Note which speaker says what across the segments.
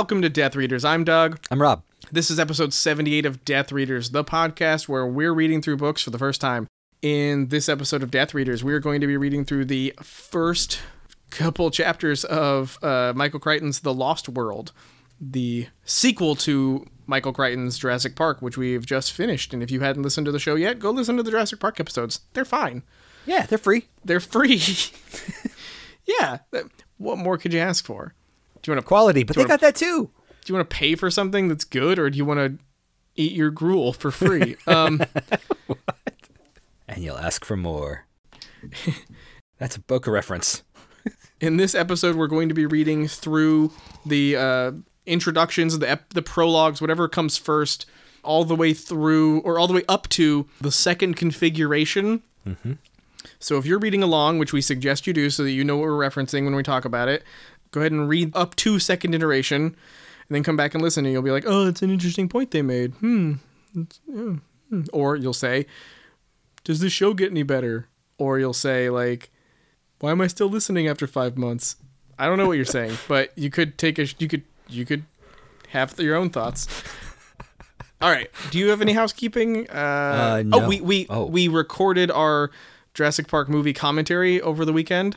Speaker 1: Welcome to Death Readers. I'm Doug.
Speaker 2: I'm Rob.
Speaker 1: This is episode 78 of Death Readers, the podcast where we're reading through books for the first time. In this episode of Death Readers, we're going to be reading through the first couple chapters of uh, Michael Crichton's The Lost World, the sequel to Michael Crichton's Jurassic Park, which we've just finished. And if you hadn't listened to the show yet, go listen to the Jurassic Park episodes. They're fine.
Speaker 2: Yeah, they're free.
Speaker 1: They're free. yeah. What more could you ask for? Do you want to
Speaker 2: Quality, but they got that too.
Speaker 1: do you want to pay for something that's good or do you want to eat your gruel for free um
Speaker 2: And you'll ask for more. That's a Boca reference.
Speaker 1: in this episode we're going to be reading through the uh introductions the ep- the prologues whatever comes first all the way through or all the way up to the second configuration so if you're reading along which we suggest you do so that you know what we're referencing when we talk about it go ahead and read up to second iteration and then come back and listen and you'll be like oh it's an interesting point they made. Hmm. Yeah, hmm." or you'll say does this show get any better? Or you'll say like why am i still listening after five months? I don't know what you're saying but you could take a you could you could have your own thoughts. All right. Do you have any housekeeping? Uh,
Speaker 2: Uh,
Speaker 1: oh
Speaker 2: no.
Speaker 1: we we
Speaker 2: Oh.
Speaker 1: we recorded our jurassic park movie commentary over the weekend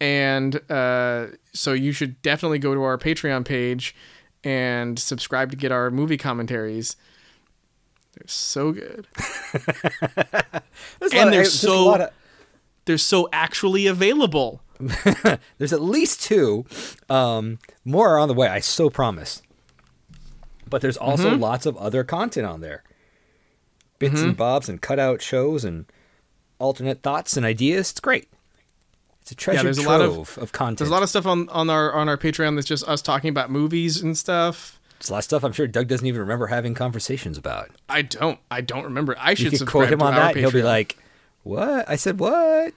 Speaker 1: and uh, so you should definitely go to our patreon page and subscribe to get our movie commentaries they're so good And
Speaker 2: a lot of-
Speaker 1: there's
Speaker 2: there's
Speaker 1: so-
Speaker 2: of-
Speaker 1: they're so actually available
Speaker 2: there's at least two. Um, more are on the way. I so promise. But there's also
Speaker 1: Mm-hmm.
Speaker 2: lots of other content on there. Bits and bobs and cutout shows and alternate thoughts and ideas. It's great. It's a treasure
Speaker 1: there's a
Speaker 2: trove
Speaker 1: lot of-
Speaker 2: of, content.
Speaker 1: There's a lot of stuff on, on our on our Patreon that's just us talking about movies and stuff.
Speaker 2: It's a lot of stuff I'm sure Doug doesn't even remember having conversations about.
Speaker 1: I don't. I don't remember. I should
Speaker 2: quote him
Speaker 1: to
Speaker 2: on
Speaker 1: our
Speaker 2: that. He'll be like, "What?" I said, "What?"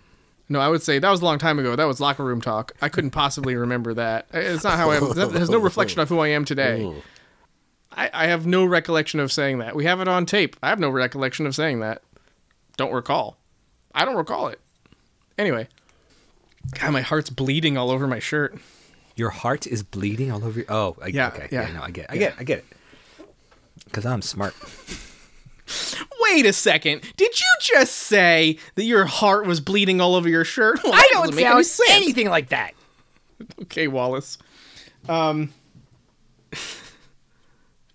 Speaker 1: no, I would say that was a long time ago. That was locker room talk. I couldn't possibly remember that. It's not how I. am. That has no reflection of who I am today. I, I have no recollection of saying that. We have it on tape. I have no recollection of saying that. Don't recall. I don't recall it. Anyway, God, my heart's bleeding all over my shirt.
Speaker 2: Your heart is bleeding all over. Your, oh, I,
Speaker 1: Yeah,
Speaker 2: okay,
Speaker 1: yeah,
Speaker 2: yeah, no, I get, it. I get, it. I get it. Because I'm smart.
Speaker 1: Wait a second. Did you just say that your heart was bleeding all over your shirt? Well,
Speaker 2: I don't
Speaker 1: doesn't make any
Speaker 2: sound
Speaker 1: sense.
Speaker 2: anything like that.
Speaker 1: Okay, Wallace. Um,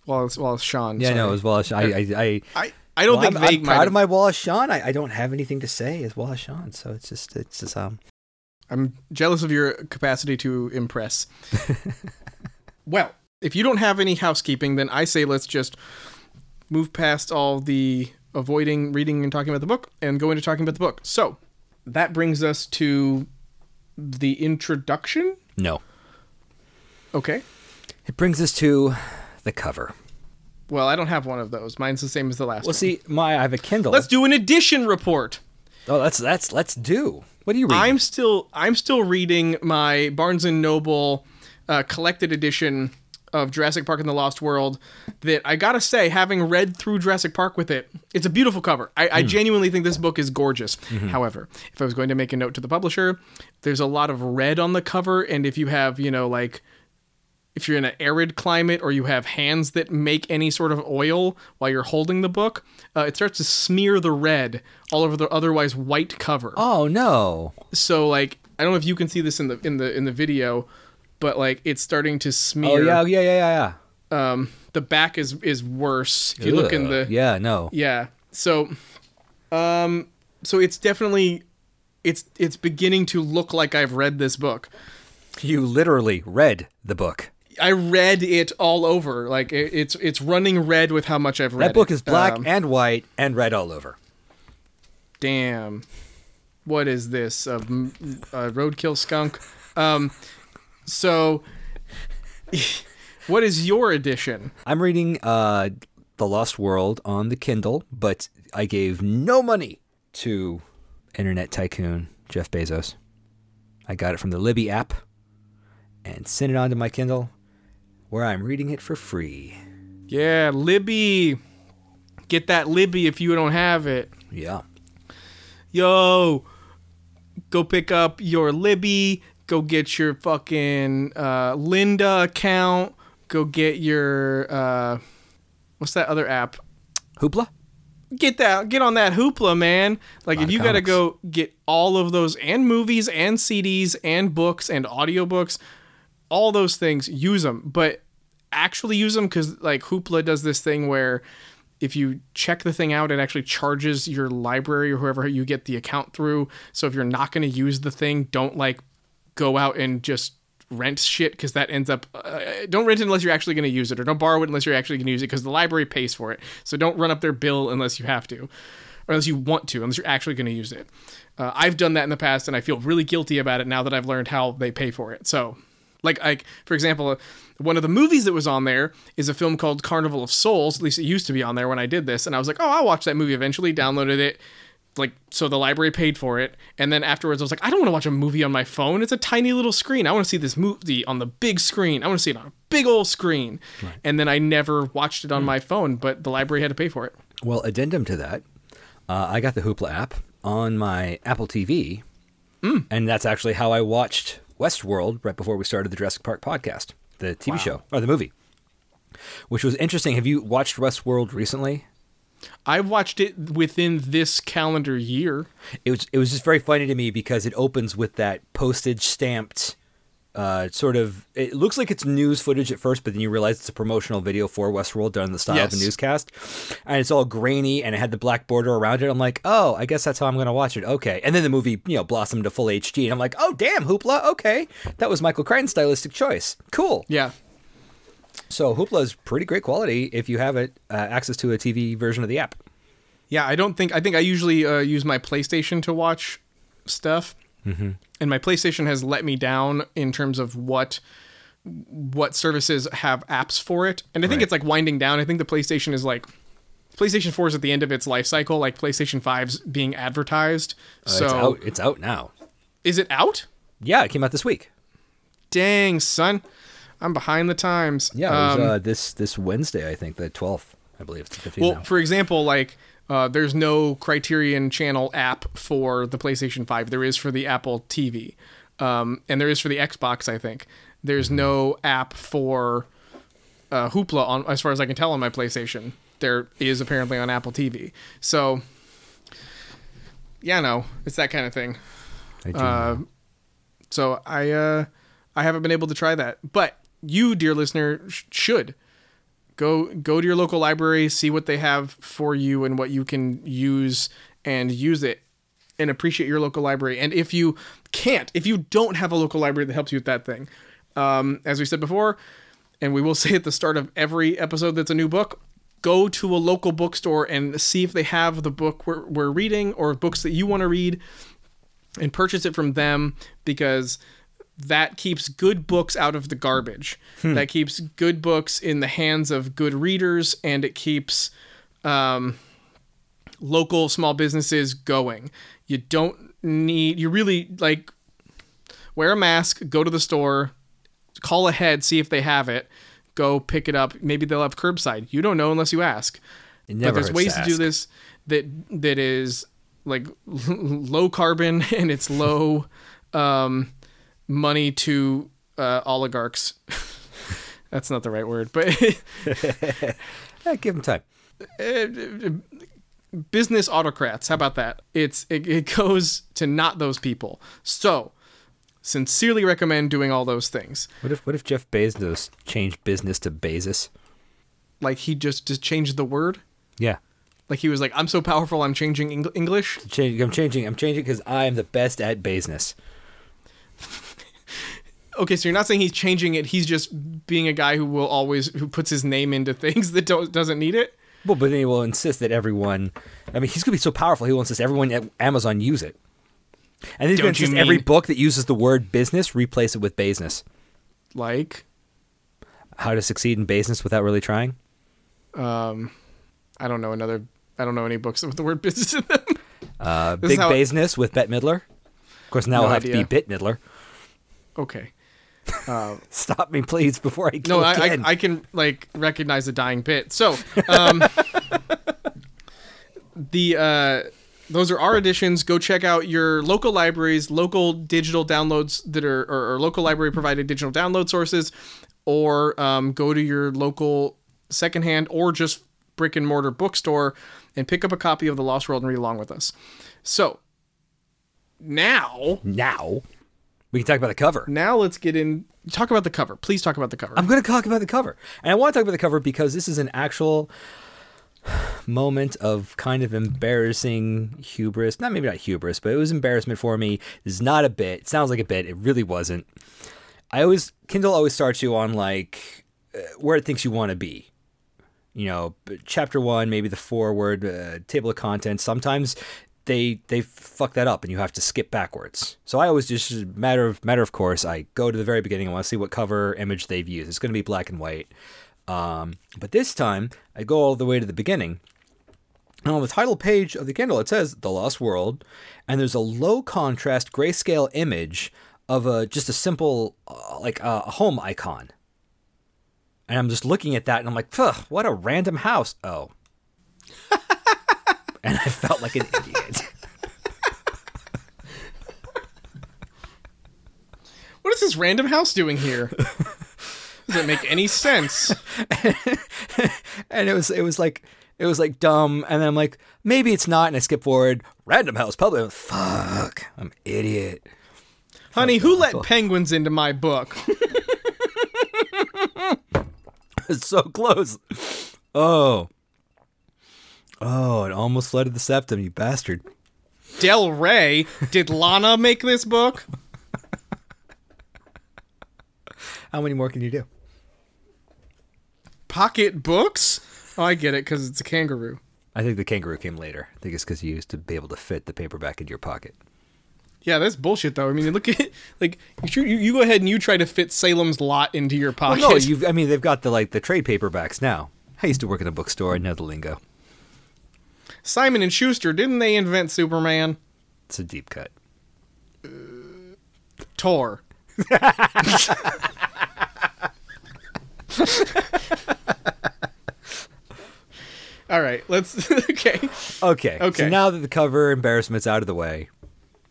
Speaker 1: Wallace, Wallace, Shawn.
Speaker 2: Yeah,
Speaker 1: sorry.
Speaker 2: no, as Wallace. I, I, I,
Speaker 1: I, I don't
Speaker 2: well,
Speaker 1: think
Speaker 2: I'm,
Speaker 1: they
Speaker 2: I'm
Speaker 1: might
Speaker 2: proud
Speaker 1: have-
Speaker 2: of my Wallace Shawn. I, I don't have anything to say as Wallace Shawn, so it's just, it's just, um,
Speaker 1: I'm jealous of your capacity to impress. well, if you don't have any housekeeping, then I say let's just move past all the avoiding reading and talking about the book and go into talking about the book. So that brings us to the introduction.
Speaker 2: no.
Speaker 1: Okay.
Speaker 2: It brings us to the cover.
Speaker 1: Well, I don't have one of those. Mine's the same as the last
Speaker 2: Well,
Speaker 1: one.
Speaker 2: see, my I have a Kindle.
Speaker 1: Let's do an edition report.
Speaker 2: Oh, that's that's let's do. What are you reading?
Speaker 1: I'm still I'm still reading my Barnes and Noble uh, collected edition of Jurassic Park and the Lost World. That I gotta say, having read through Jurassic Park with it, it's a beautiful cover. I, I genuinely think this book is gorgeous. However, if I was going to make a note to the publisher, there's a lot of red on the cover, and if you have you know like if you're in an arid climate or you have hands that make any sort of oil while you're holding the book, uh, it starts to smear the red all over the otherwise white cover
Speaker 2: oh no.
Speaker 1: so like I don't know if you can see this in the in the in the video, but like it's starting to smear.
Speaker 2: Oh
Speaker 1: smear.
Speaker 2: yeah, yeah, yeah, yeah,
Speaker 1: Um, the back is is worse. If you look in the
Speaker 2: yeah, no.
Speaker 1: yeah. So, um, so it's definitely it's it's beginning to look like I've read this book.
Speaker 2: You literally read the book.
Speaker 1: I read it all over. Like it, it's it's running red with how much I've read.
Speaker 2: That book
Speaker 1: it.
Speaker 2: is black
Speaker 1: Um,
Speaker 2: and white and red all over.
Speaker 1: damn. What is this? A, a roadkill skunk? Um, so, what is your edition?
Speaker 2: I'm reading uh, The Lost World on the Kindle, but I gave no money to internet tycoon Jeff Bezos. I got it from the Libby app and sent it onto my Kindle, where I'm reading it for free.
Speaker 1: Yeah, Libby. Get that Libby if you don't have it.
Speaker 2: Yeah.
Speaker 1: Yo, go pick up your Libby. Go get your fucking uh, Linda account. go get your uh, what's that other app?
Speaker 2: Hoopla.
Speaker 1: Get that, get on that hoopla, man. Like if you got to go get all of those and movies and CDs and books and audiobooks, all those things, use them, but actually use them because like Hoopla does this thing where if you check the thing out, it actually charges your library or whoever you get the account through. So if you're not going to use the thing, don't like go out and just rent shit because that ends up uh, don't rent it unless you're actually going to use it or don't borrow it unless you're actually going to use it because the library pays for it. So don't run up their bill unless you have to or unless you want to unless you're actually going to use it. Uh, i've done that in the past and i feel really guilty about it now that i've learned how they pay for it. So like like for example one of the movies that was on there is a film called carnival of souls. At least it used to be on there when i did this and i was like oh i'll watch that movie eventually. Downloaded it like so the library paid for it and then afterwards i was like i don't want to watch a movie on my phone. It's a tiny little screen. I want to see this movie on the big screen. I want to see it on a big old screen. And then i never watched it on my phone but the library had to pay for it.
Speaker 2: Well, addendum to that, uh, I got the Hoopla app on my Apple TV, and that's actually how I watched Westworld right before we started the Jurassic Park podcast, the TV show or the movie, which was interesting. Have you watched Westworld recently?
Speaker 1: I've watched it within this calendar year
Speaker 2: It was it was just very funny to me because it opens with that postage stamped. Uh, sort of, it looks like it's news footage at first, but then you realize it's a promotional video for Westworld done in the style of a newscast, and it's all grainy and it had the black border around it. I'm like, oh, I guess that's how I'm going to watch it. Okay, and then the movie, you know, blossomed to full HD, and I'm like, oh, damn, Hoopla. Okay, that was Michael Crichton's stylistic choice. Cool.
Speaker 1: yeah
Speaker 2: So Hoopla is pretty great quality if you have it uh, access to a TV version of the app.
Speaker 1: Yeah, I don't think I think I usually uh, use my PlayStation to watch stuff, mm-hmm. and my PlayStation has let me down in terms of what what services have apps for it, and I think
Speaker 2: Right.
Speaker 1: it's like winding down. I think the PlayStation is like PlayStation Four is at the end of its life cycle, like PlayStation 5's being advertised.
Speaker 2: Uh,
Speaker 1: so
Speaker 2: it's out. It's out now.
Speaker 1: is it out?
Speaker 2: Yeah, it came out this week.
Speaker 1: Dang, son, I'm behind the times.
Speaker 2: Yeah, was
Speaker 1: Um,
Speaker 2: uh, this this Wednesday, I think, the 12th. I believe it's the 15th
Speaker 1: Well,
Speaker 2: now.
Speaker 1: for example, like uh, there's no Criterion Channel app for the PlayStation 5. There is for the Apple TV, um, and there is for the Xbox. I think there's no app for uh, Hoopla on, as far as I can tell, on my PlayStation. There is apparently on Apple TV. So, yeah, no, it's that kind of thing.
Speaker 2: I
Speaker 1: Uh, so I uh, I haven't been able to try that, but you, dear listener, sh- should go go to your local library, see what they have for you and what you can use, and use it, and appreciate your local library. And if you can't, if you don't have a local library that helps you with that thing, um, as we said before, and we will say at the start of every episode that's a new book. Go to a local bookstore and see if they have the book we're, we're reading or books that you want to read and purchase it from them because that keeps good books out of the garbage. That keeps good books in the hands of good readers, and it keeps um, local small businesses going. You don't need. You really like wear a mask. Go to the store. Call ahead. See if they have it. Go pick it up. Maybe they'll have curbside. You don't know unless you ask but there's ways
Speaker 2: to
Speaker 1: to do this that that is like low carbon and it's low um, money to uh, oligarchs. That's not the right word, but
Speaker 2: Eh, give them time.
Speaker 1: business autocrats. How about that? It's it, it goes to not those people. So, sincerely recommend doing all those things.
Speaker 2: What if what if Jeff Bezos changed business to Bezos?
Speaker 1: Like he just just changed the word.
Speaker 2: Yeah,
Speaker 1: Like he was like, "I'm so powerful, I'm changing Eng- English."
Speaker 2: Change, I'm changing. I'm changing because I am the best at business.
Speaker 1: Okay, so you're not saying he's changing it. He's just being a guy who will always who puts his name into things that don't doesn't need it.
Speaker 2: Well, but then he will insist that everyone. I mean, he's gonna be so powerful. He will insist everyone at Amazon use it. And then he's
Speaker 1: Don't you
Speaker 2: insist every book that uses the word business replace it with business.
Speaker 1: Like,
Speaker 2: How to succeed in business without really trying.
Speaker 1: um, I don't know another. I don't know any books with the word business in them.
Speaker 2: Uh, Big business with Bette Midler. Of course, now
Speaker 1: No
Speaker 2: it'll have
Speaker 1: idea.
Speaker 2: to be Bit Midler.
Speaker 1: Okay.
Speaker 2: Stop me, please, before I
Speaker 1: No, I, I I can like recognize the dying bit. So, um, the uh, those are our editions. Go check out your local libraries, local digital downloads that are or, or local library provided digital download sources, or um, go to your local secondhand or just brick and mortar bookstore and pick up a copy of The Lost World and read along with us. So now,
Speaker 2: Now, we can talk about the cover.
Speaker 1: now let's get in. Talk about the cover. Please talk about the cover.
Speaker 2: I'm going to talk about the cover. And I want to talk about the cover because this is an actual moment of kind of embarrassing hubris. Not maybe not hubris, but it was embarrassment for me. This is not a bit. It sounds like a bit. It really wasn't. I always Kindle always starts you on like uh, where it thinks you want to be. You know, chapter one, maybe the forward, uh, table of contents. Sometimes they they fuck that up and you have to skip backwards. So I always just matter of matter of course. I go to the very beginning. I want to see what cover image they've used. It's going to be black and white. Um, but this time I go all the way to the beginning. And on the title page of the Kindle, it says "The Lost World," and there's a low contrast grayscale image of a just a simple uh, like uh, a home icon. And I'm just looking at that, and I'm like, what a random house!" Oh, and I felt like an idiot.
Speaker 1: what is this random house doing here? Does it make any sense.
Speaker 2: and it was it was like it was like dumb, and then I'm like, maybe it's not, and I skip forward. Random house, public. Fuck, I'm an idiot.
Speaker 1: Honey, who let penguins into my book?
Speaker 2: It's so close. Oh. Oh, it almost flooded the septum, you bastard.
Speaker 1: Del Rey. Did Lana make this book?
Speaker 2: How many more can you do?
Speaker 1: Pocket books? Oh, I get it because it's a kangaroo.
Speaker 2: I think the kangaroo came later. I think it's because you used to be able to fit the paperback into your pocket.
Speaker 1: Yeah, that's bullshit though. I mean, look at like you, you, go ahead and you try to fit Salem's Lot into your pocket.
Speaker 2: Well, no, you. I mean, they've got the like the trade paperbacks now. I used to work in a bookstore. I know the lingo.
Speaker 1: Simon and Schuster didn't they invent Superman?
Speaker 2: It's a deep cut.
Speaker 1: Tor. All right, let's. okay,
Speaker 2: Okay.
Speaker 1: Okay.
Speaker 2: So now that the cover embarrassment's out of the way,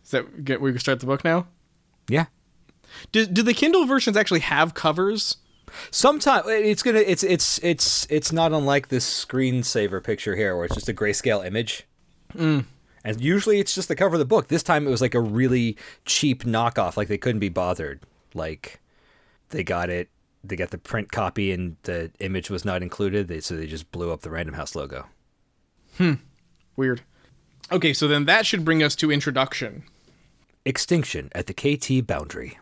Speaker 1: is that get we can start the book now?
Speaker 2: yeah.
Speaker 1: Do, do the Kindle versions actually have covers?
Speaker 2: Sometimes it's gonna. It's it's it's it's not unlike this screensaver picture here, where it's just a grayscale image. And usually it's just the cover of the book. This time it was like a really cheap knockoff. Like they couldn't be bothered. Like they got it. They got the print copy, and the image was not included. They, so they just blew up the Random House logo. Hmm.
Speaker 1: Weird. Okay, so then that should bring us to introduction.
Speaker 2: Extinction at the KT boundary.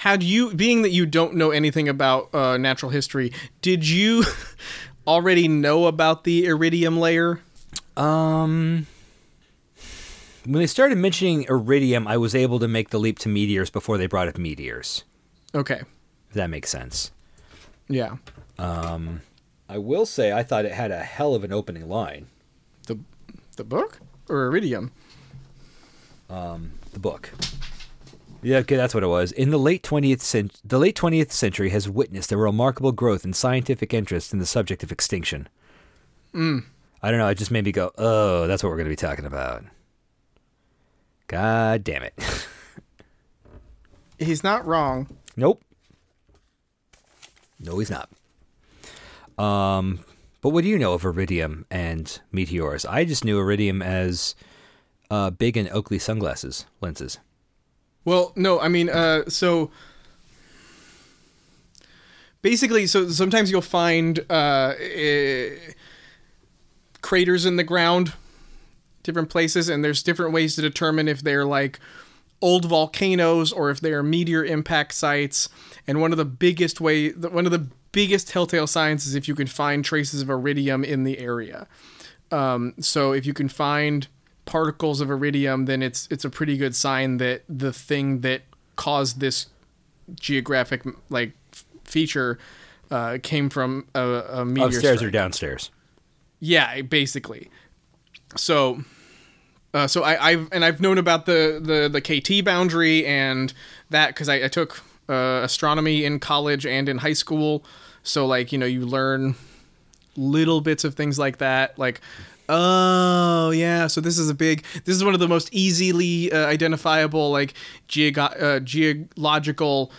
Speaker 1: Had you, being that you don't know anything about uh, natural history, did you already know about the iridium layer?
Speaker 2: Um, when they started mentioning iridium, I was able to make the leap to meteors before they brought up meteors.
Speaker 1: Okay.
Speaker 2: If that makes sense.
Speaker 1: Yeah.
Speaker 2: um I will say I thought it had a hell of an opening line.
Speaker 1: The the book or iridium?
Speaker 2: um The book. Yeah, okay, that's what it was. In the late 20th cent- the late 20th century has witnessed a remarkable growth in scientific interest in the subject of extinction. Mm. I don't know, it just made me go, "Oh, that's what we're going to be talking about." God damn it.
Speaker 1: He's not wrong.
Speaker 2: Nope. No, he's not. Um, but what do you know of iridium and meteors? I just knew iridium as uh, big and Oakley sunglasses lenses.
Speaker 1: Well, no, I mean, uh, so basically, so sometimes you'll find uh, eh, craters in the ground, different places, and there's different ways to determine if they're like old volcanoes or if they're meteor impact sites. And one of the biggest way, one of the biggest telltale signs is if you can find traces of iridium in the area. Um, so if you can find particles of iridium, then it's it's a pretty good sign that the thing that caused this geographic like f- feature uh, came from a, a meteor.
Speaker 2: Upstairs
Speaker 1: strike.
Speaker 2: or downstairs?
Speaker 1: Yeah, basically. So, uh, so I, I've and I've known about the the the KT boundary and that because I, I took uh, astronomy in college and in high school. So like you know you learn little bits of things like that like oh yeah so this is a big this is one of the most easily uh, identifiable like geog- uh, geological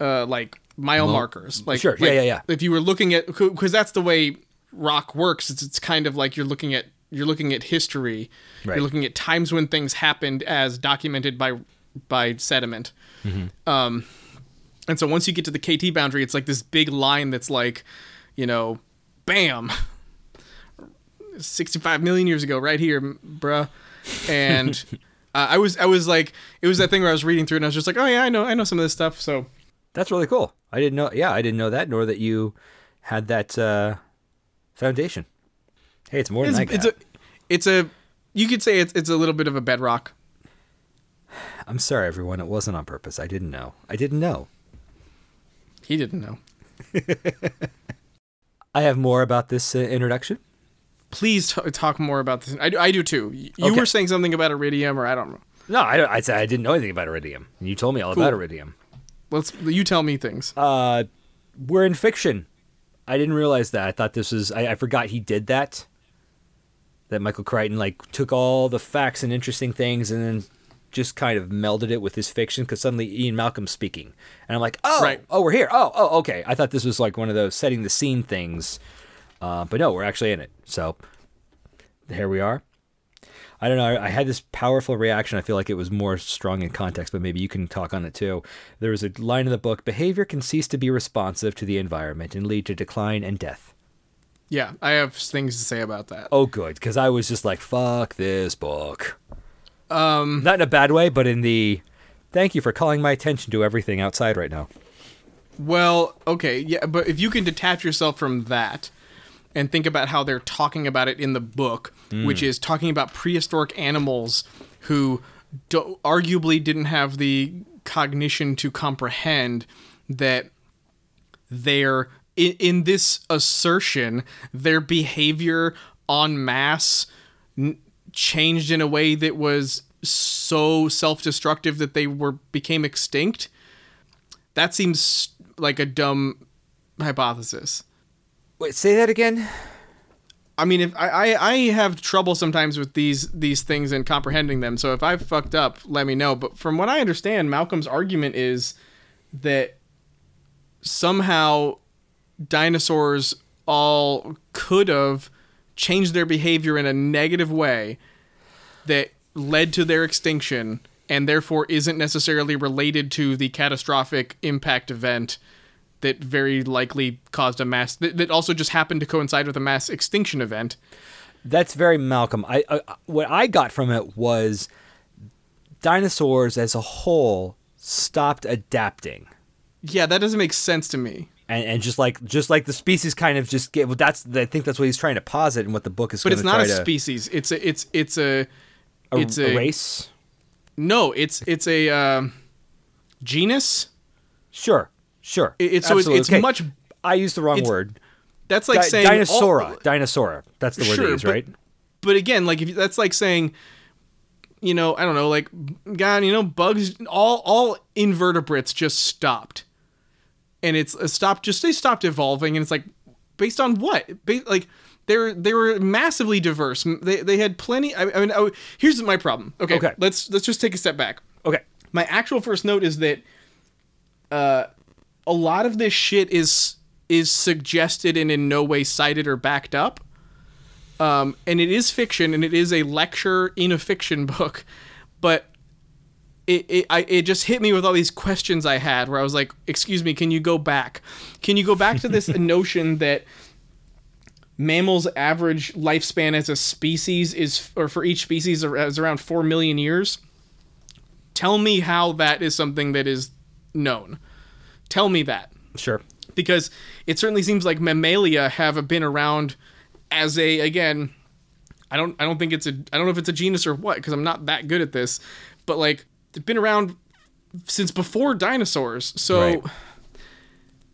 Speaker 1: uh, like mile markers. Like
Speaker 2: Sure. Yeah,
Speaker 1: like,
Speaker 2: yeah, yeah.
Speaker 1: If you were looking at because that's the way rock works. It's it's kind of like you're looking at you're looking at history.
Speaker 2: Right.
Speaker 1: You're looking at times when things happened as documented by by sediment. Um, and so once you get to the KT boundary, it's like this big line that's like, you know, bam, 65 million years ago, right here, bruh. And uh, I was, I was like, it was that thing where I was reading through, and I was just like, oh yeah, I know, I know some of this stuff. So
Speaker 2: That's really cool. I didn't know. Yeah, I didn't know that, nor that you had that uh, foundation. Hey, it's more
Speaker 1: it's,
Speaker 2: than I
Speaker 1: it's
Speaker 2: got.
Speaker 1: a, it's a, you could say it's, it's a little bit of a bedrock.
Speaker 2: I'm sorry, everyone. It wasn't on purpose. I didn't know. I didn't know.
Speaker 1: He didn't know.
Speaker 2: I have more about this uh, introduction.
Speaker 1: Please t- talk more about this. I do, I do too. You
Speaker 2: Okay.
Speaker 1: were saying something about iridium, or I don't know.
Speaker 2: No, I. I I didn't know anything about iridium. And you told me all about iridium.
Speaker 1: Let's you tell me things.
Speaker 2: Uh, we're in fiction. I didn't realize that. I thought this was. I, I forgot he did that. That Michael Crichton like took all the facts and interesting things and then just kind of melded it with his fiction because suddenly Ian Malcolm's speaking and I'm like, oh,
Speaker 1: Right.
Speaker 2: oh, we're here. Oh, oh, okay. I thought this was like one of those setting the scene things, uh, but no, we're actually in it. So here we are. I don't know. I, I had this powerful reaction. I feel like it was more strong in context, but maybe you can talk on it too. There was a line in the book behavior can cease to be responsive to the environment and lead to decline and death.
Speaker 1: Yeah, I have things to say about that.
Speaker 2: Oh, good. Because I was just like, fuck this book. Um, Not in a bad way, but in the thank you for calling my attention to everything outside right now.
Speaker 1: Well, okay, yeah, but if you can detach yourself from that and think about how they're talking about it in the book, hmm. which is talking about prehistoric animals who do- arguably didn't have the cognition to comprehend that their in, in this assertion their behavior en masse n- changed in a way that was so self-destructive that they were became extinct that seems like a dumb hypothesis.
Speaker 2: Wait, say that again.
Speaker 1: I mean, if I, I, I have trouble sometimes with these these things and comprehending them. So if I've fucked up, let me know. But from what I understand, Malcolm's argument is that somehow dinosaurs all could have changed their behavior in a negative way that led to their extinction and therefore isn't necessarily related to the catastrophic impact event that very likely caused a mass that, that also just happened to coincide with a mass extinction event
Speaker 2: That's very Malcolm. I, I what I got from it was dinosaurs as a whole stopped adapting.
Speaker 1: yeah that doesn't make sense to me
Speaker 2: And, and just like just like the species kind of just get well that's I think that's what he's trying to posit and what the book is
Speaker 1: but it's not a
Speaker 2: to
Speaker 1: species it's a it's it's a
Speaker 2: a,
Speaker 1: it's
Speaker 2: a
Speaker 1: a,
Speaker 2: race.
Speaker 1: no it's it's a um, genus
Speaker 2: Sure, sure.
Speaker 1: It- it's so it's, it's
Speaker 2: Okay.
Speaker 1: much
Speaker 2: I used the wrong word.
Speaker 1: that's like
Speaker 2: Di-
Speaker 1: saying all-
Speaker 2: dinosaura. dinosaura. That's the word
Speaker 1: Sure,
Speaker 2: they use,
Speaker 1: but-
Speaker 2: right?
Speaker 1: but again, like if you- that's like saying, you know, I don't know, like God, you know, bugs, all all invertebrates just stopped, and it's uh, stopped. Just they stopped evolving, and it's like based on what? Ba- like they're they were massively diverse. They they had plenty. I, I mean, I, here's my problem. Okay,
Speaker 2: Okay.
Speaker 1: let's let's just take a step back.
Speaker 2: Okay.
Speaker 1: My actual first note is that uh, a lot of this shit is is suggested and in no way cited or backed up. Um, and it is fiction, and it is a lecture in a fiction book, but it it, I, it just hit me with all these questions I had, where I was like, "Excuse me, can you go back? Can you go back to this notion that mammals' average lifespan as a species is, or for each species, is around four million years?" Tell me how that is something that is known. Tell me that
Speaker 2: Sure.
Speaker 1: because it certainly seems like mammalia have been around as a again I don't I don't think it's a I don't know if it's a genus or what because I'm not that good at this but like they've been around since before dinosaurs so
Speaker 2: Right.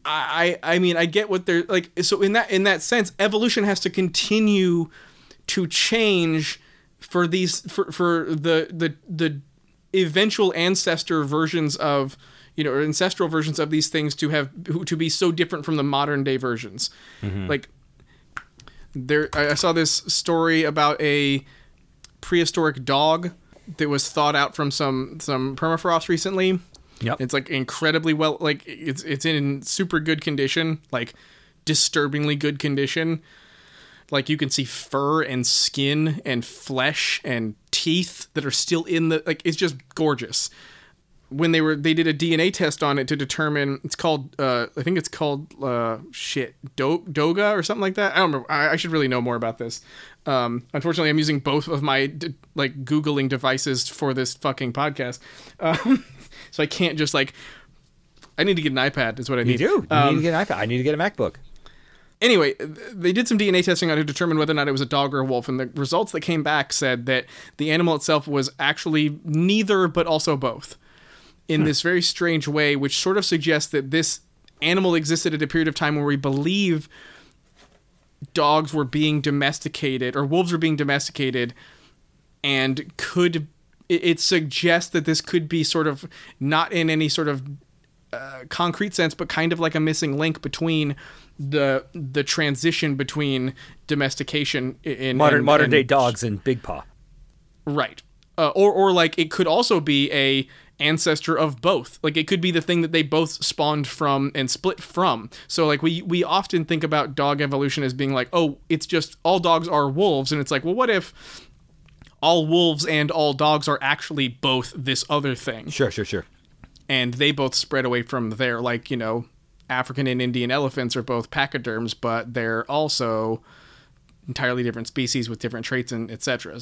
Speaker 1: I I I mean I get what they're like so in that in that sense evolution has to continue to change for these for for the the the eventual ancestor versions of you know or ancestral versions of these things to have to be so different from the modern day versions mm-hmm. like there I I saw this story about a prehistoric dog that was thawed out from some some permafrost recently
Speaker 2: Yep.
Speaker 1: It's like incredibly well like it's it's in super good condition, like disturbingly good condition. Like you can see fur and skin and flesh and teeth that are still in the like it's just gorgeous. When they were they did a DNA test on it to determine it's called uh I think it's called uh shit Do- Doga or something like that. I don't remember. I, I should really know more about this. Um, unfortunately, I'm using both of my d- like googling devices for this fucking podcast, um, so I can't just like. I need to get an iPad. Is what I
Speaker 2: You
Speaker 1: need.
Speaker 2: do. You
Speaker 1: Um,
Speaker 2: need to get an iPad. I need to get a MacBook.
Speaker 1: anyway, they did some DNA testing on it to determine whether or not it was a dog or a wolf, and the results that came back said that the animal itself was actually neither, but also both, in this very strange way, which sort of suggests that this animal existed at a period of time where we believe dogs were being domesticated or wolves were being domesticated, and could it, it suggests that this could be sort of not in any sort of uh, concrete sense, but kind of like a missing link between the the transition between domestication in
Speaker 2: Modern
Speaker 1: and-
Speaker 2: modern
Speaker 1: and-
Speaker 2: day dogs and Big Paw.
Speaker 1: right? Uh, or or like it could also be a ancestor of both. Like it could be the thing that they both spawned from and split from. So like we we often think about dog evolution as being like, oh, it's just all dogs are wolves, and it's like, well, what if all wolves and all dogs are actually both this other thing?
Speaker 2: Sure, sure, sure.
Speaker 1: and they both spread away from there. Like you know, African and Indian elephants are both pachyderms, but they're also entirely different species with different traits and etc.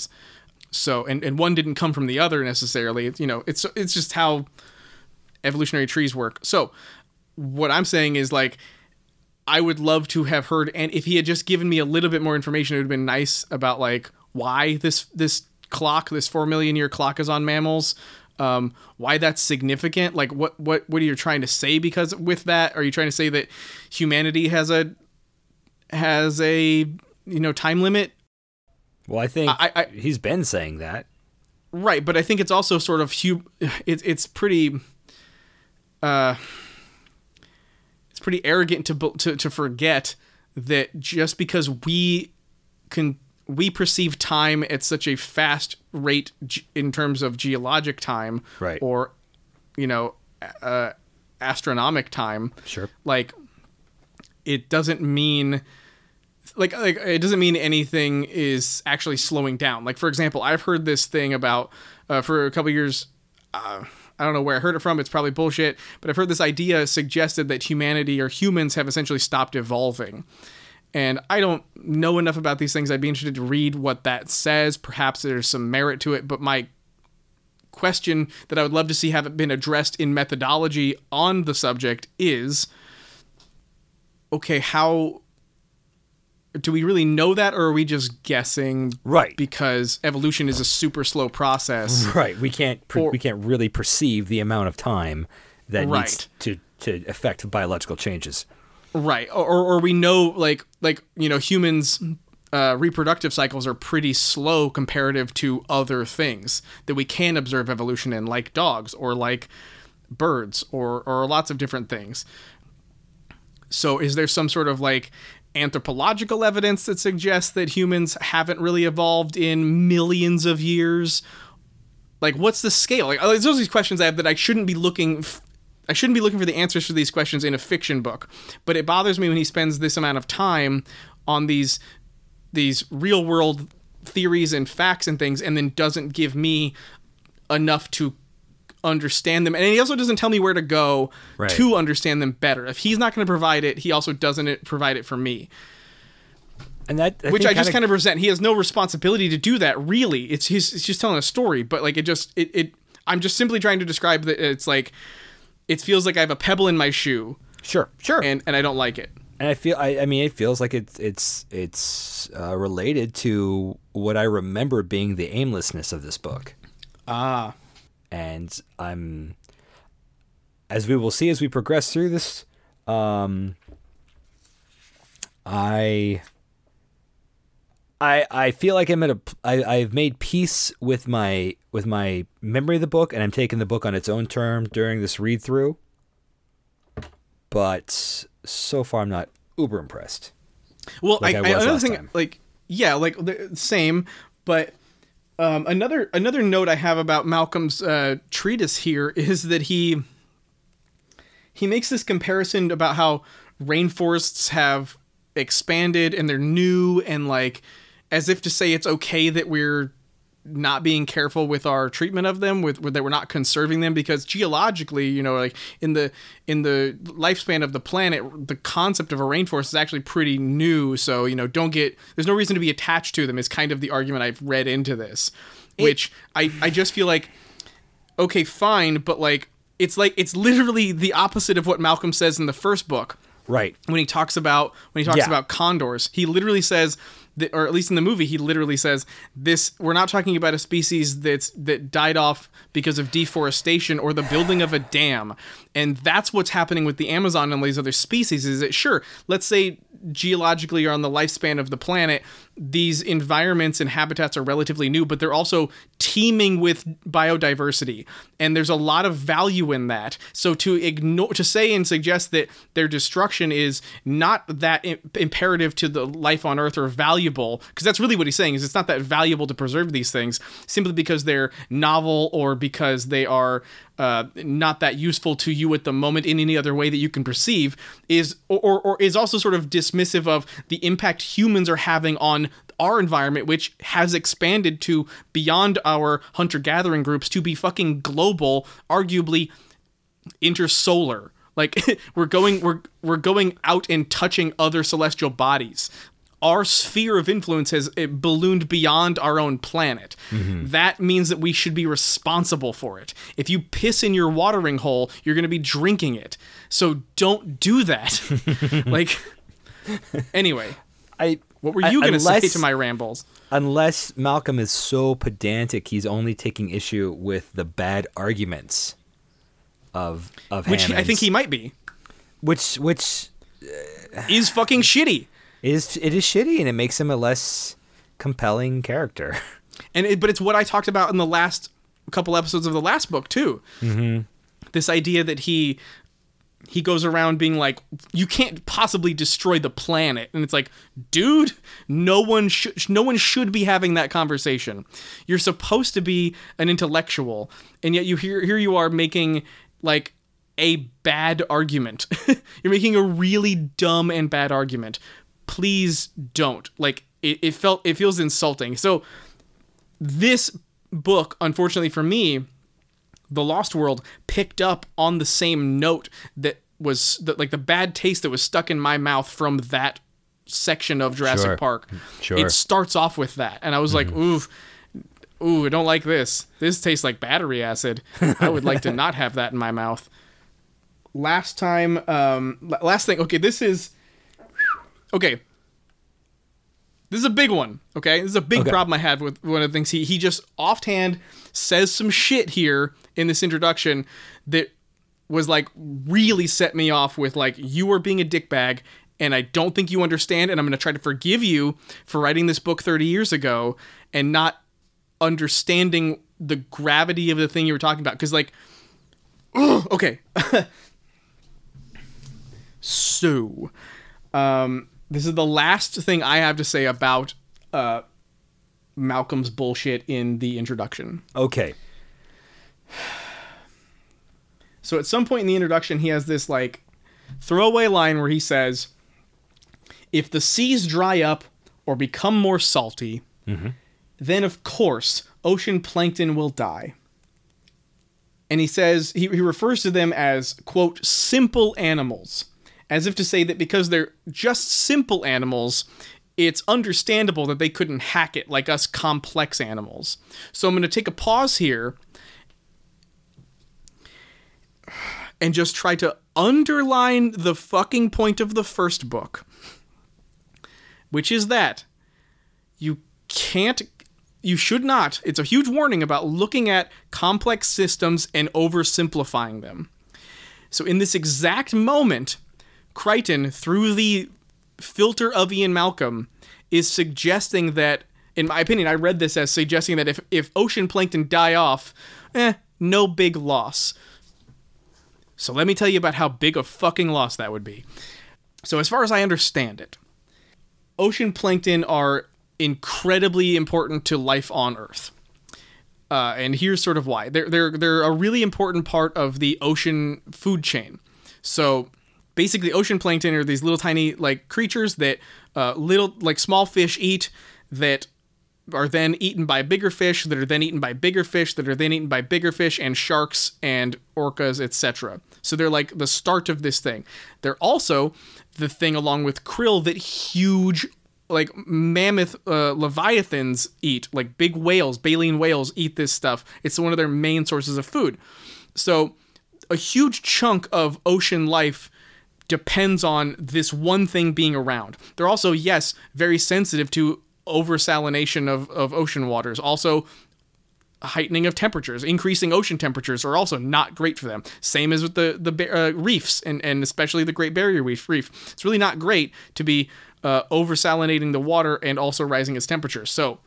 Speaker 1: So, and, and one didn't come from the other necessarily. You know, it's it's just how evolutionary trees work. So, what I'm saying is like. I would love to have heard, and if he had just given me a little bit more information, it would have been nice about like why this this clock, this four million year clock, is on mammals, um, why that's significant. Like, what what what are you trying to say? Because with that, are you trying to say that humanity has a has a you know time limit?
Speaker 2: Well, I think
Speaker 1: I- I-
Speaker 2: he's been saying that.
Speaker 1: Right, but I think it's also sort of hu- it's it's pretty uh it's pretty arrogant to to to forget that just because we can we perceive time at such a fast rate ge- in terms of geologic time
Speaker 2: Right.
Speaker 1: or you know uh astronomic time
Speaker 2: Sure.
Speaker 1: like it doesn't mean like like it doesn't mean anything is actually slowing down. Like for example, I've heard this thing about uh, for a couple years. Uh, I don't know where I heard it from. It's probably bullshit, but I've heard this idea suggested that humanity or humans have essentially stopped evolving. And I don't know enough about these things. I'd be interested to read what that says. Perhaps there's some merit to it, but my question that I would love to see have it been addressed in methodology on the subject is okay, how do we really know that or are we just guessing
Speaker 2: Right.
Speaker 1: because evolution is a super slow process
Speaker 2: Right. We can't per-
Speaker 1: Or-
Speaker 2: we can't really perceive the amount of time that needs to to affect biological changes.
Speaker 1: right or, or we know like like you know humans uh, reproductive cycles are pretty slow comparative to other things that we can observe evolution in like dogs or like birds or or lots of different things so is there some sort of like anthropological evidence that suggests that humans haven't really evolved in millions of years. Like what's the scale? Like there's those these questions i have that i shouldn't be looking f- i shouldn't be looking for the answers to these questions in a fiction book. But it bothers me when he spends this amount of time on these these real world theories and facts and things and then doesn't give me enough to understand them and he also doesn't tell me where to go
Speaker 2: Right.
Speaker 1: to understand them better if he's not going to provide it he also doesn't provide it for me
Speaker 2: And that
Speaker 1: which I just kind of resent. He has no responsibility to do that. Really, it's he's, he's just telling a story. But like it just it, it I'm just simply trying to describe that it's like it feels like I have a pebble in my shoe
Speaker 2: sure, sure.
Speaker 1: and and I don't like it.
Speaker 2: and I feel I, I mean it feels like it's it's it's uh, related to what I remember being the aimlessness of this book.
Speaker 1: Ah,
Speaker 2: and I'm as we will see as we progress through this um I I I feel like I'm at a I I've made peace with my with my memory of the book and I'm taking the book on its own term during this read through. But so far I'm not uber impressed.
Speaker 1: well,
Speaker 2: Like
Speaker 1: I,
Speaker 2: I
Speaker 1: I, another thing
Speaker 2: time.
Speaker 1: like yeah, like the same, but. Um, another another note I have about Malcolm's uh, treatise here is that he he makes this comparison about how rainforests have expanded and they're new and like as if to say it's okay that we're not being careful with our treatment of them with, with that we're not conserving them because geologically you know like in the in the lifespan of the planet the concept of a rainforest is actually pretty new so you know don't get there's no reason to be attached to them is kind of the argument i've read into this which i i just feel like okay fine but like it's like it's literally the opposite of what malcolm says in the first book
Speaker 2: Right.
Speaker 1: when he talks about when he talks
Speaker 2: Yeah.
Speaker 1: about condors he literally says or at least in the movie he literally says this we're not talking about a species that's that died off because of deforestation or the building of a dam. And that's what's happening with the amazon and all these other species is that sure let's say geologically or on the lifespan of the planet these environments and habitats are relatively new but they're also teeming with biodiversity. And there's a lot of value in that. So to ignore to say and suggest that their destruction is not that imperative to the life on earth or valuable because that's really what he's saying is it's not that valuable to preserve these things simply because they're novel or because they are uh, not that useful to you at the moment in any other way that you can perceive is or, or, is also sort of dismissive of the impact humans are having on our environment which has expanded to beyond our hunter gathering groups to be fucking global arguably intersolar. Like we're going we're we're going out and touching other celestial bodies our sphere of influence has uh, ballooned beyond our own planet. That means that we should be responsible for it. If you piss in your watering hole, you're going to be drinking it. So don't do that. like, anyway,
Speaker 2: I
Speaker 1: what were you going to say to my rambles?
Speaker 2: unless Malcolm is so pedantic, he's only taking issue with the bad arguments of of
Speaker 1: Which I think he might be.
Speaker 2: which which
Speaker 1: Is fucking shitty.
Speaker 2: Is it is shitty and it makes him a less compelling character.
Speaker 1: and it, but it's what I talked about in the last couple episodes of the last book too. Mm-hmm. This idea that he he goes around being like, "You can't possibly destroy the planet," and it's like, dude, no one should no one should be having that conversation. You're supposed to be an intellectual, and yet you here here you are making like a bad argument. You're making a really dumb and bad argument. Please don't. Like it, it felt it feels insulting. So this book, unfortunately for me, The Lost World picked up on the same note that was that like the bad taste that was stuck in my mouth from that section of Jurassic
Speaker 2: Sure.
Speaker 1: Park.
Speaker 2: Sure.
Speaker 1: It starts off with that. And I was like, ooh, ooh, I don't like this. This tastes like battery acid. I would like to not have that in my mouth. Last time, um, last thing. Okay, this is okay. This is a big one. Okay, this is a big
Speaker 2: Okay.
Speaker 1: problem I had with one of the things he he just offhand says some shit here in this introduction that was like really set me off with like you are being a dickbag and I don't think you understand and I'm going to try to forgive you for writing this book 30 years ago and not understanding the gravity of the thing you were talking about cuz like ugh, okay so um this is the last thing I have to say about uh Malcolm's bullshit in the introduction.
Speaker 2: Okay.
Speaker 1: So at some point in the introduction, he has this like throwaway line where he says, "If the seas dry up or become more salty, then of course ocean plankton will die." And he says he, he refers to them as quote simple animals, as if to say that because they're just simple animals, it's understandable that they couldn't hack it like us complex animals. So I'm going to take a pause here and just try to underline the fucking point of the first book, which is that you can't, you should not, it's a huge warning about looking at complex systems and oversimplifying them. So, in this exact moment, Crichton, through the filter of Ian Malcolm, is suggesting that, in my opinion, I read this as suggesting that if, if ocean plankton die off, eh, no big loss. So let me tell you about how big a fucking loss that would be. So, as far as I understand it, ocean plankton are incredibly important to life on Earth. Uh, and here's sort of why. They're, they're, they're a really important part of the ocean food chain. So basically, ocean plankton are these little tiny like creatures that uh, little like small fish eat that are then eaten by bigger fish that are then eaten by bigger fish that are then eaten by bigger fish and sharks and orcas etc so they're like the start of this thing. They're also the thing along with krill that huge like mammoth uh, leviathans eat. Like big whales baleen whales eat this stuff. It's one of their main sources of food. So a huge chunk of ocean life depends on this one thing being around. They're also, yes, very sensitive to oversalination of, of ocean waters. Also, heightening of temperatures, increasing ocean temperatures are also not great for them. Same as with the the uh, reefs and and especially the Great Barrier Reef. Reef. It's really not great to be uh, oversalinating the water and also rising its temperature. So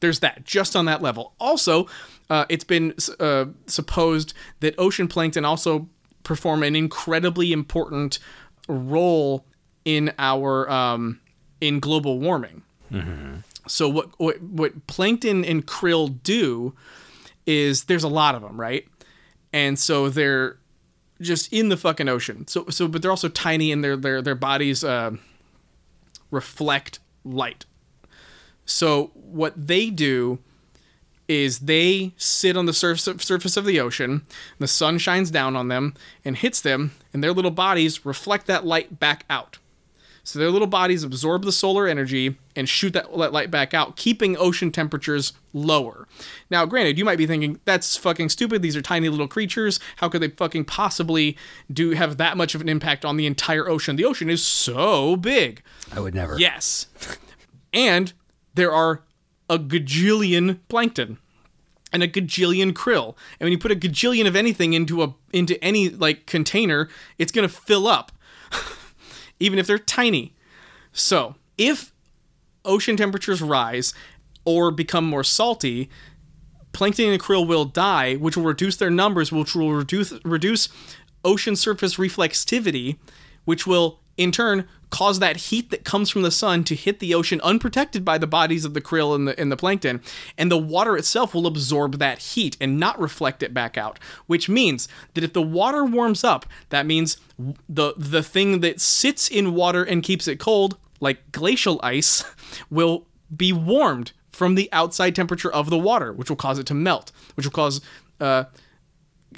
Speaker 1: there's that just on that level. Also, uh, it's been uh, supposed that ocean plankton also perform an incredibly important role in our um, in global warming. So what, what what plankton and krill do is there's a lot of them, right? And so they're just in the fucking ocean. So so but they're also tiny and their their their bodies uh, reflect light. So what they do is they sit on the surface surface of the ocean. The sun shines down on them and hits them, and their little bodies reflect that light back out. So their little bodies absorb the solar energy and shoot that light back out, keeping ocean temperatures lower. Now, granted, you might be thinking that's fucking stupid. These are tiny little creatures. How could they fucking possibly do have that much of an impact on the entire ocean? The ocean is so big.
Speaker 2: I would never.
Speaker 1: Yes. And there are a gajillion plankton and a gajillion krill. And when you put a gajillion of anything into a into any like container, it's going to fill up. even if they're tiny. So, if ocean temperatures rise or become more salty, plankton and krill will die, which will reduce their numbers, which will reduce reduce ocean surface reflexivity, which will in turn cause that heat that comes from the sun to hit the ocean unprotected by the bodies of the krill and the, and the plankton and the water itself will absorb that heat and not reflect it back out which means that if the water warms up that means the the thing that sits in water and keeps it cold like glacial ice will be warmed from the outside temperature of the water which will cause it to melt which will cause uh,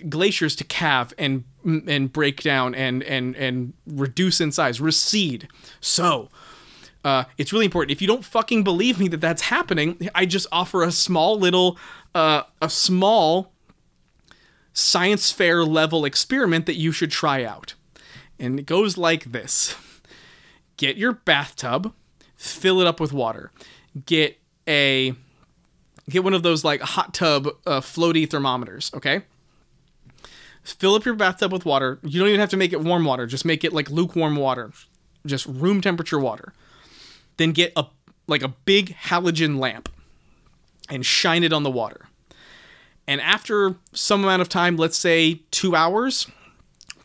Speaker 1: glaciers to calve and and break down and and and reduce in size, recede. So, uh, it's really important. If you don't fucking believe me that that's happening, I just offer a small little, uh, a small science fair level experiment that you should try out, and it goes like this: Get your bathtub, fill it up with water, get a get one of those like hot tub uh, floaty thermometers, okay? Fill up your bathtub with water. You don't even have to make it warm water, just make it like lukewarm water, just room temperature water. Then get a like a big halogen lamp and shine it on the water. And after some amount of time, let's say 2 hours,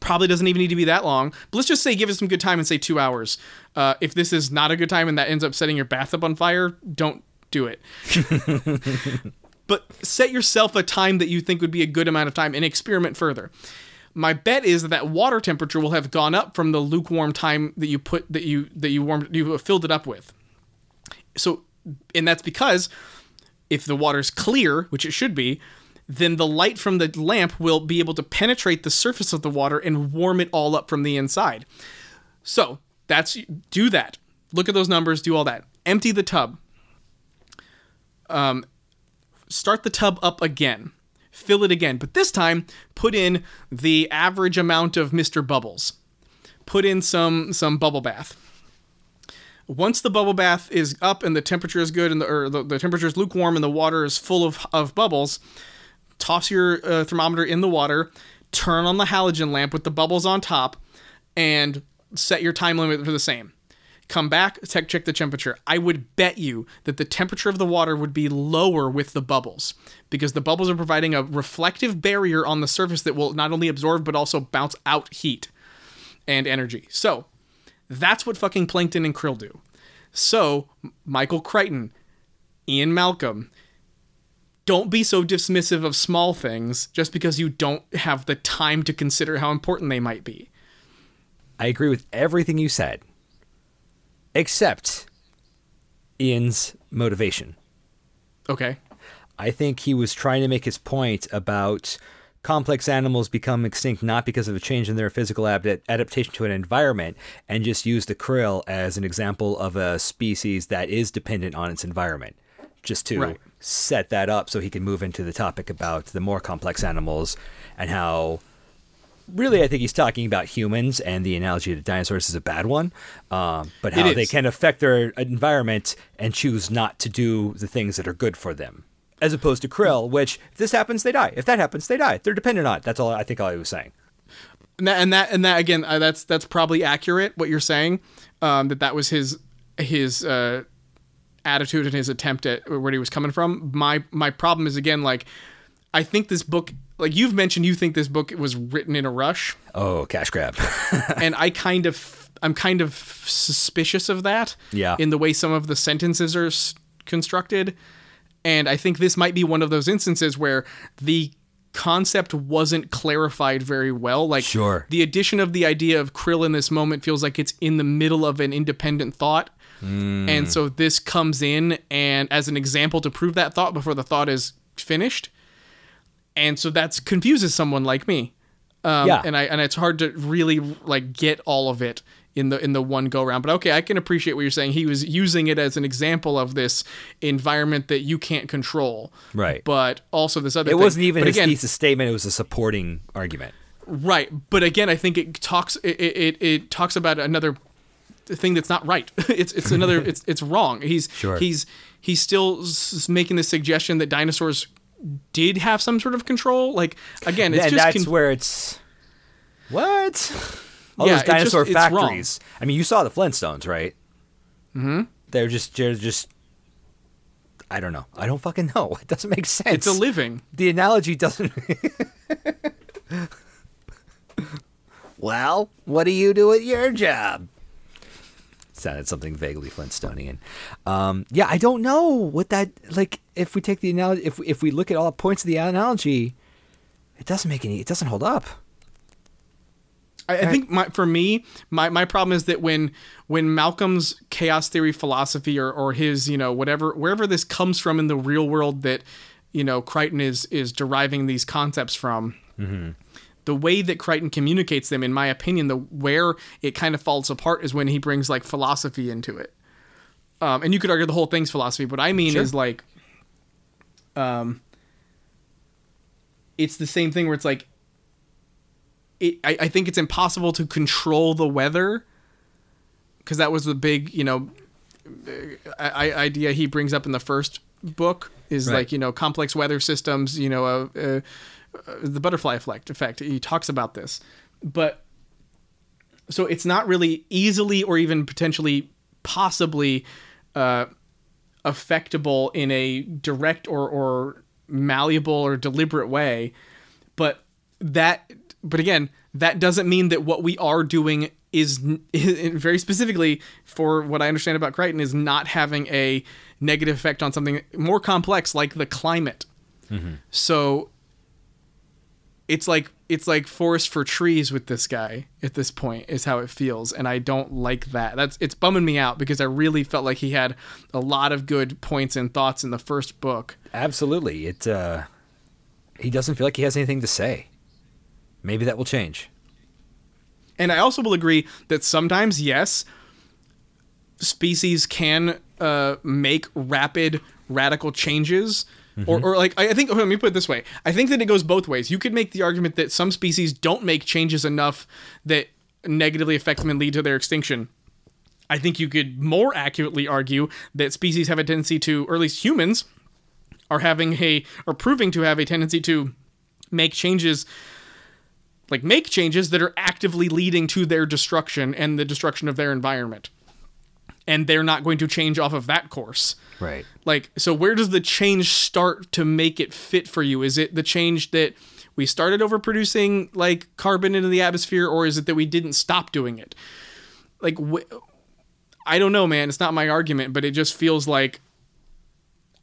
Speaker 1: probably doesn't even need to be that long. But let's just say give it some good time and say 2 hours. Uh, if this is not a good time and that ends up setting your bathtub on fire, don't do it. but set yourself a time that you think would be a good amount of time and experiment further. My bet is that, that water temperature will have gone up from the lukewarm time that you put that you that you warmed you filled it up with. So, and that's because if the water's clear, which it should be, then the light from the lamp will be able to penetrate the surface of the water and warm it all up from the inside. So, that's do that. Look at those numbers, do all that. Empty the tub. Um, start the tub up again, fill it again, but this time put in the average amount of Mr. Bubbles. Put in some some bubble bath. Once the bubble bath is up and the temperature is good and the or the, the temperature is lukewarm and the water is full of, of bubbles, toss your uh, thermometer in the water, turn on the halogen lamp with the bubbles on top, and set your time limit for the same come back, check, check the temperature. I would bet you that the temperature of the water would be lower with the bubbles because the bubbles are providing a reflective barrier on the surface that will not only absorb but also bounce out heat and energy. So that's what fucking plankton and krill do. So, Michael Crichton, Ian Malcolm, don't be so dismissive of small things just because you don't have the time to consider how important they might be.
Speaker 2: I agree with everything you said, except Ian's motivation.
Speaker 1: Okay.
Speaker 2: I think he was trying to make his point about complex animals become extinct not because of a change in their physical ab- adaptation to an environment, and just use the krill as an example of a species that is dependent on its environment, just to
Speaker 1: Right.
Speaker 2: set that up so he can move into the topic about the more complex animals and how. Really, I think he's talking about humans, and the analogy to dinosaurs is a bad one. Um, but how they can affect their environment and choose not to do the things that are good for them as opposed to krill, which if this happens, they die. If that happens, they die. They're dependent on it. That's all I think all he was saying.
Speaker 1: and that and that, and that again uh, that's that's probably accurate what you're saying um, that that was his his uh, attitude and his attempt at where he was coming from my my problem is again like i think this book like you've mentioned you think this book was written in a rush
Speaker 2: Oh, cash grab.
Speaker 1: and i kind of i'm kind of suspicious of that
Speaker 2: Yeah.
Speaker 1: in the way some of the sentences are s- constructed and i think this might be one of those instances where the concept wasn't clarified very well like
Speaker 2: Sure.
Speaker 1: the addition of the idea of krill in this moment feels like it's in the middle of an independent thought and hmm. so this comes in and as an example to prove that thought before the thought is finished and so that's confuses someone like me um,
Speaker 2: Yeah.
Speaker 1: and I and it's hard to really like get all of it in the in the one go round. But okay, I can appreciate what you're saying. He was using it as an example of this environment that you can't control,
Speaker 2: Right.
Speaker 1: But also this other.
Speaker 2: it
Speaker 1: thing.
Speaker 2: wasn't even
Speaker 1: But
Speaker 2: his
Speaker 1: again,
Speaker 2: thesis statement. It was a supporting argument.
Speaker 1: right. But again, I think it talks it it, it talks about another thing that's not right. it's it's another it's it's wrong. He's
Speaker 2: Sure.
Speaker 1: he's he's still making the suggestion that dinosaurs did have some sort of control. Like again, it's
Speaker 2: and
Speaker 1: just
Speaker 2: that's
Speaker 1: conf-
Speaker 2: where it's what all
Speaker 1: Yeah,
Speaker 2: those
Speaker 1: it's just-
Speaker 2: dinosaur factories. I mean, you saw the Flintstones, right? Mm-hmm. They're just they're just. I don't know. I don't fucking know. It doesn't make sense.
Speaker 1: it's a living.
Speaker 2: the analogy doesn't. well, what do you do at your job? Sounded something vaguely Flintstonian. Um, yeah, I don't know what that like. If we take the analogy, if if we look at all points of the analogy, it doesn't make any. It doesn't hold up.
Speaker 1: I, I think my, for me, my, my problem is that when when Malcolm's chaos theory philosophy or, or his you know whatever wherever this comes from in the real world that you know Crichton is is deriving these concepts from, the way that Crichton communicates them, in my opinion, the where it kind of falls apart is when he brings like philosophy into it. Um, and you could argue the whole thing's philosophy, but I mean
Speaker 2: Sure.
Speaker 1: is like, um, it's the same thing where it's like it, I, I think it's impossible to control the weather because that was the big you know I, I- idea he brings up in the first book is
Speaker 2: Right.
Speaker 1: like you know complex weather systems you know uh, uh, uh, the butterfly effect effect he talks about this. But so it's not really easily or even potentially possibly uh, affectable in a direct or, or malleable or deliberate way. But that but again that doesn't mean that what we are doing is, is very specifically for what i understand about crichton is not having a negative effect on something more complex like the climate. So it's like it's like forest for trees with this guy at this point is how it feels and i don't like that that's it's bumming me out because i really felt like he had a lot of good points and thoughts in the first book
Speaker 2: Absolutely. It. Uh, he doesn't feel like he has anything to say. Maybe that will change.
Speaker 1: And I also will agree that sometimes, yes, species can uh, make rapid, radical changes. Or, mm-hmm. or like I I think let me put it this way. I think that it goes both ways. You could make the argument that some species don't make changes enough that negatively affect them and lead to their extinction. I think you could more accurately argue that species have a tendency to, or at least humans, are having a or proving to have a tendency to make changes like make changes that are actively leading to their destruction and the destruction of their environment. And they're not going to change off of that course.
Speaker 2: Right.
Speaker 1: Like, so where does the change start to make it fit for you? Is it the change that we started overproducing like carbon into the atmosphere, or is it that we didn't stop doing it? Like, wh- I don't know, man. It's not my argument, but it just feels like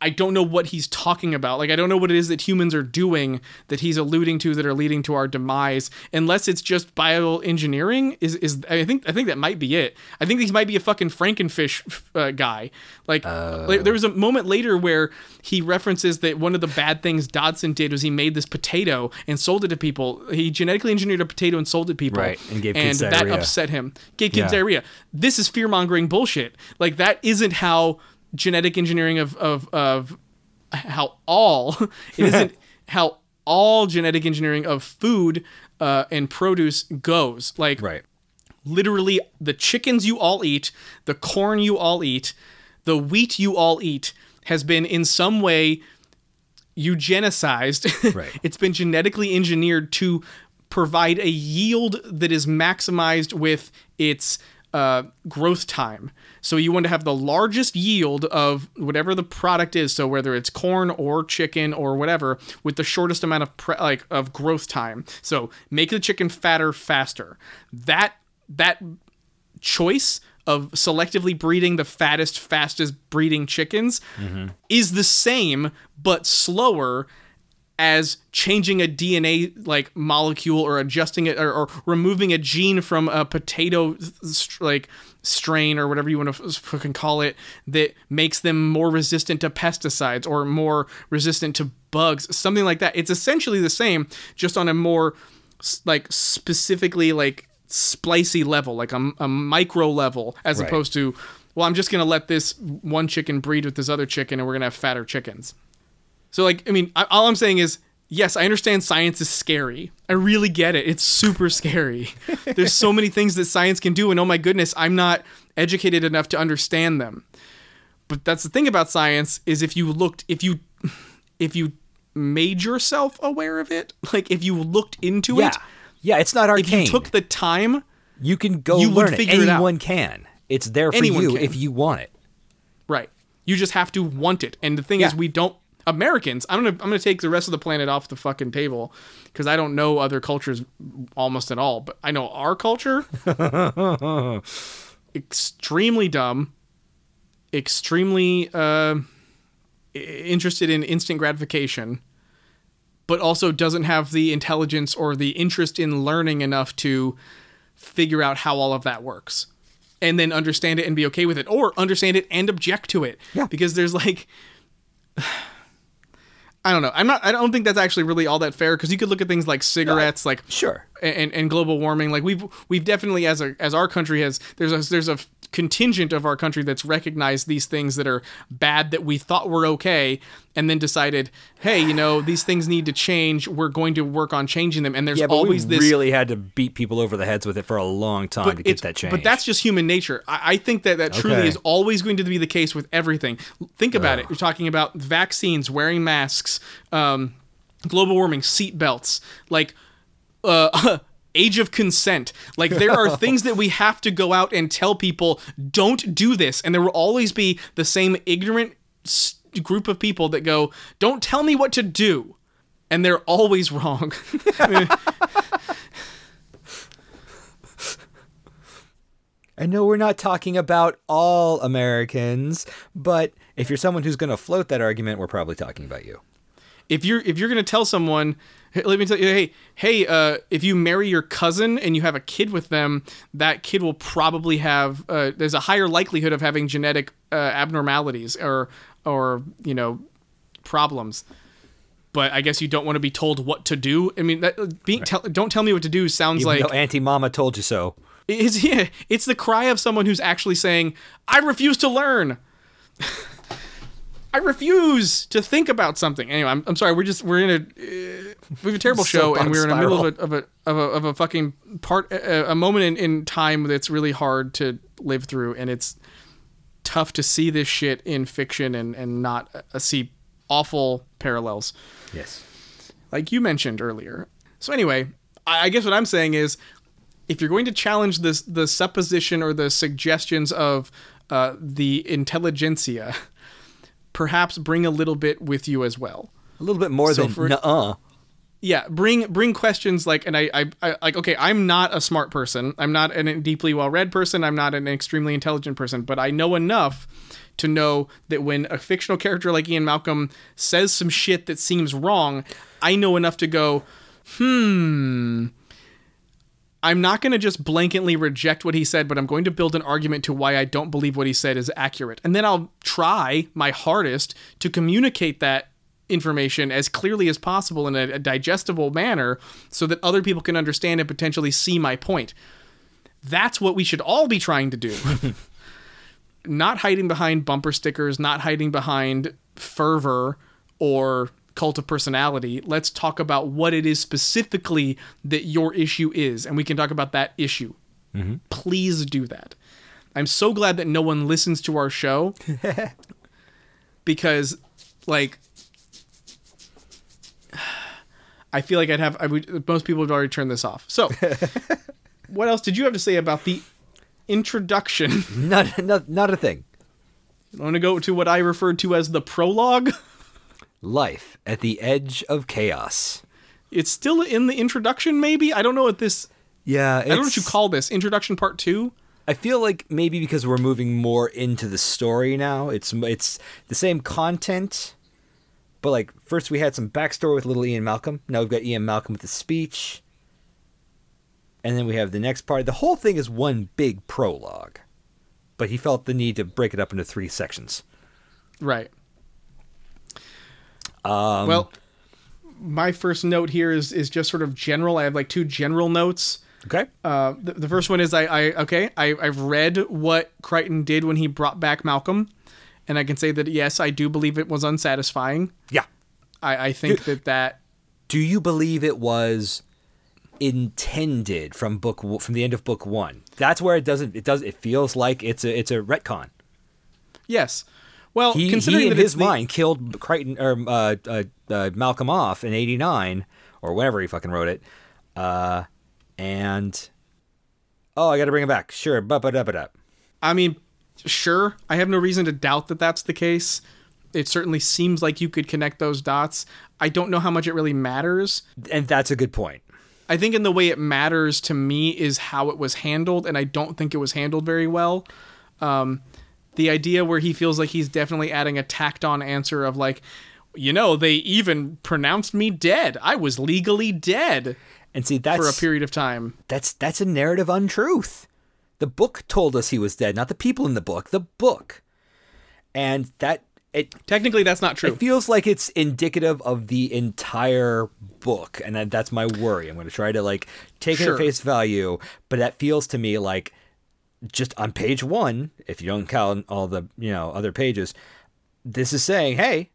Speaker 1: I don't know what he's talking about. Like I don't know what it is that humans are doing that he's alluding to that are leading to our demise. Unless it's just bioengineering. Is is I think I think that might be it. I think he might be a fucking Frankenfish uh, guy. Like, like there was a moment later where he references that one of the bad things Dodgson did was he made this potato and sold it to people. He genetically engineered a potato and sold it to people.
Speaker 2: Right, and gave kids diarrhea.
Speaker 1: And that
Speaker 2: diarrhea.
Speaker 1: upset him. Gave kids
Speaker 2: Yeah.
Speaker 1: diarrhea. This is fear mongering bullshit. Like that isn't how genetic engineering of of of how all it isn't how all genetic engineering of food uh, and produce goes. Like
Speaker 2: Right.
Speaker 1: literally the chickens you all eat, the corn you all eat, the wheat you all eat has been in some way eugenicized.
Speaker 2: Right.
Speaker 1: it's been genetically engineered to provide a yield that is maximized with its uh, growth time. So you want to have the largest yield of whatever the product is. So whether it's corn or chicken or whatever, with the shortest amount of pre- like of growth time. So make the chicken fatter faster. That that choice of selectively breeding the fattest, fastest breeding chickens mm-hmm. is the same but slower as changing a DNA like molecule or adjusting it or, or removing a gene from a potato like strain or whatever you want to fucking call it that makes them more resistant to pesticides or more resistant to bugs something like that it's essentially the same just on a more like specifically like splicey level like a, a micro level as
Speaker 2: Right.
Speaker 1: opposed to well i'm just going to let this one chicken breed with this other chicken and we're going to have fatter chickens so, like, I mean, I, all I'm saying is, yes, I understand science is scary. I really get it. It's super scary. There's so many things that science can do, and oh my goodness, I'm not educated enough to understand them. But that's the thing about science is if you looked, if you, if you made yourself aware of it, like if you looked into
Speaker 2: Yeah.
Speaker 1: it,
Speaker 2: Yeah, it's not
Speaker 1: if you took the time,
Speaker 2: you can go
Speaker 1: you would
Speaker 2: learn it.
Speaker 1: figure it out.
Speaker 2: Anyone can. It's there for
Speaker 1: Anyone
Speaker 2: you
Speaker 1: can.
Speaker 2: if you want it.
Speaker 1: Right. You just have to want it. And the thing is we don't Americans, I'm going to I'm to take the rest of the planet off the fucking table cuz I don't know other cultures almost at all, but I know our culture. Extremely dumb, extremely uh interested in instant gratification, but also doesn't have the intelligence or the interest in learning enough to figure out how all of that works and then understand it and be okay with it or understand it and object to it.
Speaker 2: Yeah.
Speaker 1: because there's like I don't know. I'm not I don't think that's actually really all that fair because you could look at things like cigarettes like
Speaker 2: Sure.
Speaker 1: and, and global warming like we've we've definitely as a as our country has there's a there's a contingent of our country that's recognized these things that are bad that we thought were okay and then decided hey you know these things need to change we're going to work on changing them and there's
Speaker 2: Yeah, but
Speaker 1: always
Speaker 2: we
Speaker 1: this
Speaker 2: really had to beat people over the heads with it for a long time to get that change.
Speaker 1: But that's just human nature. I, I think that that truly
Speaker 2: Okay.
Speaker 1: is always going to be the case with everything. Think about it. You're talking about vaccines, wearing masks, um, global warming, seat belts, like uh, age of consent. Like there are things that we have to go out and tell people don't do this, and there will always be the same ignorant group of people that go, "Don't tell me what to do." And they're always wrong.
Speaker 2: I know we're not talking about all Americans, but if you're someone who's going to float that argument, we're probably talking about you.
Speaker 1: If you're if you're gonna tell someone hey, let me tell you hey hey uh, if you marry your cousin and you have a kid with them that kid will probably have uh, there's a higher likelihood of having genetic uh, abnormalities or or you know problems but I guess you don't want to be told what to do. I mean, that, being tell, don't tell me what to do sounds
Speaker 2: Even
Speaker 1: like
Speaker 2: Auntie Mama told you so.
Speaker 1: it's yeah, it's the cry of someone who's actually saying, "I refuse to learn." I refuse to think about something. Anyway, I'm, I'm sorry. We're just we're in a uh, we have a terrible show, and we're in the middle of a of a of a, of a fucking part a, a moment in, in time that's really hard to live through, and it's tough to see this shit in fiction and and not uh, see awful parallels
Speaker 2: Yes.
Speaker 1: like you mentioned earlier. So anyway, I, I guess what I'm saying is, if you're going to challenge this the supposition or the suggestions of uh, the intelligentsia, perhaps bring a little bit with you as well.
Speaker 2: A little bit more
Speaker 1: So
Speaker 2: than
Speaker 1: for-
Speaker 2: nuh-uh.
Speaker 1: yeah bring bring questions like and I, I i like okay i'm not a smart person i'm not an, a deeply well read person i'm not an extremely intelligent person but i know enough to know that when a fictional character like ian malcolm says some shit that seems wrong i know enough to go hmm i'm not going to just blanketly reject what he said but i'm going to build an argument to why i don't believe what he said is accurate and then i'll try my hardest to communicate that information as clearly as possible in a, a digestible manner so that other people can understand and potentially see my point. That's what we should all be trying to do. not hiding behind bumper stickers, not hiding behind fervor or cult of personality. Let's talk about what it is specifically that your issue is, and we can talk about that issue. Mm-hmm. Please do that. I'm so glad that no one listens to our show because, like, I feel like I'd have I would most people would already turn this off. So, what else did you have to say about the introduction?
Speaker 2: Not, not, not a thing.
Speaker 1: I want to go to what I referred to as the prologue.
Speaker 2: Life at the edge of chaos.
Speaker 1: It's still in the introduction, maybe. I don't know what this.
Speaker 2: Yeah,
Speaker 1: I don't know what you call this. Introduction part two.
Speaker 2: I feel like maybe because we're moving more into the story now, it's it's the same content, but like first we had some backstory with little Ian Malcolm. Now we've got Ian Malcolm with the speech, and then we have the next part. The whole thing is one big prologue, but he felt the need to break it up into three sections.
Speaker 1: Right.
Speaker 2: Um,
Speaker 1: well, my first note here is is just sort of general. I have like two general notes.
Speaker 2: okay,
Speaker 1: Uh, the, the first one is I, I okay I, I've read what Crichton did when he brought back Malcolm, and I can say that yes I do believe it was unsatisfying.
Speaker 2: yeah.
Speaker 1: I, I think that that
Speaker 2: Do you believe it was intended from book from the end of book one? That's where it doesn't. It does. It feels like it's a it's a retcon.
Speaker 1: yes. Well,
Speaker 2: He,
Speaker 1: considering
Speaker 2: he in
Speaker 1: that
Speaker 2: his
Speaker 1: the-
Speaker 2: mind killed Crichton or uh, uh, uh, Malcolm off in '89 or whenever he fucking wrote it, uh, and oh, I got to bring him back. Sure, but but but up.
Speaker 1: I mean, sure. I have no reason to doubt that that's the case. It certainly seems like you could connect those dots. I don't know how much it really matters.
Speaker 2: And that's a good point.
Speaker 1: I think in the way it matters to me is how it was handled, and I don't think it was handled very well. Um, the idea where he feels like he's definitely adding a tacked on answer of like, you know, they even pronounced me dead. I was legally dead
Speaker 2: And see, that's
Speaker 1: for a period of time.
Speaker 2: that's that's a narrative untruth. The book told us he was dead, not the people in the book. The book, and that it
Speaker 1: Technically, that's not true.
Speaker 2: It feels like it's indicative of the entire book, and that, that's my worry. I'm going to try to like take it at face value, but that feels to me like just on page one, if you don't count all the you know other pages, this is saying, hey,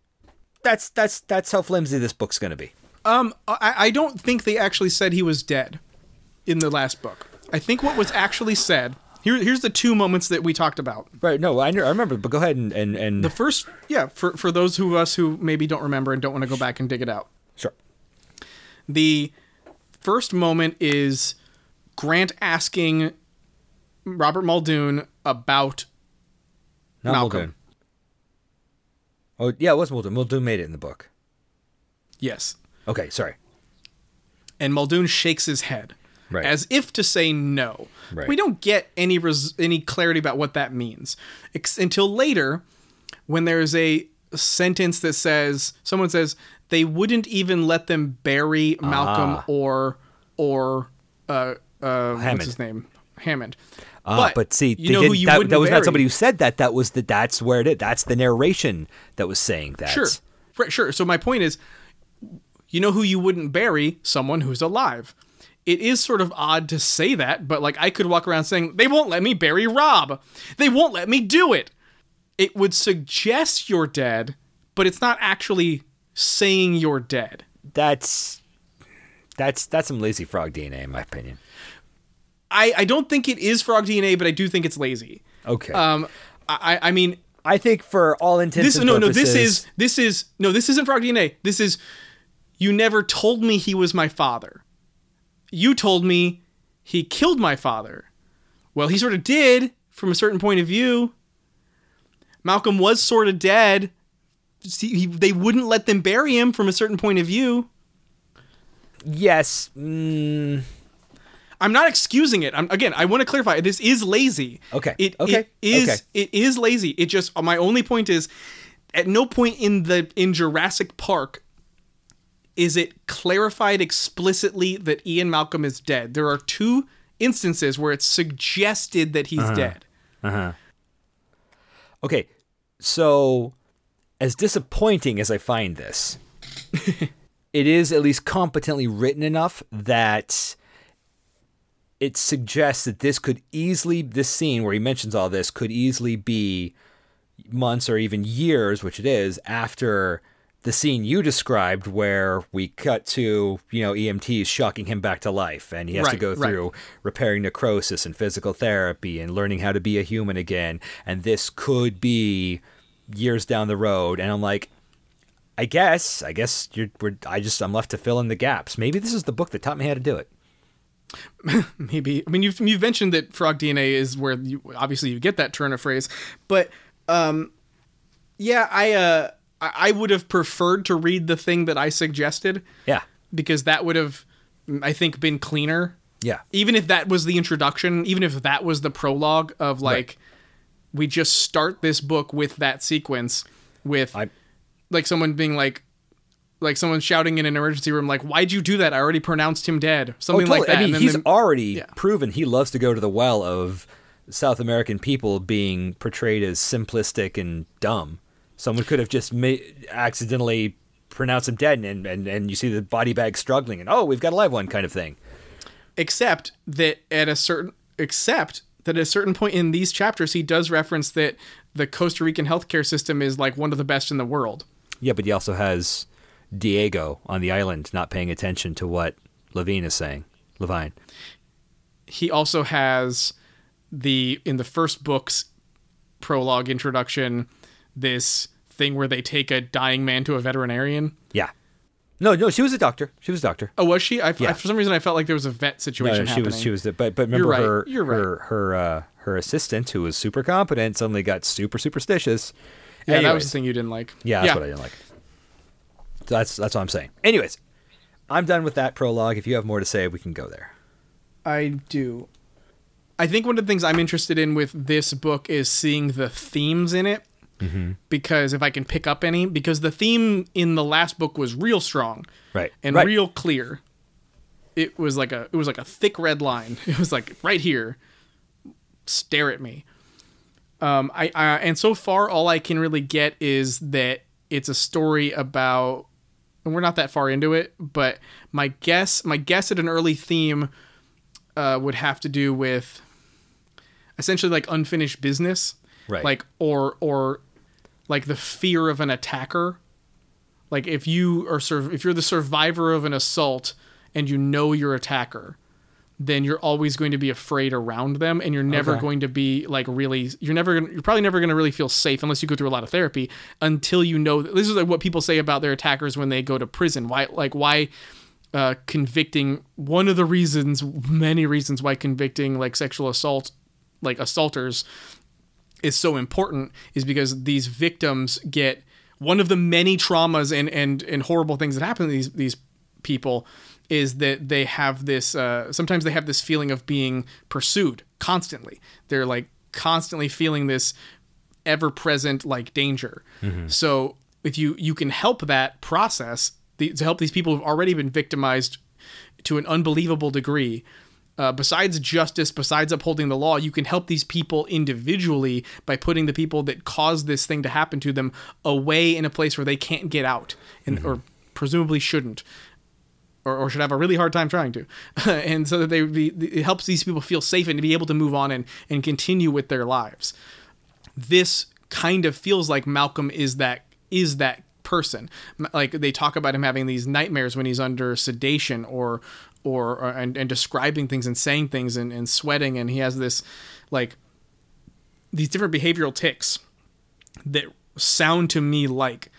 Speaker 2: that's that's that's how flimsy this book's going to be.
Speaker 1: Um, I, I don't think they actually said he was dead in the last book. I think what was actually said. Here, here's the two moments that we talked about.
Speaker 2: Right? No, I, I remember, but go ahead and and, and
Speaker 1: The first, yeah, for for those of us who maybe don't remember and don't want to go back and dig it out.
Speaker 2: sure.
Speaker 1: The first moment is Grant asking Robert Muldoon about
Speaker 2: Not
Speaker 1: Malcolm.
Speaker 2: Muldoon. Oh yeah, it was Muldoon. Muldoon made it in the book.
Speaker 1: yes,
Speaker 2: Okay, sorry.
Speaker 1: and Muldoon shakes his head
Speaker 2: Right.
Speaker 1: as if to say no.
Speaker 2: Right.
Speaker 1: We don't get any res- any clarity about what that means ex- until later, when there's a sentence that says someone says they wouldn't even let them bury Malcolm
Speaker 2: Ah.
Speaker 1: or or uh, uh, what's his name Hammond.
Speaker 2: Ah, but, see,
Speaker 1: you know who you
Speaker 2: that, that was
Speaker 1: bury.
Speaker 2: not somebody who said that. That was the that's where it is. That's the narration that was saying that.
Speaker 1: Sure. Right, sure. So my point is, you know who you wouldn't bury? Someone who's alive. It is sort of odd to say that, but like I could walk around saying, they won't let me bury Rob. They won't let me do it. It would suggest you're dead, but it's not actually saying you're dead.
Speaker 2: That's that's that's some lazy frog DNA in my opinion.
Speaker 1: I, I don't think it is frog DNA, but I do think it's lazy.
Speaker 2: Okay.
Speaker 1: Um, I, I mean,
Speaker 2: I think for all intents
Speaker 1: this
Speaker 2: and
Speaker 1: no
Speaker 2: purposes,
Speaker 1: no this is this is no this isn't frog DNA. This is you never told me he was my father. You told me he killed my father. Well, he sort of did from a certain point of view. Malcolm was sort of dead. See, he, they wouldn't let them bury him from a certain point of view.
Speaker 2: yes. Mm,
Speaker 1: I'm not excusing it. I'm, again, I want to clarify. This is lazy.
Speaker 2: Okay.
Speaker 1: It,
Speaker 2: Okay.
Speaker 1: It is.
Speaker 2: Okay.
Speaker 1: It is lazy. It just. My only point is, at no point in the in Jurassic Park is it clarified explicitly that Ian Malcolm is dead. There are two instances where it's suggested that he's dead. Uh-huh.
Speaker 2: okay. So, as disappointing as I find this, it is at least competently written enough that it suggests that this could easily, this scene where he mentions all this could easily be months or even years, which it is, after the scene you described where we cut to, you know, EMTs shocking him back to life and he has to
Speaker 1: Right,
Speaker 2: go
Speaker 1: right.
Speaker 2: through repairing necrosis and physical therapy and learning how to be a human again. And this could be years down the road. And I'm like, I guess, I guess you're, we're, I just, I'm left to fill in the gaps. Maybe this is the book that taught me how to do it.
Speaker 1: maybe i mean you've, you've mentioned that frog dna is where you obviously you get that turn of phrase but um yeah i uh i would have preferred to read the thing that i suggested
Speaker 2: Yeah.
Speaker 1: because that would have i think been cleaner
Speaker 2: Yeah.
Speaker 1: even if that was the introduction even if that was the prologue of like we just start this book with that sequence with
Speaker 2: I,
Speaker 1: like someone being like like someone shouting in an emergency room like why'd you do that i already pronounced him dead something like that
Speaker 2: Oh, I mean, he's already proven he loves to go to the well of South American people being portrayed as simplistic and dumb. Someone could have just ma- accidentally pronounced him dead, and, and and you see the body bag struggling, and oh, we've got a live one, kind of thing.
Speaker 1: except that at a certain except that at a certain point in these chapters he does reference that the Costa Rican healthcare system is like one of the best in the world.
Speaker 2: Yeah, but he also has Diego on the island not paying attention to what Levine is saying. Levine.
Speaker 1: He also has the in the first book's prologue introduction this thing where they take a dying man to a veterinarian.
Speaker 2: Yeah. No, no, she was a doctor. She was a doctor.
Speaker 1: Oh, was she? I,
Speaker 2: Yeah.
Speaker 1: I- for some reason I felt like there was a vet situation
Speaker 2: no, she
Speaker 1: happening.
Speaker 2: was she was the, but but remember
Speaker 1: right,
Speaker 2: her
Speaker 1: you're right.
Speaker 2: her her uh, her assistant who was super competent suddenly got super superstitious.
Speaker 1: yeah, that was the thing you didn't like.
Speaker 2: Yeah, that's what I didn't like. That's that's what I'm saying. Anyways, I'm done with that prologue. If you have more to say, we can go there.
Speaker 1: I do. I think one of the things I'm interested in with this book is seeing the themes in it.
Speaker 2: Mm-hmm.
Speaker 1: Because if I can pick up any, because the theme in the last book was real strong
Speaker 2: Right.
Speaker 1: and
Speaker 2: right.
Speaker 1: real clear. It was like a it was like a thick red line. It was like right here, stare at me. Um, I, I and so far all I can really get is that it's a story about, and we're not that far into it, but my guess my guess at an early theme uh, would have to do with essentially like unfinished business,
Speaker 2: Right.
Speaker 1: Like or or like the fear of an attacker. Like if you are sur- if you're the survivor of an assault and you know your attacker, then you're always going to be afraid around them and you're never
Speaker 2: Okay.
Speaker 1: going to be like really you're never gonna, you're probably never going to really feel safe unless you go through a lot of therapy until you know this is like what people say about their attackers when they go to prison why like why uh, convicting one of the reasons many reasons why convicting like sexual assault like assaulters is so important is because these victims get one of the many traumas and and and horrible things that happen to these these people is that they have this uh, sometimes they have this feeling of being pursued constantly. They're like constantly feeling this ever present like danger. So if you you can help that process the, to help these people who've already been victimized to an unbelievable degree uh, besides justice, besides upholding the law, you can help these people individually by putting the people that caused this thing to happen to them away in a place where they can't get out, and or presumably shouldn't, or, or should have a really hard time trying to, and so that they be, it helps these people feel safe and to be able to move on and and continue with their lives. This kind of feels like Malcolm is that is that person. Like they talk about him having these nightmares when he's under sedation or or, or and, and describing things and saying things and, and sweating and he has this like these different behavioral ticks that sound to me like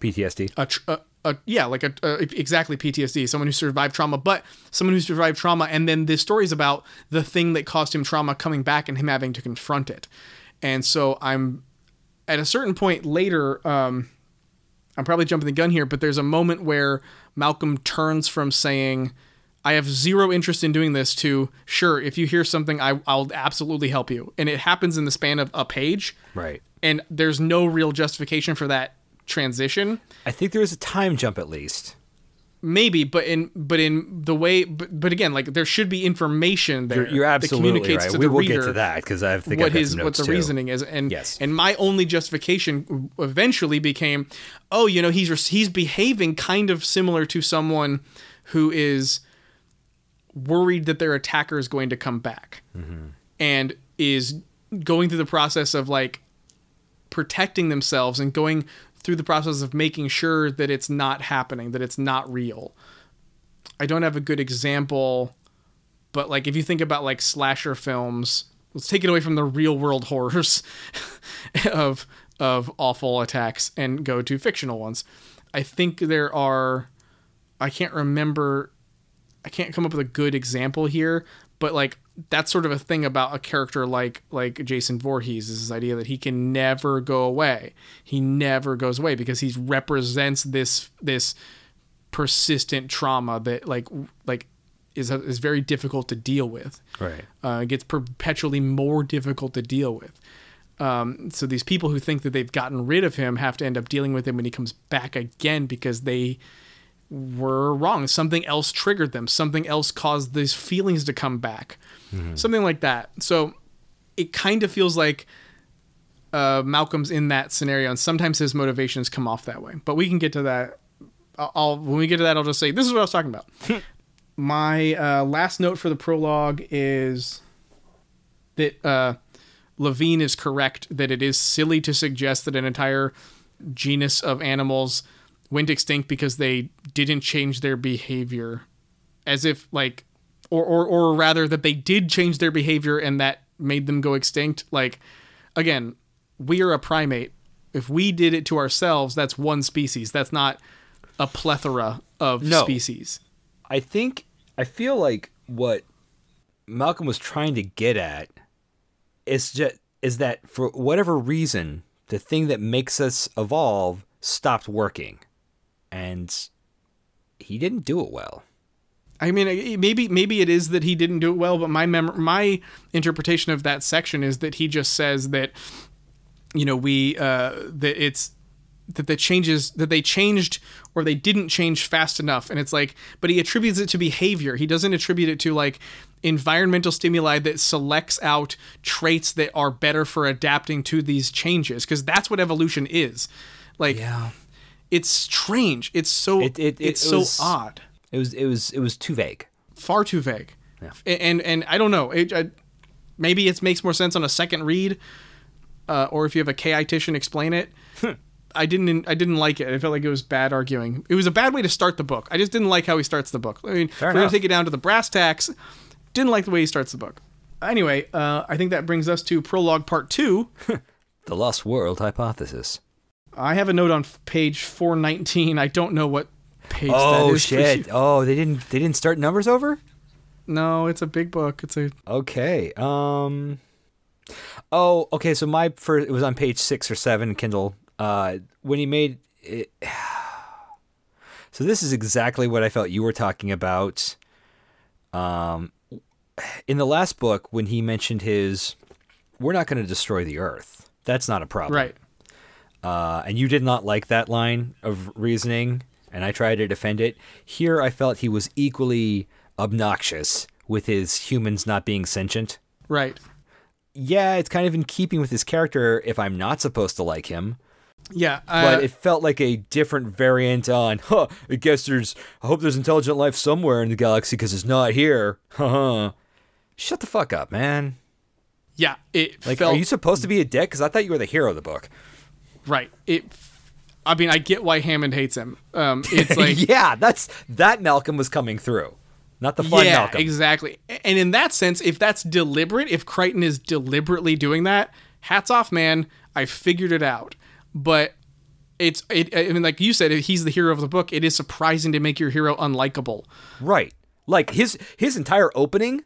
Speaker 2: PTSD.
Speaker 1: a, tr- a, a yeah, like a, a exactly PTSD, someone who survived trauma, but someone who survived trauma, and then this story is about the thing that caused him trauma coming back and him having to confront it. And so I'm at a certain point later, um, I'm probably jumping the gun here, but there's a moment where Malcolm turns from saying, I have zero interest in doing this to, sure, if you hear something, I, I'll absolutely help you. And it happens in the span of a page.
Speaker 2: Right.
Speaker 1: And there's no real justification for that transition.
Speaker 2: I think there is a time jump at least.
Speaker 1: Maybe, but in but in the way, but, but again, like there should be information there.
Speaker 2: You're, you're absolutely
Speaker 1: that communicates
Speaker 2: right.
Speaker 1: To
Speaker 2: we will get to that because I think
Speaker 1: what
Speaker 2: I've got
Speaker 1: his what the
Speaker 2: too.
Speaker 1: reasoning is, and
Speaker 2: Yes.
Speaker 1: and my only justification eventually became, oh, you know, he's he's behaving kind of similar to someone who is worried that their attacker is going to come back, mm-hmm. and is going through the process of like protecting themselves and going through the process of making sure that it's not happening, that it's not real. I don't have a good example, but like if you think about like slasher films, let's take it away from the real world horrors of of awful attacks and go to fictional ones. I think there are I can't remember I can't come up with a good example here, but like that's sort of a thing about a character like like Jason Voorhees is this idea that he can never go away. He never goes away because he represents this this persistent trauma that like like is is very difficult to deal with.
Speaker 2: Right.
Speaker 1: Uh, it gets perpetually more difficult to deal with. Um, so these people who think that they've gotten rid of him have to end up dealing with him when he comes back again because they were wrong. Something else triggered them. Something else caused these feelings to come back. Something like that. So it kind of feels like uh, Malcolm's in that scenario, and sometimes his motivations come off that way. But we can get to that. I'll, I'll when we get to that, I'll just say this is what I was talking about. My uh, last note for the prologue is that uh, Levine is correct that it is silly to suggest that an entire genus of animals went extinct because they didn't change their behavior, as if like, or or or rather that they did change their behavior and that made them go extinct. Like, again, we are a primate. If we did it to ourselves, that's one species. That's not a plethora of
Speaker 2: No.
Speaker 1: species.
Speaker 2: I think I feel like what Malcolm was trying to get at is just is that for whatever reason the thing that makes us evolve stopped working and he didn't do it well.
Speaker 1: I mean, maybe maybe it is that he didn't do it well, but my mem- my interpretation of that section is that he just says that you know we uh, that it's that the changes that they changed or they didn't change fast enough, and it's like, but he attributes it to behavior. He doesn't attribute it to like environmental stimuli that selects out traits that are better for adapting to these changes, because that's what evolution is. Like,
Speaker 2: Yeah.
Speaker 1: It's strange. It's so
Speaker 2: It- it- it
Speaker 1: it's so
Speaker 2: was-
Speaker 1: odd
Speaker 2: It was it was it was too vague.
Speaker 1: far too vague.
Speaker 2: Yeah.
Speaker 1: And and I don't know. It, I, maybe it makes more sense on a second read, uh, or if you have a K-itician explain it. I didn't. I didn't like it. I felt like it was bad arguing. It was a bad way to start the book. I just didn't like how he starts the book. I mean, if we're gonna take it down to the brass tacks. Didn't like the way he starts the book. Anyway, uh, I think that brings us to prologue part two.
Speaker 2: The Lost World hypothesis.
Speaker 1: I have a note on page four nineteen. I don't know what page that
Speaker 2: Oh
Speaker 1: is. for
Speaker 2: shit. Oh, they didn't they didn't start numbers over?
Speaker 1: No, it's a big book. It's a
Speaker 2: Okay. Um. Oh, okay. So my first, it was on page six or seven, Kindle. Uh, when he made it. So this is exactly what I felt you were talking about. Um, in the last book, when he mentioned his, "We're not going to destroy the Earth." That's not a problem,
Speaker 1: right.
Speaker 2: Uh, and you did not like that line of reasoning, and I tried to defend it. Here, I felt he was equally obnoxious with his humans not being sentient.
Speaker 1: Right.
Speaker 2: Yeah, it's kind of in keeping with his character if I'm not supposed to like him,
Speaker 1: Yeah. Uh,
Speaker 2: but it felt like a different variant on, huh, I guess there's, I hope there's intelligent life somewhere in the galaxy because it's not here. Haha. Shut the fuck up, man.
Speaker 1: yeah. It
Speaker 2: Like,
Speaker 1: felt
Speaker 2: are you supposed to be a dick? Because I thought you were the hero of the book.
Speaker 1: Right. It. I mean, I get why Hammond hates him. Um, it's like
Speaker 2: yeah, that's, that Malcolm was coming through. Not the fun
Speaker 1: yeah,
Speaker 2: Malcolm.
Speaker 1: exactly. And in that sense, if that's deliberate, if Crichton is deliberately doing that, hats off, man. I figured it out. But it's it. I mean, like you said, he's the hero of the book. It is surprising to make your hero unlikable.
Speaker 2: Right. Like his his entire opening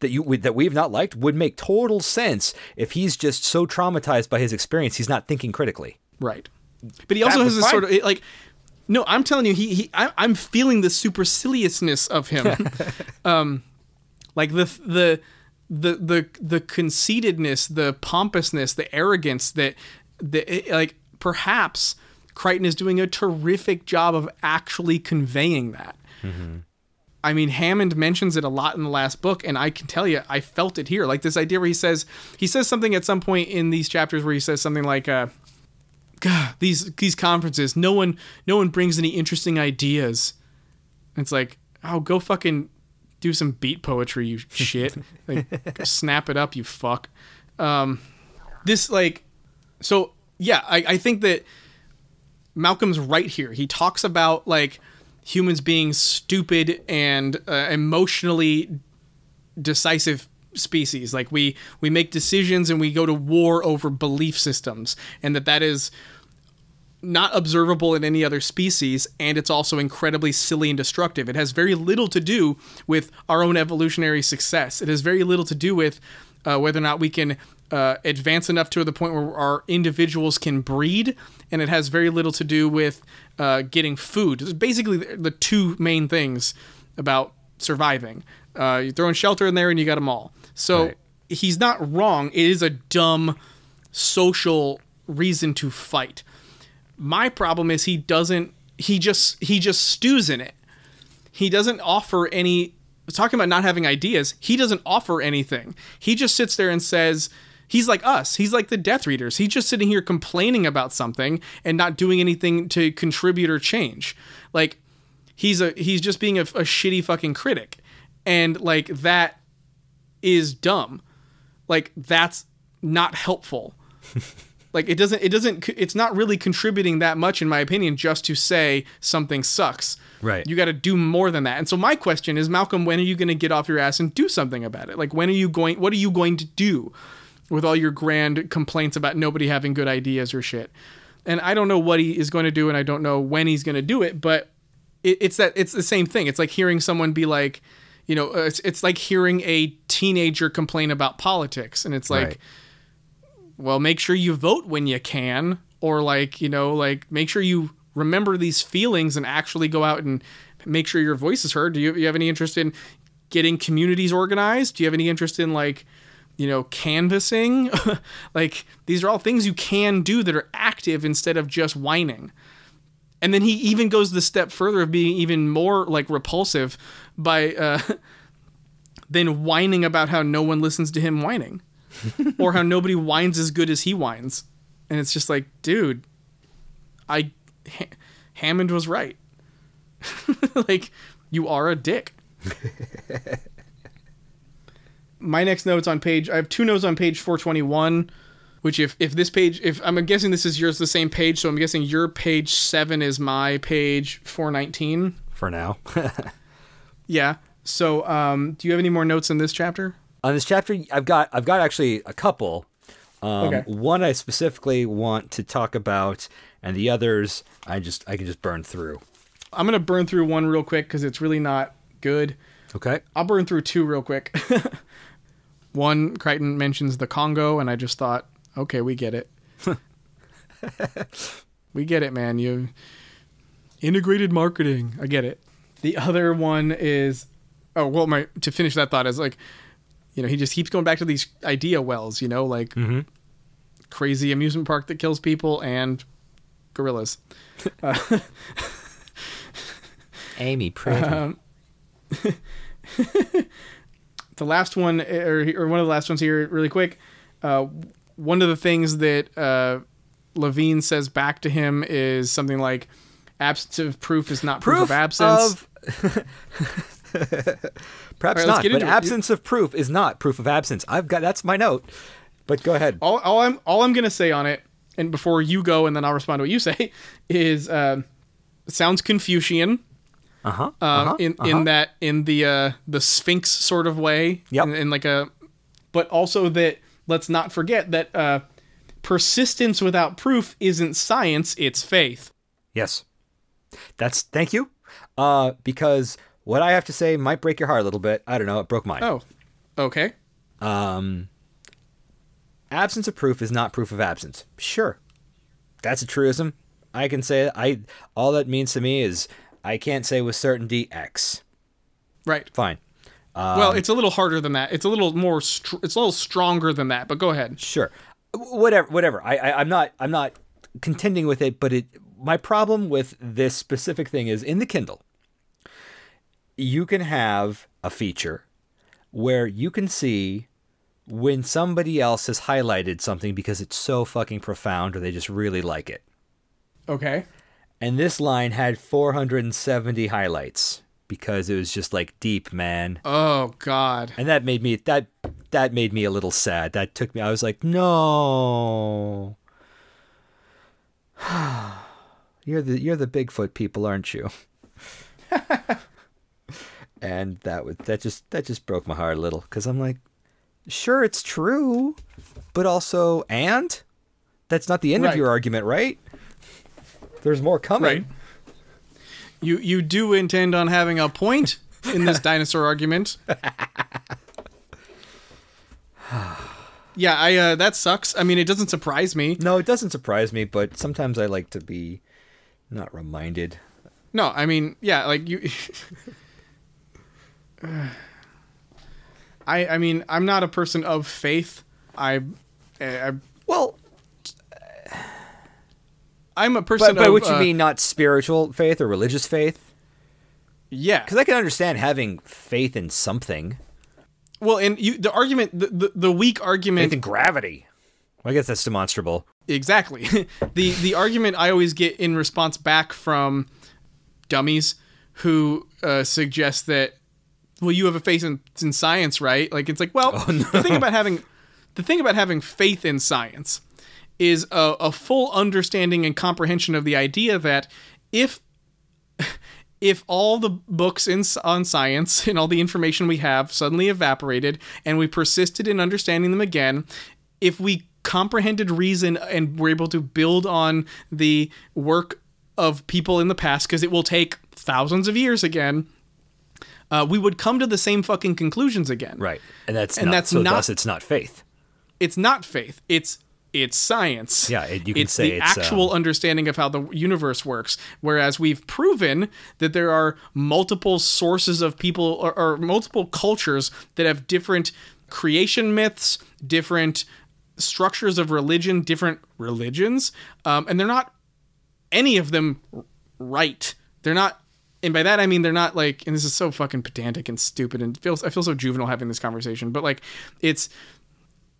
Speaker 2: that you that we've not liked would make total sense if he's just so traumatized by his experience he's not thinking critically.
Speaker 1: Right. But he also
Speaker 2: That
Speaker 1: has this
Speaker 2: fine.
Speaker 1: sort of like. No, I'm telling you, he, he I, I'm feeling the superciliousness of him, um, like the the the the the conceitedness, the pompousness, the arrogance that that it- like perhaps Crichton is doing a terrific job of actually conveying that. I mean, Hammond mentions it a lot in the last book, and I can tell you, I felt it here. Like this idea where he says he says something at some point in these chapters where he says something like, uh, "God, these these conferences, no one no one brings any interesting ideas." And it's like, oh, go fucking do some beat poetry, you shit. like, snap it up, you fuck. Um, this like, so yeah, I, I think that Malcolm's right here. He talks about like humans being stupid and uh, emotionally decisive species. Like we we make decisions and we go to war over belief systems and that that is not observable in any other species and it's also incredibly silly and destructive. It has very little to do with our own evolutionary success. It has very little to do with uh, whether or not we can uh, advance enough to the point where our individuals can breed and it has very little to do with uh, getting food. It's basically the the two main things about surviving. Uh, you're throwing shelter in there and you got them all. So
Speaker 2: Right.
Speaker 1: he's not wrong. It is a dumb social reason to fight. My problem is he doesn't he just he just stews in it. He doesn't offer any talking about not having ideas he doesn't offer anything. He just sits there and says he's like us. He's like the death readers. He's just sitting here complaining about something and not doing anything to contribute or change. Like he's a he's just being a, a shitty fucking critic. And like that is dumb. Like that's not helpful. Like it doesn't it doesn't it's not really contributing that much in my opinion just to say something sucks.
Speaker 2: Right.
Speaker 1: you got to do more than that. And so my question is malcolm when are you going to get off your ass and do something about it? Like when are you going what are you going to do with all your grand complaints about nobody having good ideas or shit. And i don't know what he is going to do and i don't know when he's going to do it but it, it's that it's the same thing. It's like hearing someone be like you know uh, it's, it's like hearing a teenager complain about politics and it's like
Speaker 2: Right.
Speaker 1: well make sure you vote when you can or like you know like make sure you remember these feelings and actually go out and make sure your voice is heard. Do you, you have any interest in getting communities organized? Do you have any interest in like you know canvassing like these are all things you can do that are active instead of just whining and then he even goes the step further of being even more like repulsive by uh than whining about how no one listens to him whining or how nobody whines as good as he whines. And it's just like, dude, I ha- Hammond was right. like you are a dick. My next notes on page I have two notes on page 421 which if if this page if I'm guessing this is yours the same page so I'm guessing your page 7 is my page 419.
Speaker 2: for now.
Speaker 1: Yeah. So um do you have any more notes in this chapter?
Speaker 2: On this chapter, I've got I've got actually a couple. Um,
Speaker 1: Okay.
Speaker 2: One I specifically want to talk about, and the others I just I can just burn through.
Speaker 1: I'm gonna burn through one real quick because it's really not good.
Speaker 2: Okay.
Speaker 1: I'll burn through two real quick. one, Crichton mentions the Congo, and I just thought, okay, we get it. we get it, man. You integrated marketing. I get it. The other one is, oh well, my to finish that thought is like, you know, he just keeps going back to these idea wells. You know, like mm-hmm. crazy amusement park that kills people and gorillas.
Speaker 2: Uh, Amy, pretty.
Speaker 1: The last one or, or one of the last ones here really quick uh, one of the things that uh, levine says back to him is something like absence of proof is not proof, of absence
Speaker 2: of- Perhaps
Speaker 1: let's
Speaker 2: not, but
Speaker 1: into it.
Speaker 2: absence of proof is not proof of absence. I've got that's my note. But go ahead.
Speaker 1: all, all i'm all i'm gonna say on it and before you go and then i'll respond to what you say is uh, sounds confucian
Speaker 2: Uh huh.
Speaker 1: uh,
Speaker 2: uh-huh,
Speaker 1: in
Speaker 2: uh-huh.
Speaker 1: in that in the uh, the Sphinx sort of way.
Speaker 2: Yeah.
Speaker 1: In, in like a, but also that let's not forget that uh, persistence without proof isn't science; it's faith.
Speaker 2: Yes. That's thank you. Uh, because what I have to say might break your heart a little bit. I don't know. It broke mine.
Speaker 1: Oh, okay.
Speaker 2: Um, absence of proof is not proof of absence. Sure, that's a truism. I can say I all that means to me is I can't say with certainty X.
Speaker 1: Right.
Speaker 2: Fine.
Speaker 1: well, um, it's a little harder than that. It's a little more. Str- it's a little stronger than that. But go ahead.
Speaker 2: Sure. Whatever. Whatever. I, I I'm not I'm not contending with it, but it my problem with this specific thing is in the Kindle. You can have a feature where you can see when somebody else has highlighted something because it's so fucking profound or they just really like it.
Speaker 1: Okay.
Speaker 2: And this line had 470 highlights because it was just like deep, man.
Speaker 1: Oh God.
Speaker 2: And that made me that that made me a little sad. That took me I was like, "No." you're the you're the Bigfoot people, aren't you? and that would that just that just broke my heart a little cuz I'm like, "Sure, it's true, but also and that's not the end
Speaker 1: Right.
Speaker 2: of your argument, right? There's more coming."
Speaker 1: Right. You you do intend on having a point in this dinosaur argument. yeah, I uh, that sucks. I mean, it doesn't surprise me.
Speaker 2: No, it doesn't surprise me, but sometimes I like to be not reminded.
Speaker 1: No, I mean, yeah, like you. I I mean, I'm not a person of faith. I, I
Speaker 2: Well,
Speaker 1: I'm a person.
Speaker 2: but by
Speaker 1: of,
Speaker 2: what you
Speaker 1: uh,
Speaker 2: mean, not spiritual faith or religious faith?
Speaker 1: Yeah.
Speaker 2: Because I can understand having faith in something.
Speaker 1: Well, and you the argument the the, the weak argument
Speaker 2: Faith in gravity. Well, I guess that's demonstrable.
Speaker 1: Exactly. the the argument I always get in response back from dummies who uh, suggest that well you have a faith in, in science, right? Like it's like well the thing about having the thing about having faith in science is a, a full understanding and comprehension of the idea that if if all the books in, on science and all the information we have suddenly evaporated and we persisted in understanding them again, if we comprehended reason and were able to build on the work of people in the past, because it will take thousands of years again, uh, we would come to the same fucking conclusions again.
Speaker 2: Right. And that's
Speaker 1: And
Speaker 2: not,
Speaker 1: that's
Speaker 2: so
Speaker 1: not-
Speaker 2: thus it's not faith.
Speaker 1: It's not faith. It's it's science.
Speaker 2: Yeah, it- you can
Speaker 1: it's
Speaker 2: say
Speaker 1: the
Speaker 2: it's,
Speaker 1: actual
Speaker 2: um,
Speaker 1: understanding of how the universe works. Whereas we've proven that there are multiple sources of people or, or multiple cultures that have different creation myths, different structures of religion, different religions, um, and they're not any of them right. They're not, and by that I mean they're not like. And this is so fucking pedantic and stupid, and feels I feel so juvenile having this conversation. But like, it's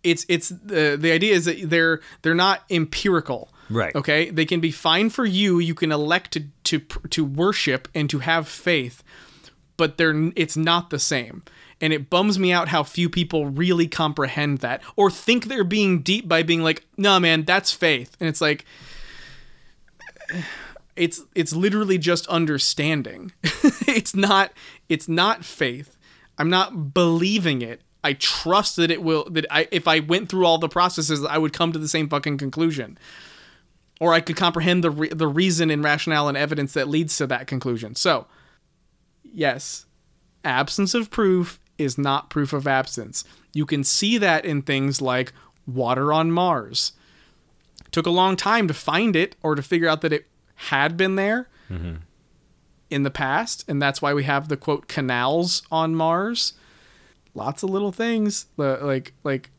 Speaker 1: it's it's the the idea is that they're they're not empirical.
Speaker 2: Right.
Speaker 1: Okay. They can be fine for you. You can elect to to to worship and to have faith, but they're it's not the same. And it bums me out how few people really comprehend that or think they're being deep by being like, "Nah, man, that's faith." And it's like it's it's literally just understanding. it's not it's not faith. I'm not believing it. I trust that it will that I if I went through all the processes I would come to the same fucking conclusion. Or I could comprehend the re- the reason and rationale and evidence that leads to that conclusion. So, yes, absence of proof is not proof of absence. You can see that in things like water on Mars took a long time to find it or to figure out that it had been there mm-hmm. in the past and that's why we have the quote canals on mars lots of little things like like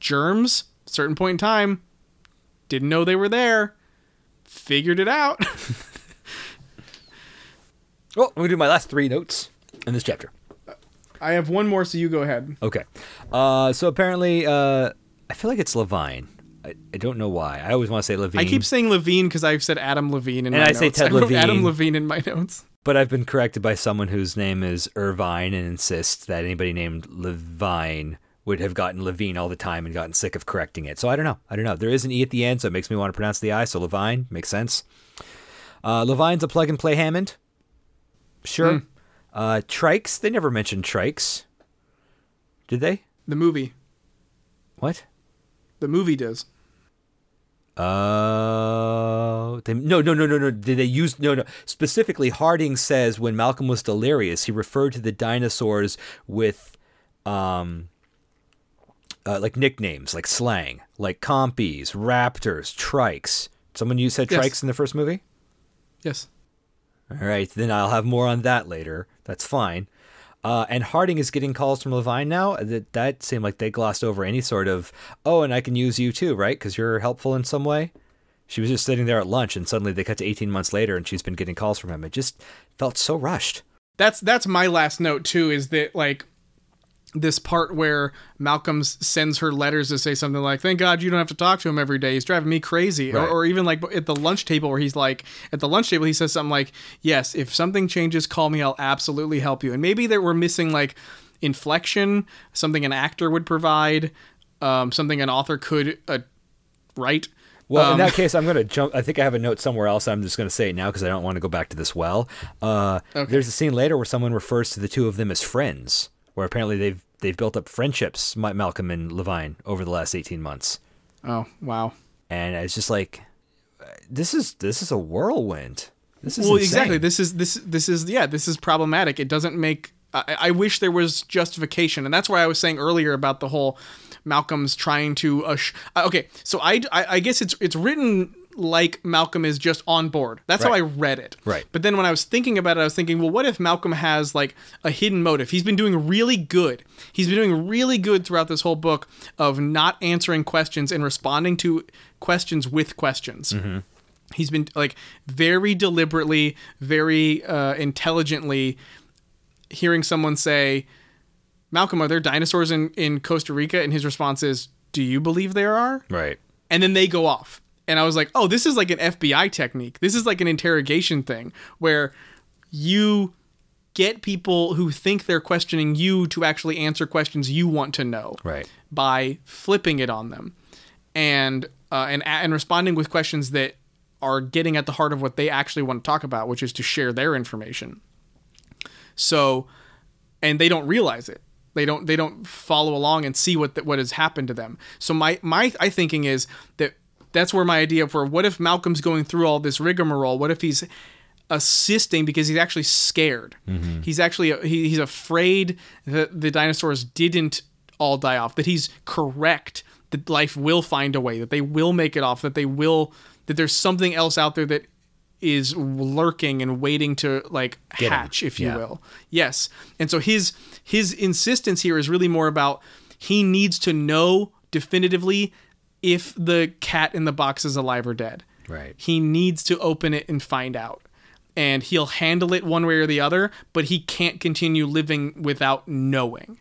Speaker 1: germs certain point in time didn't know they were there figured it out
Speaker 2: Well, I'm to do my last three notes in this chapter.
Speaker 1: i have one more so you go ahead
Speaker 2: Okay. Uh, so apparently, uh, I feel like it's Levine. I, I don't know why. I always want to say Levine.
Speaker 1: i keep saying levine because i've said adam levine in
Speaker 2: And
Speaker 1: my
Speaker 2: I say Ted
Speaker 1: I wrote
Speaker 2: Levine.
Speaker 1: adam levine in my notes
Speaker 2: But I've been corrected by someone whose name is Irvine and insists that anybody named Levine would have gotten Levine all the time and gotten sick of correcting it. So I don't know. I don't know. There is an E at the end, so it makes me want to pronounce the I. So Levine makes sense. Uh, Levine's a plug and play Hammond. Sure. Uh, trikes, they never mentioned trikes. Did they?
Speaker 1: the movie
Speaker 2: What?
Speaker 1: the movie does
Speaker 2: Uh, no, no, no, no, no. Did they use no, no? Specifically, Harding says when Malcolm was delirious, he referred to the dinosaurs with, um, uh, like nicknames, like slang, like compies, raptors, trikes, Someone you said
Speaker 1: Yes.
Speaker 2: trikes in the first movie?
Speaker 1: Yes.
Speaker 2: All right, then I'll have more on that later. That's fine. Uh, and Harding is getting calls from Levine now. That that seemed like they glossed over any sort of oh, and I can use you too, right? Because you're helpful in some way. She was just sitting there at lunch, and suddenly they cut to 18 months later, and she's been getting calls from him. It just felt so rushed.
Speaker 1: That's that's my last note too. Is that like this part where Malcolm sends her letters to say something like, "Thank God you don't have to talk to him every day. He's driving me crazy." Or, or even like at the lunch table where he's like, at the lunch table he says something like, "Yes, if something changes, call me. I'll absolutely help you." And maybe that we're missing like inflection, something an actor would provide, um, something an author could uh, write.
Speaker 2: Well,
Speaker 1: Um,
Speaker 2: in that case, I'm going to jump. I think I have a note somewhere else. I'm just going to say it now because I don't want to go back to this well. Uh,
Speaker 1: Okay.
Speaker 2: There's a scene later where someone refers to the two of them as friends, where apparently they've they've built up friendships, Ma- Malcolm and Levine, over the last 18 months.
Speaker 1: Oh wow.
Speaker 2: and it's just like uh, this is this is a whirlwind. This is
Speaker 1: well
Speaker 2: insane.
Speaker 1: exactly this is this this is yeah this is problematic it doesn't make I, I wish there was justification and that's why i was saying earlier about the whole malcolm's trying to ush, uh, okay so I, I i guess it's it's written like malcolm is just on board. That's how i read it.
Speaker 2: Right.
Speaker 1: but then when i was thinking about it i was thinking well what if malcolm has like a hidden motive? He's been doing really good. He's been doing really good throughout this whole book of not answering questions and responding to questions with questions. He's been like very deliberately very uh, intelligently hearing someone say malcolm are there dinosaurs in, in costa rica? And his response is do you believe there are?
Speaker 2: Right.
Speaker 1: and then they go off and i was like oh this is like an fbi technique this is like an interrogation thing where you get people who think they're questioning you to actually answer questions you want to know
Speaker 2: Right.
Speaker 1: by flipping it on them and uh, and and responding with questions that are getting at the heart of what they actually want to talk about, which is to share their information. So, and they don't realize it. They don't they don't follow along and see what the, what has happened to them. So my my I thinking is that that's where my idea for what if Malcolm's going through all this rigmarole? What if he's assisting because he's actually scared. Mm-hmm. He's actually he, he's afraid that the dinosaurs didn't all die off. That he's correct. That life will find a way. That they will make it off. That they will. That there's something else out there that is lurking and waiting to like
Speaker 2: Get
Speaker 1: hatch, if you
Speaker 2: Yeah.
Speaker 1: will. Yes. And so his his insistence here is really more about he needs to know definitively if the cat in the box is alive or dead.
Speaker 2: Right.
Speaker 1: He needs to open it and find out. And he'll handle it one way or the other, but he can't continue living without knowing.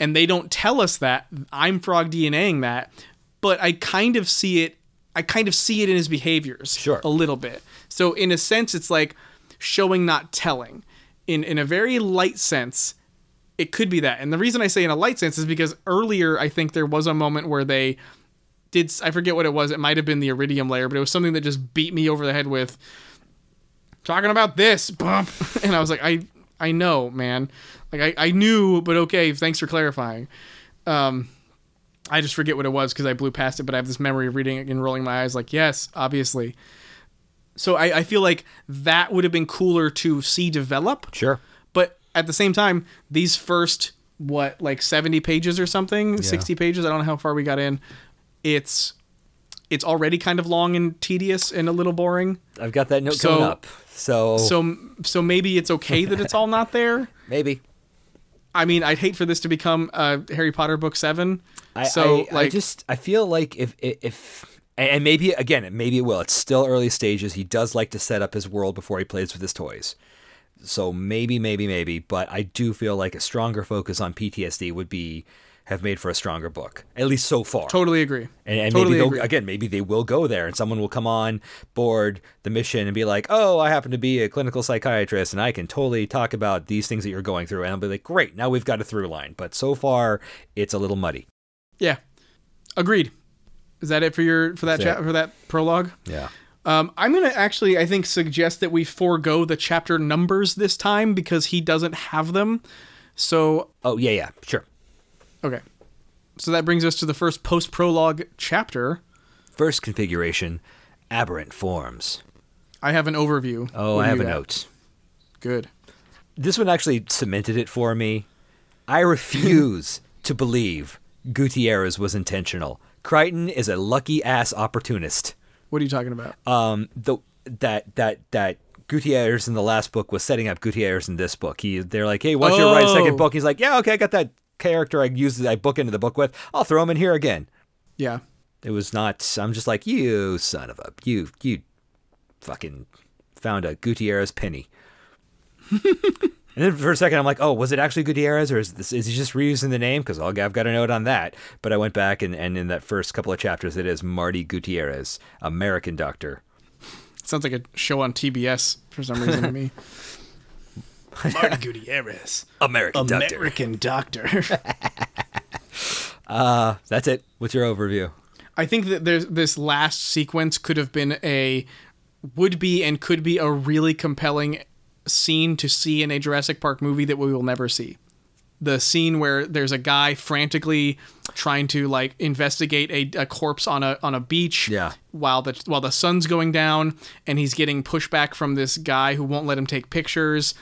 Speaker 1: And they don't tell us that. I'm frog DNAing that, but I kind of see it I kind of see it in his behaviors
Speaker 2: Sure.
Speaker 1: a little bit. So in a sense it's like showing not telling. In in a very light sense, it could be that. And the reason I say in a light sense is because earlier I think there was a moment where they did I forget what it was. It might have been the iridium layer, but it was something that just beat me over the head with talking about this bump, and I was like, I I know, man. Like I, I knew, but okay. Thanks for clarifying. Um, I just forget what it was because I blew past it, but I have this memory of reading it and rolling my eyes, like yes, obviously. So I, I feel like that would have been cooler to see develop.
Speaker 2: Sure.
Speaker 1: But at the same time, these first what like 70 pages or something, 60 pages, I don't know how far we got in. It's it's already kind of long and tedious and a little boring.
Speaker 2: I've got that note
Speaker 1: So-
Speaker 2: coming up. So,
Speaker 1: So so maybe it's okay that it's all not there.
Speaker 2: maybe.
Speaker 1: I mean, I'd hate for this to become uh, Harry Potter book 7.
Speaker 2: I,
Speaker 1: so
Speaker 2: I,
Speaker 1: like
Speaker 2: I just I feel like if if and maybe again maybe it will. It's still early stages. He does like to set up his world before he plays with his toys. So maybe maybe maybe, but I do feel like a stronger focus on PTSD would be have made for a stronger book. At least so far.
Speaker 1: totally agree.
Speaker 2: And, and
Speaker 1: totally
Speaker 2: maybe they'll,
Speaker 1: agree.
Speaker 2: again, maybe they will go there, and someone will come on board the mission and be like, "Oh, I happen to be a clinical psychiatrist, and I can totally talk about these things that you're going through." And I'll be like, "Great, now we've got a through line." But so far, it's a little muddy.
Speaker 1: Yeah. Agreed. Is that it for your for that
Speaker 2: That's
Speaker 1: cha- for that prologue?
Speaker 2: Yeah.
Speaker 1: Um, I'm gonna actually, I think, suggest that we forego the chapter numbers this time because he doesn't have them. So,
Speaker 2: Oh yeah, yeah, sure.
Speaker 1: Okay. So that brings us to the first post prologue chapter.
Speaker 2: First configuration, aberrant forms.
Speaker 1: I have an overview.
Speaker 2: Oh,
Speaker 1: What
Speaker 2: I have a note.
Speaker 1: Good.
Speaker 2: This one actually cemented it for me. I refuse to believe Gutierrez was intentional. Crichton is a lucky ass opportunist.
Speaker 1: What are you talking about?
Speaker 2: um the that that that Gutierrez in the last book was setting up Gutierrez in this book. He they're like, hey, why don't you write a
Speaker 1: Oh.
Speaker 2: second book? He's like, yeah, okay, I got that character I used I book into the book with. I'll throw him in here again.
Speaker 1: yeah.
Speaker 2: It was not. I'm just like you, son of a you you fucking found a Gutierrez penny. and then for a second, I'm like, oh, was it actually Gutierrez, or is this is he just reusing the name? Because I've got a note on that. But I went back and, and in that first couple of chapters, it is Marty Gutierrez, American doctor.
Speaker 1: sounds like a show on TBS for some reason to me. Marty Gutierrez,
Speaker 2: American doctor.
Speaker 1: American doctor.
Speaker 2: Uh, that's it. What's your overview?
Speaker 1: I think that there's this last sequence could have been a would be and could be a really compelling scene to see in a Jurassic Park movie that we will never see. The scene where there's a guy frantically trying to like investigate a, a corpse on a on a beach
Speaker 2: Yeah.
Speaker 1: while the while the sun's going down and he's getting pushback from this guy who won't let him take pictures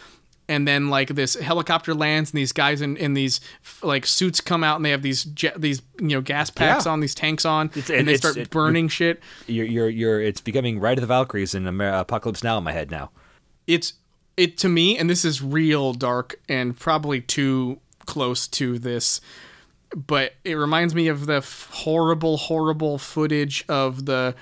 Speaker 1: and then like this helicopter lands and these guys in, in these like suits come out and they have these jet, these you know gas packs
Speaker 2: Yeah.
Speaker 1: on these tanks on
Speaker 2: It's-
Speaker 1: and they start
Speaker 2: it-
Speaker 1: burning shit
Speaker 2: You're you're you're. It's becoming Ride of the Valkyries and Amer- Apocalypse Now in my head now.
Speaker 1: it's it to me and this is real dark and probably too close to this but it reminds me of the f- horrible horrible footage of the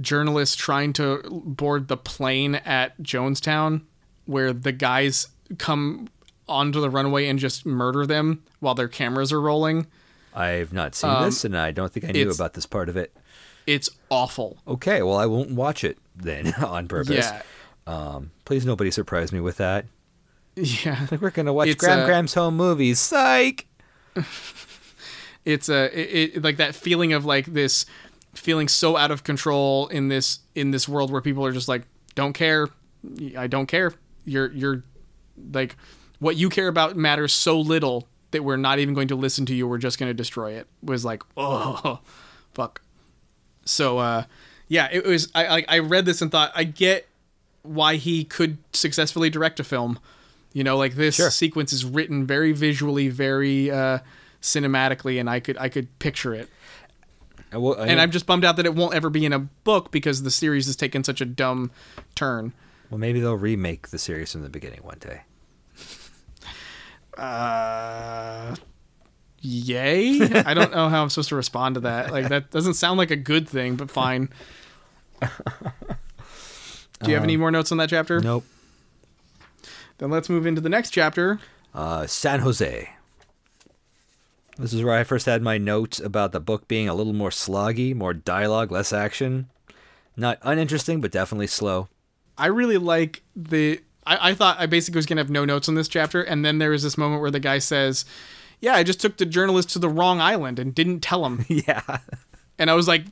Speaker 1: journalist trying to board the plane at Jonestown where the guys come onto the runway and just murder them while their cameras are rolling
Speaker 2: I've not seen this, and I don't think I knew about this part of it.
Speaker 1: it's awful
Speaker 2: Okay, well, I won't watch it then on purpose.
Speaker 1: yeah
Speaker 2: Um, please nobody surprise me with that.
Speaker 1: yeah
Speaker 2: Like we're gonna watch
Speaker 1: It's,
Speaker 2: Graham
Speaker 1: uh,
Speaker 2: Graham's home movies. Psych.
Speaker 1: it's a it, it, like that feeling of like this feeling so out of control in this in this world where people are just like don't care i don't care you're you're like what you care about matters so little that we're not even going to listen to you. We're just going to destroy it. Was like oh fuck. So uh yeah it was i like i read this and thought i get why he could successfully direct a film. You know like this
Speaker 2: Sure.
Speaker 1: sequence is written very visually very uh cinematically and i could i could picture it.
Speaker 2: Well, I
Speaker 1: and i'm just bummed out that it won't ever be in a book because the series has taken such a dumb turn
Speaker 2: well, maybe they'll remake the series from the beginning one day.
Speaker 1: uh yay i don't know how i'm supposed to respond to that like that doesn't sound like a good thing but fine do you have any more notes on that chapter
Speaker 2: Nope.
Speaker 1: then let's move into the next chapter
Speaker 2: Uh, San Jose. This is where I first had my notes about the book being a little more sloggy, more dialogue, less action. Not uninteresting, but definitely slow.
Speaker 1: I really like the. I, I thought I basically was gonna have no notes on this chapter, and then there was this moment where the guy says, "Yeah, I just took the journalist to the wrong island and didn't tell him,"
Speaker 2: yeah.
Speaker 1: and I was like,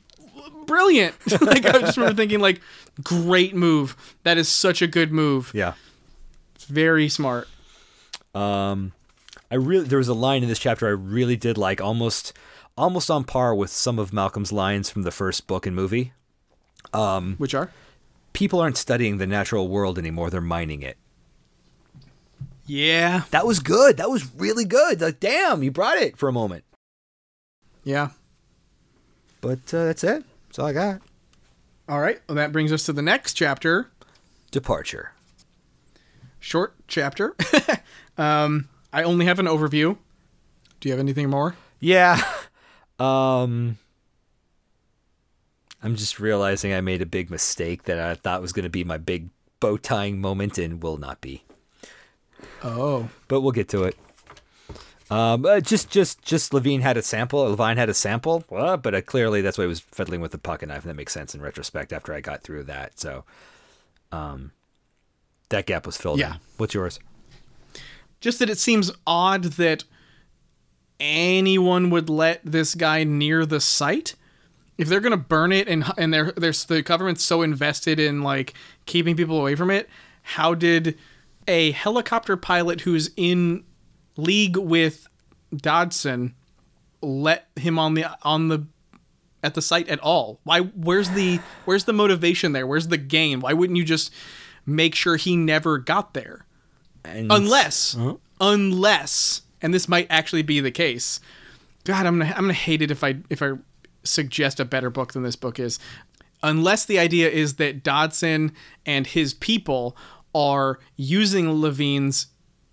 Speaker 1: "Brilliant!" like I just remember thinking, like, "Great move. That is such a good move.
Speaker 2: Yeah.
Speaker 1: It's very smart."
Speaker 2: Um, I really there was a line in this chapter I really did like, almost almost on par with some of Malcolm's lines from the first book and movie.
Speaker 1: Um, Which are?
Speaker 2: People aren't studying the natural world anymore; they're mining it.
Speaker 1: Yeah.
Speaker 2: That was good. That was really good. Like, damn, you brought it for a moment.
Speaker 1: Yeah.
Speaker 2: But uh, that's it. That's all I got.
Speaker 1: All right. Well, that brings us to the next chapter.
Speaker 2: Departure.
Speaker 1: Short chapter. um, I only have an overview. Do you have anything more?
Speaker 2: Yeah. Um I'm just realizing I made a big mistake that I thought was going to be my big bow tying moment and will not be.
Speaker 1: Oh.
Speaker 2: But we'll get to it. Um, uh, just, just, just Levine had a sample. Levine had a sample, well, but uh, clearly that's why he was fiddling with the pocket knife, and that makes sense in retrospect after I got through that. So, um, that gap was filled.
Speaker 1: Yeah.
Speaker 2: in. What's yours?
Speaker 1: just that it seems odd that anyone would let this guy near the site if they're gonna burn it and and they're, there's the government's so invested in like keeping people away from it how did a helicopter pilot who's in league with dodgson let him on the on the at the site at all? Why where's the where's the motivation there? Where's the game why wouldn't you just make sure he never got there?
Speaker 2: And
Speaker 1: unless unless and this might actually be the case. God i'm gonna i'm gonna hate it if i if i suggest a better book than this book is unless the idea is that Dodgson and his people are using Levine's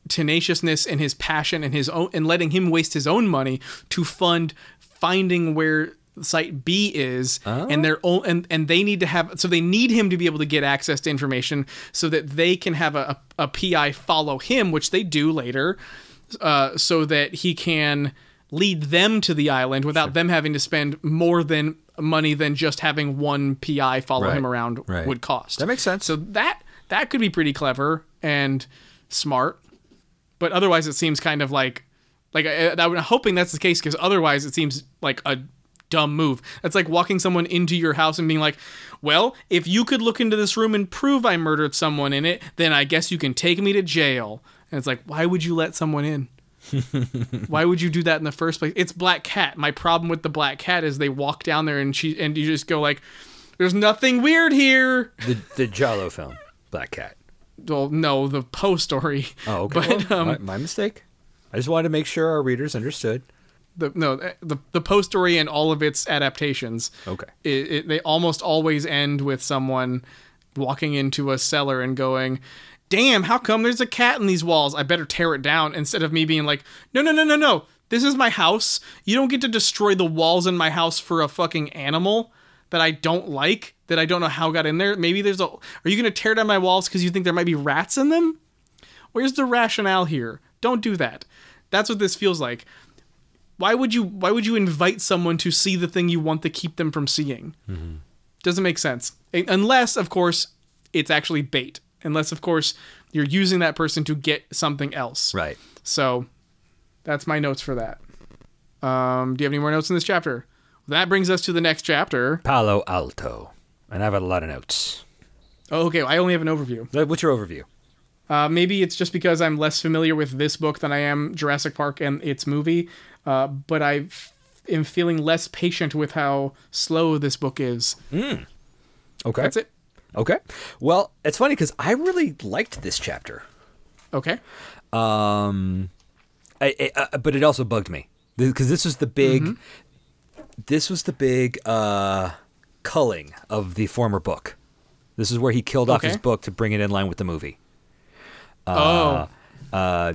Speaker 1: tenaciousness and his passion and his own and letting him waste his own money to fund finding where site B is and their own and, and they need to have so they need him to be able to get access to information so that they can have a, a, a PI follow him which they do later uh, so that he can lead them to the island without them having to spend more than money than just having one PI follow
Speaker 2: Right,
Speaker 1: him around
Speaker 2: right.
Speaker 1: would cost.
Speaker 2: That makes sense.
Speaker 1: So that that could be pretty clever and smart, but otherwise it seems kind of like like uh, I, I'm hoping that's the case because otherwise it seems like a dumb move. That's like walking someone into your house and being like, "Well, if you could look into this room and prove I murdered someone in it, then I guess you can take me to jail." And it's like, why would you let someone in? Why would you do that in the first place? It's Black Cat. My problem with the Black Cat is they walk down there and she and you just go like, "There's nothing weird here."
Speaker 2: The the giallo film, Black Cat.
Speaker 1: Well, no, the Poe story.
Speaker 2: Oh, okay.
Speaker 1: But
Speaker 2: Well,
Speaker 1: um,
Speaker 2: my, my mistake. I just wanted to make sure our readers understood.
Speaker 1: the no the the Poe story and all of its adaptations.
Speaker 2: Okay.
Speaker 1: It, it, they almost always end with someone walking into a cellar and going, "Damn, how come there's a cat in these walls? I better tear it down." Instead of me being like, "No, no, no, no, no. This is my house. You don't get to destroy the walls in my house for a fucking animal that I don't like, that I don't know how got in there. Maybe there's a Are you going to tear down my walls cuz you think there might be rats in them? Where's the rationale here? Don't do that. That's what this feels like why would you why would you invite someone to see the thing you want to keep them from seeing mm-hmm. doesn't make sense unless of course it's actually bait unless of course you're using that person to get something else
Speaker 2: Right.
Speaker 1: so that's my notes for that um, do you have any more notes in this chapter that brings us to the next chapter
Speaker 2: Palo Alto. And I've had a lot of notes.
Speaker 1: oh, okay i only have an overview
Speaker 2: What's your overview?
Speaker 1: Uh, maybe it's just because I'm less familiar with this book than I am Jurassic Park and its movie, uh, but I am feeling less patient with how slow this book is.
Speaker 2: Okay.
Speaker 1: That's it.
Speaker 2: Okay. Well, it's funny because I really liked this chapter.
Speaker 1: Okay.
Speaker 2: Um, I, I, uh, but it also bugged me because this was the big, this was the big uh, culling of the former book. This is where he killed off his book to bring it in line with the movie.
Speaker 1: oh, Uh,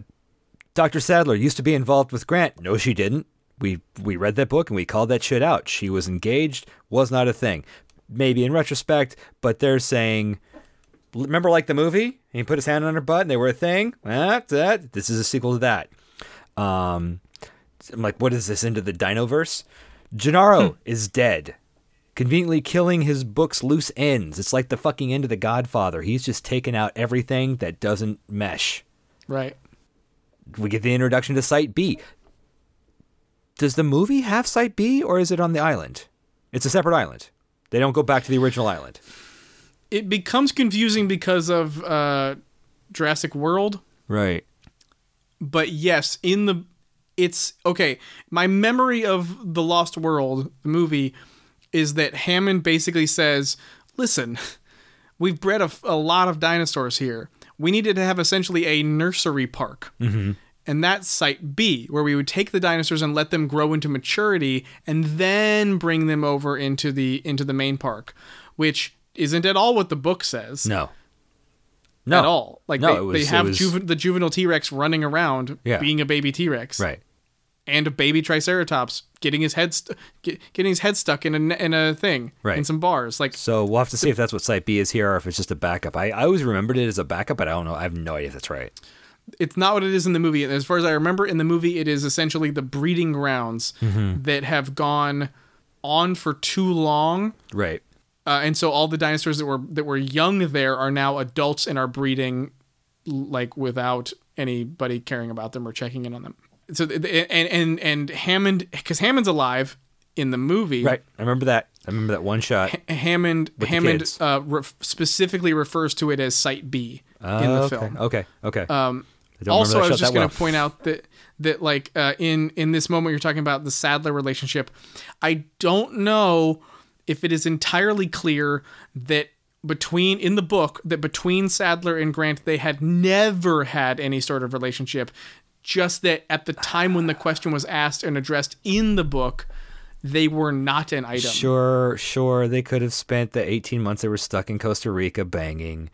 Speaker 2: Dr. Sadler used to be involved with Grant. No, she didn't. We we read that book and we called that shit out. She was engaged, was not a thing. Maybe in retrospect, but they're saying, remember like the movie? And he put his hand on her butt and they were a thing. Ah, that this is a sequel to that. Um, I'm like, what is this into the Dinoverse? Gennaro is dead, conveniently killing his book's loose ends. It's like the fucking end of The Godfather. He's just taken out everything that doesn't mesh
Speaker 1: right.
Speaker 2: we get the introduction to Site B. Does the movie have Site B or is it on the island? It's a separate island. They don't go back to the original island.
Speaker 1: It becomes confusing because of uh, Jurassic World,
Speaker 2: Right.
Speaker 1: but yes, in the it's okay. My memory of the Lost World, the movie, is that Hammond basically says, "Listen, we've bred a, a lot of dinosaurs here. We needed to have essentially a nursery park." And that's site B, where we would take the dinosaurs and let them grow into maturity, and then bring them over into the into the main park, which isn't at all what the book says
Speaker 2: No. No.
Speaker 1: at all. Like
Speaker 2: No,
Speaker 1: they,
Speaker 2: was-
Speaker 1: they have
Speaker 2: was-
Speaker 1: the juvenile T Rex running around,
Speaker 2: Yeah.
Speaker 1: being a baby T Rex,
Speaker 2: Right.
Speaker 1: and a baby Triceratops getting his head st- get, getting his head stuck in a in a thing,
Speaker 2: Right.
Speaker 1: in some bars. Like
Speaker 2: So we'll have to see if that's what Site B is here or if it's just a backup. I, I always remembered it as a backup, but I don't know. I have no idea if that's right.
Speaker 1: It's not what it is in the movie. As far as I remember, in the movie, it is essentially the breeding grounds
Speaker 2: Mm-hmm.
Speaker 1: that have gone on for too long.
Speaker 2: Right.
Speaker 1: Uh, and so all the dinosaurs that were that were young there are now adults and are breeding like without anybody caring about them or checking in on them. So and and and Hammond because Hammond's alive in the movie.
Speaker 2: Right. I remember that. I remember that one shot.
Speaker 1: Hammond Hammond uh, ref specifically refers to it as Site B in the
Speaker 2: okay.
Speaker 1: film.
Speaker 2: Okay. Okay.
Speaker 1: Um,
Speaker 2: I
Speaker 1: also, I was just going
Speaker 2: well.
Speaker 1: to point out that that like uh, in in this moment you're talking about the Sadler relationship. I don't know if it is entirely clear that between in the book that between Sadler and Grant they had never had any sort of relationship. Just that at the time when the question was asked and addressed in the book, they were not an item.
Speaker 2: Sure, sure. They could have spent the 18 months they were stuck in Costa Rica banging.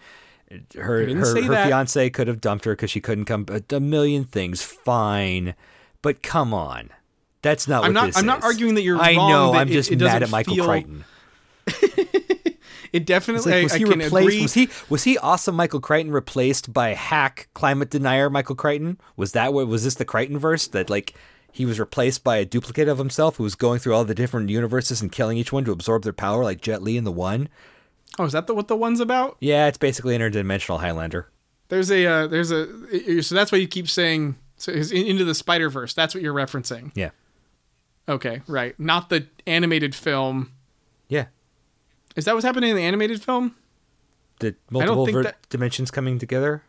Speaker 2: Her her, her
Speaker 1: that.
Speaker 2: fiance could have dumped her because she couldn't come. A, a million things, fine, but come on, that's not.
Speaker 1: I'm
Speaker 2: what
Speaker 1: not- I'm not arguing that you're
Speaker 2: I
Speaker 1: wrong,
Speaker 2: know. I'm
Speaker 1: it-
Speaker 2: just
Speaker 1: it
Speaker 2: mad at Michael
Speaker 1: feel-
Speaker 2: Crichton.
Speaker 1: It definitely
Speaker 2: like, was
Speaker 1: I,
Speaker 2: he
Speaker 1: I can
Speaker 2: replaced?
Speaker 1: agree.
Speaker 2: Was he was he awesome Michael Crichton replaced by hack climate denier Michael Crichton? Was that what was this the Crichton verse that like he was replaced by a duplicate of himself who was going through all the different universes and killing each one to absorb their power like Jet Li in the one?
Speaker 1: Oh, is that the, what the one's about?
Speaker 2: Yeah, it's basically interdimensional Highlander.
Speaker 1: There's a uh, there's a so that's why you keep saying so it's into the Spider Verse. That's what you're referencing.
Speaker 2: Yeah.
Speaker 1: Okay, right. Not the animated film.
Speaker 2: Yeah.
Speaker 1: Is that what's happening in the animated film?
Speaker 2: The multiple ver-
Speaker 1: that-
Speaker 2: dimensions coming together.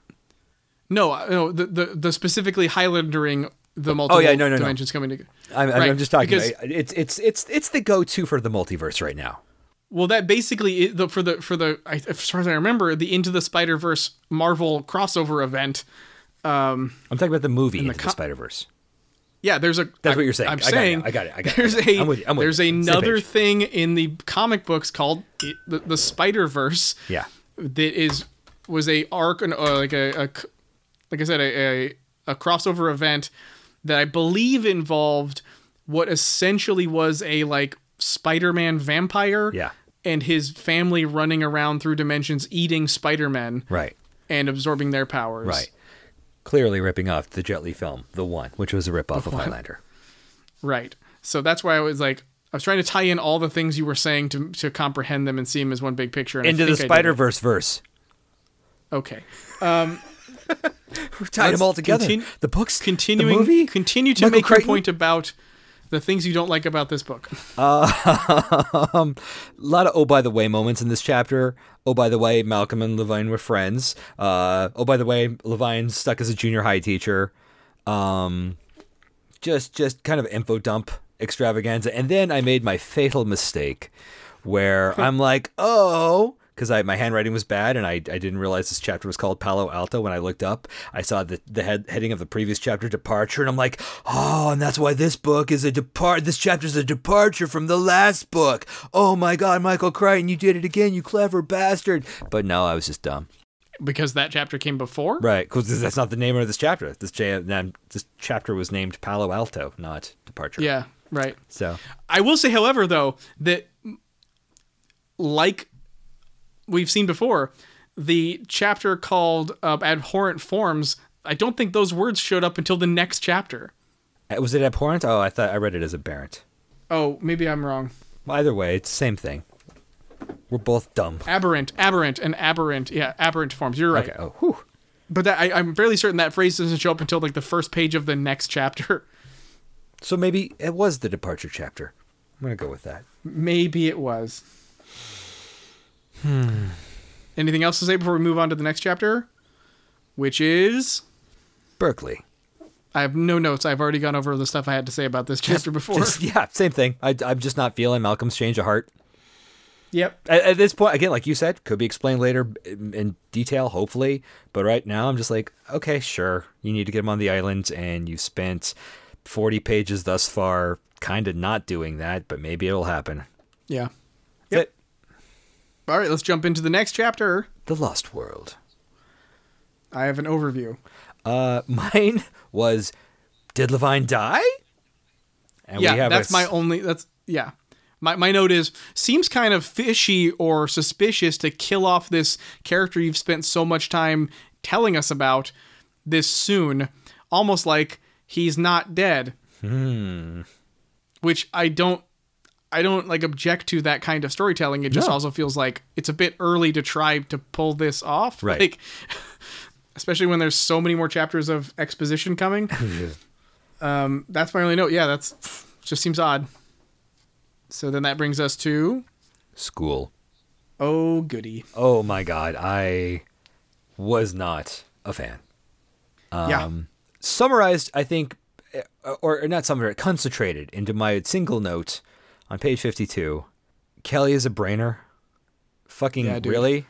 Speaker 1: No, uh, no. The the, the specifically Highlandering the multiple
Speaker 2: Oh, yeah, no, no, no.
Speaker 1: dimensions coming together.
Speaker 2: I'm,
Speaker 1: Right,
Speaker 2: I'm just talking.
Speaker 1: because-
Speaker 2: I- it's it's it's it's the go-to for the multiverse right now.
Speaker 1: Well, that basically the for the for the I- as far as I remember, the Into the Spider Verse Marvel crossover event.
Speaker 2: I'm talking about the movie Into the,
Speaker 1: co-
Speaker 2: Spider Verse.
Speaker 1: Yeah, there's a.
Speaker 2: That's
Speaker 1: I-
Speaker 2: what you're saying.
Speaker 1: I'm
Speaker 2: I got it,
Speaker 1: saying.
Speaker 2: I got it, I got it,
Speaker 1: There's a.
Speaker 2: I'm with you, I'm with
Speaker 1: there's
Speaker 2: you.
Speaker 1: Another thing in the comic books called it, the, the Spider Verse.
Speaker 2: Yeah.
Speaker 1: That is was a arc and uh, like a, a like I said a, a a crossover event that I believe involved what essentially was a like Spider-Man vampire.
Speaker 2: Yeah.
Speaker 1: And his family running around through dimensions, eating Spider-Men
Speaker 2: Right.
Speaker 1: and absorbing their powers.
Speaker 2: Right. Clearly ripping off the Jet Li film, The One, which was a ripoff of
Speaker 1: One.
Speaker 2: Highlander.
Speaker 1: Right. So that's why I was like, I was trying to tie in all the things you were saying to to comprehend them and see them as one big picture. And
Speaker 2: Into the Spider Verse verse.
Speaker 1: Okay.
Speaker 2: Um, We've tied them all together.
Speaker 1: continu-
Speaker 2: the books,
Speaker 1: Continuing.
Speaker 2: the movie,
Speaker 1: Continue to
Speaker 2: Michael
Speaker 1: make
Speaker 2: Crichton?
Speaker 1: your point about the things you don't like about this book.
Speaker 2: a lot of oh by the way moments in this chapter. Oh by the way, Malcolm and Levine were friends. Uh, oh by the way, Levine's stuck as a junior high teacher. Um, just just kind of info dump extravaganza. And then I made my fatal mistake where I'm like, oh, because I my handwriting was bad and I, I didn't realize this chapter was called Palo Alto. When I looked up, I saw the the head, heading of the previous chapter, departure, and I'm like, oh, and that's why this book is a depart. This chapter is a departure from the last book. Oh my God, Michael Crichton, you did it again, you clever bastard. But no, I was just dumb.
Speaker 1: because that chapter came before.
Speaker 2: Right, because that's not the name of this chapter. This this chapter was named Palo Alto, not departure.
Speaker 1: Yeah. Right.
Speaker 2: So
Speaker 1: I will say, however, though, that like we've seen before, the chapter called uh, "Abhorrent Forms." I don't think those words showed up until the next chapter.
Speaker 2: uh, was it abhorrent? Oh, I thought I read it as aberrant.
Speaker 1: Oh, maybe I'm wrong.
Speaker 2: Well, Either way, it's the same thing. We're both dumb.
Speaker 1: Aberrant, aberrant, and aberrant. Yeah, aberrant forms. You're right.
Speaker 2: Okay. Oh, whew.
Speaker 1: But that, I, I'm fairly certain that phrase doesn't show up until like the first page of the next chapter.
Speaker 2: So maybe it was the departure chapter. I'm gonna go with that.
Speaker 1: Maybe it was. Hmm. Anything else to say before we move on to the next chapter? Which is.
Speaker 2: Berkeley.
Speaker 1: I have no notes. I've already gone over the stuff I had to say about this chapter before.
Speaker 2: Just, yeah, same thing. I, I'm just not feeling Malcolm's change of heart.
Speaker 1: yep.
Speaker 2: At, at this point, again, like you said, could be explained later in, in detail, hopefully. But right now, I'm just like, okay, sure. You need to get him on the island, and you spent 40 pages thus far, kind of not doing that, but maybe it'll happen.
Speaker 1: Yeah.
Speaker 2: Yep.
Speaker 1: All right, let's jump into the next chapter.
Speaker 2: The Lost World.
Speaker 1: I have an overview.
Speaker 2: Uh, mine was, did Levine die? And
Speaker 1: yeah,
Speaker 2: a
Speaker 1: that's
Speaker 2: s-
Speaker 1: my only. That's yeah. My my note is seems kind of fishy or suspicious to kill off this character you've spent so much time telling us about this soon, almost like he's not dead. Hmm. Which I don't. I don't like object to that kind of storytelling. It just
Speaker 2: No.
Speaker 1: also feels like it's a bit early to try to pull this off.
Speaker 2: Right.
Speaker 1: Like, especially when there's so many more chapters of exposition coming. Um, that's my only note. Yeah, that's just seems odd. So then that brings us to
Speaker 2: School.
Speaker 1: oh goody.
Speaker 2: Oh my god, I was not a fan.
Speaker 1: yeah,
Speaker 2: Um, summarized, I think, uh, or not summarized, concentrated into my single note on page 52. Kelly is a brainer. Fucking
Speaker 1: Yeah,
Speaker 2: really?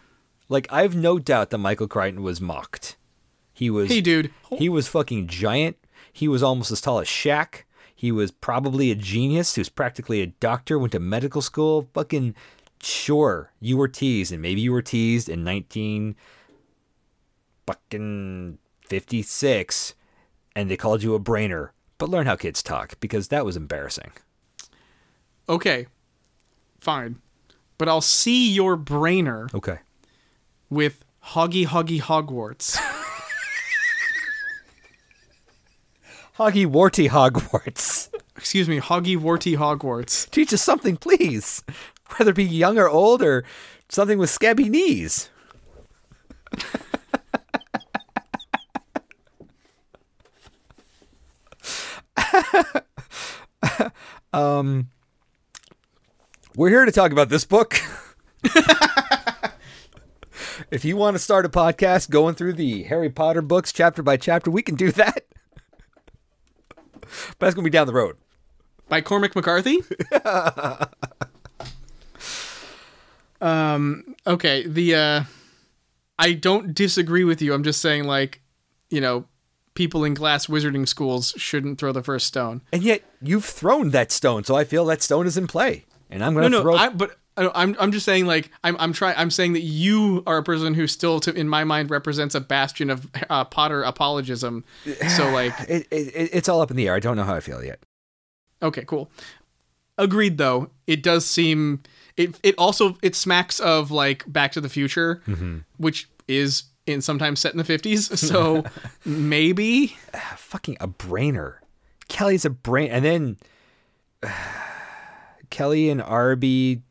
Speaker 2: Like, I have no doubt that Michael Crichton was mocked. He was.
Speaker 1: hey dude.
Speaker 2: He was fucking giant. He was almost as tall as Shaq. He was probably a genius. He was practically a doctor. Went to medical school. Fucking sure, you were teased, and maybe you were teased in nineteen fucking fifty six, and they called you a brainer. But learn how kids talk because that was embarrassing.
Speaker 1: Okay, fine, but I'll see your brainer
Speaker 2: Okay.
Speaker 1: with Hoggy Hoggy Hogwarts.
Speaker 2: Hoggy warty Hogwarts.
Speaker 1: Excuse me, Hoggy Warty Hogwarts.
Speaker 2: Teach us something, please. Whether it be young or old or something with scabby knees. um, we're here to talk about this book. if you want to start a podcast going through the Harry Potter books chapter by chapter, we can do that. But that's going to be down the road.
Speaker 1: by Cormac McCarthy. um. Okay. The. uh I don't disagree with you. I'm just saying, like, you know, people in glass wizarding schools shouldn't throw the first stone.
Speaker 2: And yet you've thrown that stone, so I feel that stone is in play. And I'm going
Speaker 1: No,
Speaker 2: to
Speaker 1: no.
Speaker 2: throw
Speaker 1: I, but I- I'm. I'm just saying, like, I'm. I'm trying. I'm saying that you are a person who still, to, in my mind, represents a bastion of uh, Potter apologism. So, like,
Speaker 2: it, it, it's all up in the air. I don't know how I feel yet.
Speaker 1: Okay, cool. Agreed though. It does seem it it also it smacks of like Back to the Future, which is in sometimes set in the 50s. So maybe
Speaker 2: Fucking a brainer. Kelly's a brain. And then Kelly and Arby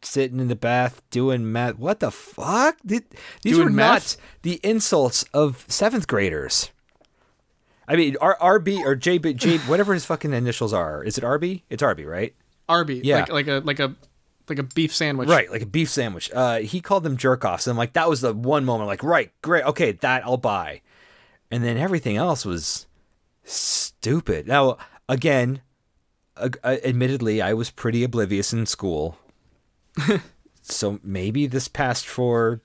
Speaker 2: sitting in the bath doing math. What the fuck? Did, these
Speaker 1: Doing
Speaker 2: were
Speaker 1: meth?
Speaker 2: not the insults of seventh graders. I mean, R- RB or JB, J, whatever his fucking initials are. Is it RB? It's RB, right?
Speaker 1: Arby,
Speaker 2: Yeah.
Speaker 1: like like a like a like a beef sandwich.
Speaker 2: Right, like a beef sandwich. Uh, he called them jerk offs. And I'm like, that was the one moment, like, right, great, okay, that I'll buy. And then everything else was stupid. Now, again, uh, admittedly, I was pretty oblivious in school. so maybe this passed for.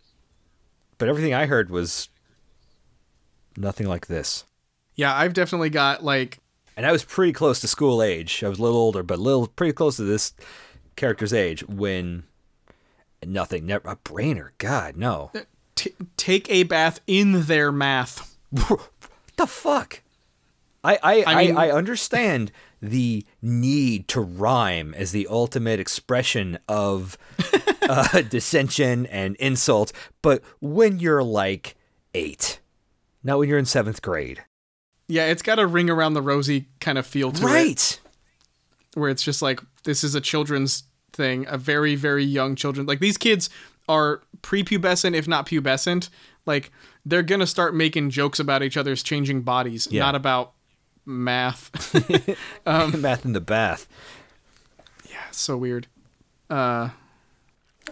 Speaker 2: But everything I heard was nothing like this.
Speaker 1: Yeah, I've definitely got like
Speaker 2: And I was pretty close to school age. I was a little older, but a little pretty close to this character's age when nothing, never a brainer. God, no.
Speaker 1: t- take a bath in their math.
Speaker 2: the fuck? I I, I,
Speaker 1: mean-
Speaker 2: I, understand the need to rhyme as the ultimate expression of uh, dissension and insult, but when you're like eight, not when you're in seventh grade,
Speaker 1: Yeah, it's got a ring around the rosy kind of feel to it.
Speaker 2: right?
Speaker 1: where it's just like this is a children's thing, a very very young children. Like these kids are prepubescent, if not pubescent. Like they're gonna start making jokes about each other's changing bodies,
Speaker 2: Yeah.
Speaker 1: not about math.
Speaker 2: Math in the bath.
Speaker 1: yeah, so weird. Uh,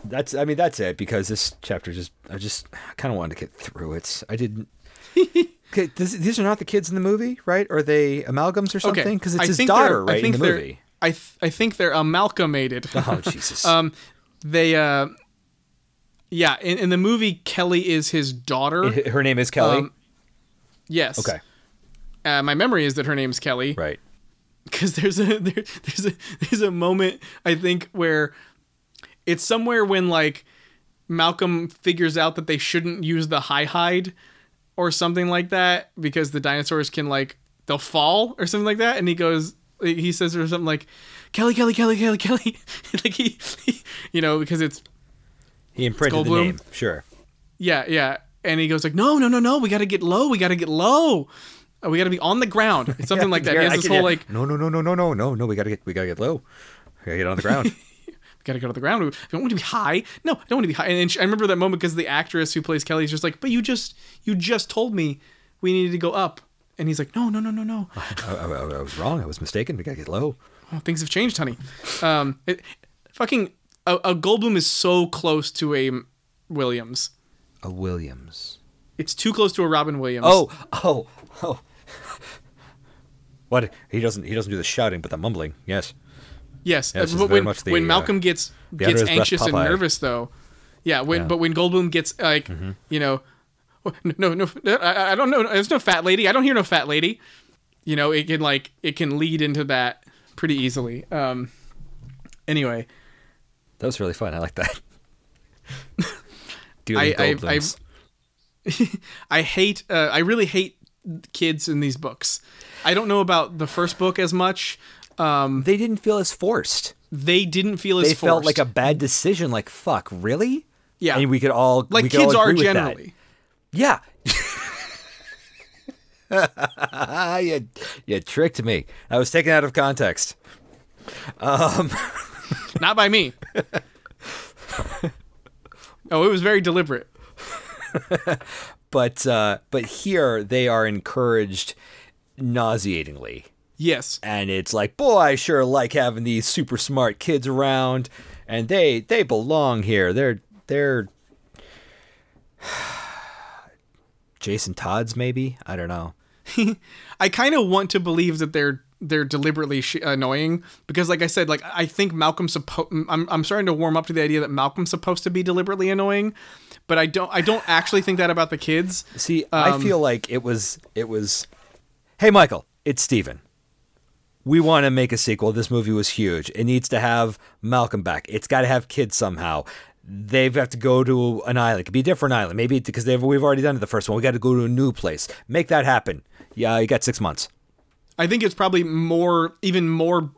Speaker 2: That's I mean that's it because this chapter just I just kind of wanted to get through it. I didn't. Okay, this, these are not the kids in the movie, right? Are they amalgams or something? Because it's
Speaker 1: I
Speaker 2: his
Speaker 1: think
Speaker 2: daughter, right, in
Speaker 1: think
Speaker 2: the movie.
Speaker 1: I th- I think they're amalgamated.
Speaker 2: Oh Jesus!
Speaker 1: um, they uh, yeah, in, in the movie, Kelly is his daughter.
Speaker 2: Her name is Kelly.
Speaker 1: um, yes.
Speaker 2: okay,
Speaker 1: Uh, my memory is that her name's Kelly.
Speaker 2: right.
Speaker 1: because there's a there, there's a there's a moment I think where it's somewhere when like Malcolm figures out that they shouldn't use the high hide or something like that because the dinosaurs can like they'll fall or something like that and he goes he says or something like Kelly Kelly Kelly Kelly Kelly like he, he you know because it's
Speaker 2: He imprinted the name. Sure.
Speaker 1: yeah yeah and he goes like no no no no we got to get low we got to get low Uh, we got to be on the ground something like that he
Speaker 2: Yeah,
Speaker 1: has
Speaker 2: I
Speaker 1: this
Speaker 2: can
Speaker 1: whole
Speaker 2: hear-
Speaker 1: like
Speaker 2: no, no, no, no, no, no, no, no. We gotta get, we gotta get low. We gotta get on the ground.
Speaker 1: we gotta go to the ground. We don't want to be high. No, I don't want to be high. And she, I remember that moment because the actress who plays Kelly is just like, but you just you just told me we needed to go up, and he's like, no, no, no, no, no.
Speaker 2: I, I, I was wrong. I was mistaken. We gotta get low.
Speaker 1: Oh, things have changed, honey. Um, it, fucking a, a Goldblum is so close to a Williams.
Speaker 2: A Williams.
Speaker 1: It's too close to a Robin Williams.
Speaker 2: Oh, oh, oh. What? He doesn't. He doesn't do the shouting, but the mumbling. Yes.
Speaker 1: yes. Uh,
Speaker 2: is
Speaker 1: but when,
Speaker 2: much the,
Speaker 1: when
Speaker 2: uh,
Speaker 1: Malcolm gets gets
Speaker 2: breath
Speaker 1: anxious and nervous, though, yeah. When
Speaker 2: Yeah. Mm-hmm.
Speaker 1: but when Goldblum gets like, you know, no, no, no, I, I don't know. There's no fat lady. I don't hear no fat lady. You know, it can like it can lead into that pretty easily. Um, anyway,
Speaker 2: That was really fun. I like that. Dude,
Speaker 1: I- I-
Speaker 2: Goldblums.
Speaker 1: I hate. Uh, I really hate kids in these books. I don't know about the first book as much. Um,
Speaker 2: they didn't feel as forced.
Speaker 1: they didn't feel as
Speaker 2: They felt like a bad decision. Like fuck, really?
Speaker 1: yeah,
Speaker 2: And we could all
Speaker 1: like
Speaker 2: we could all
Speaker 1: kids are
Speaker 2: agree that.
Speaker 1: generally.
Speaker 2: Yeah. you, you tricked me. I was taken out of context.
Speaker 1: Um, Not by me. oh, it was very deliberate.
Speaker 2: But uh, but here they are encouraged nauseatingly.
Speaker 1: Yes.
Speaker 2: And it's like, boy, I sure like having these super smart kids around and they they belong here. They're they're Jason Todd's maybe? I don't know.
Speaker 1: I kind of want to believe that they're they're deliberately sh- annoying because, like I said, like I think Malcolm's supposed. I'm I'm starting to warm up to the idea that Malcolm's supposed to be deliberately annoying, but I don't I don't actually think that about the kids.
Speaker 2: See, I
Speaker 1: Um,
Speaker 2: feel like it was it was Hey Michael, it's Steven. We want to make a sequel. This movie was huge. It needs to have Malcolm back. It's got to have kids somehow. They have got to go to an island. It could be a different island. Maybe because they've we've already done it the first one. We got to go to a new place. Make that happen. Yeah, you got 6 months.
Speaker 1: I think it's probably more, even more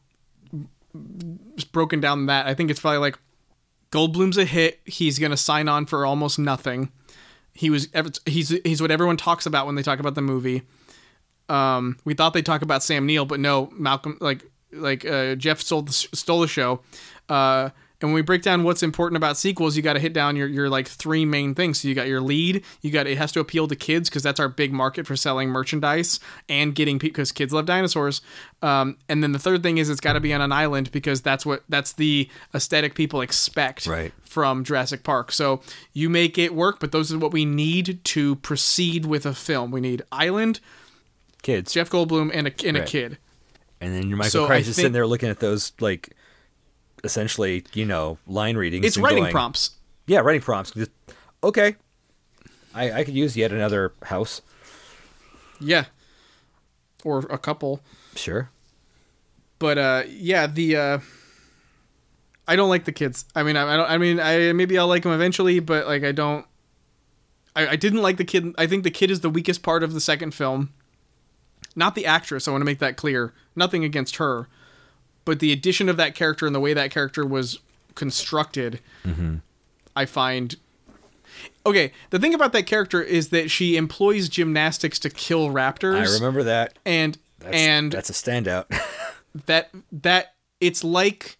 Speaker 1: broken down than that. I think it's probably like Goldblum's a hit. He's gonna sign on for almost nothing. He was he's he's what everyone talks about when they talk about the movie. Um, we thought they'd talk about Sam Neill, but no, Malcolm like like uh, Jeff stole the, stole the show. Uh, and when we break down what's important about sequels, you got to hit down your, your like three main things. So you got your lead, you got it has to appeal to kids because that's our big market for selling merchandise and getting because kids love dinosaurs. Um, and then the third thing is it's got to be on an island because that's what that's the aesthetic people expect
Speaker 2: Right.
Speaker 1: from Jurassic Park. So you make it work, but those are what we need to proceed with a film. We need island,
Speaker 2: Kids.
Speaker 1: Jeff Goldblum, and a and a kid.
Speaker 2: And then your Michael
Speaker 1: So
Speaker 2: Christ is sitting there looking at those like essentially, you know, line readings.
Speaker 1: It's
Speaker 2: and
Speaker 1: writing
Speaker 2: going,
Speaker 1: prompts.
Speaker 2: Yeah, writing prompts. Just, okay. I, I could use yet another house.
Speaker 1: Yeah. Or a couple.
Speaker 2: Sure.
Speaker 1: But uh yeah, the uh I don't like the kids. I mean, I, I don't I mean, I maybe I'll like them eventually, but like I don't I, I didn't like the kid. I think the kid is the weakest part of the second film. Not the actress, I want to make that clear. Nothing against her. But the addition of that character and the way that character was constructed, I find Okay, the thing about that character is that she employs gymnastics to kill raptors.
Speaker 2: I remember that.
Speaker 1: and
Speaker 2: That's,
Speaker 1: and
Speaker 2: that's a standout.
Speaker 1: that that it's like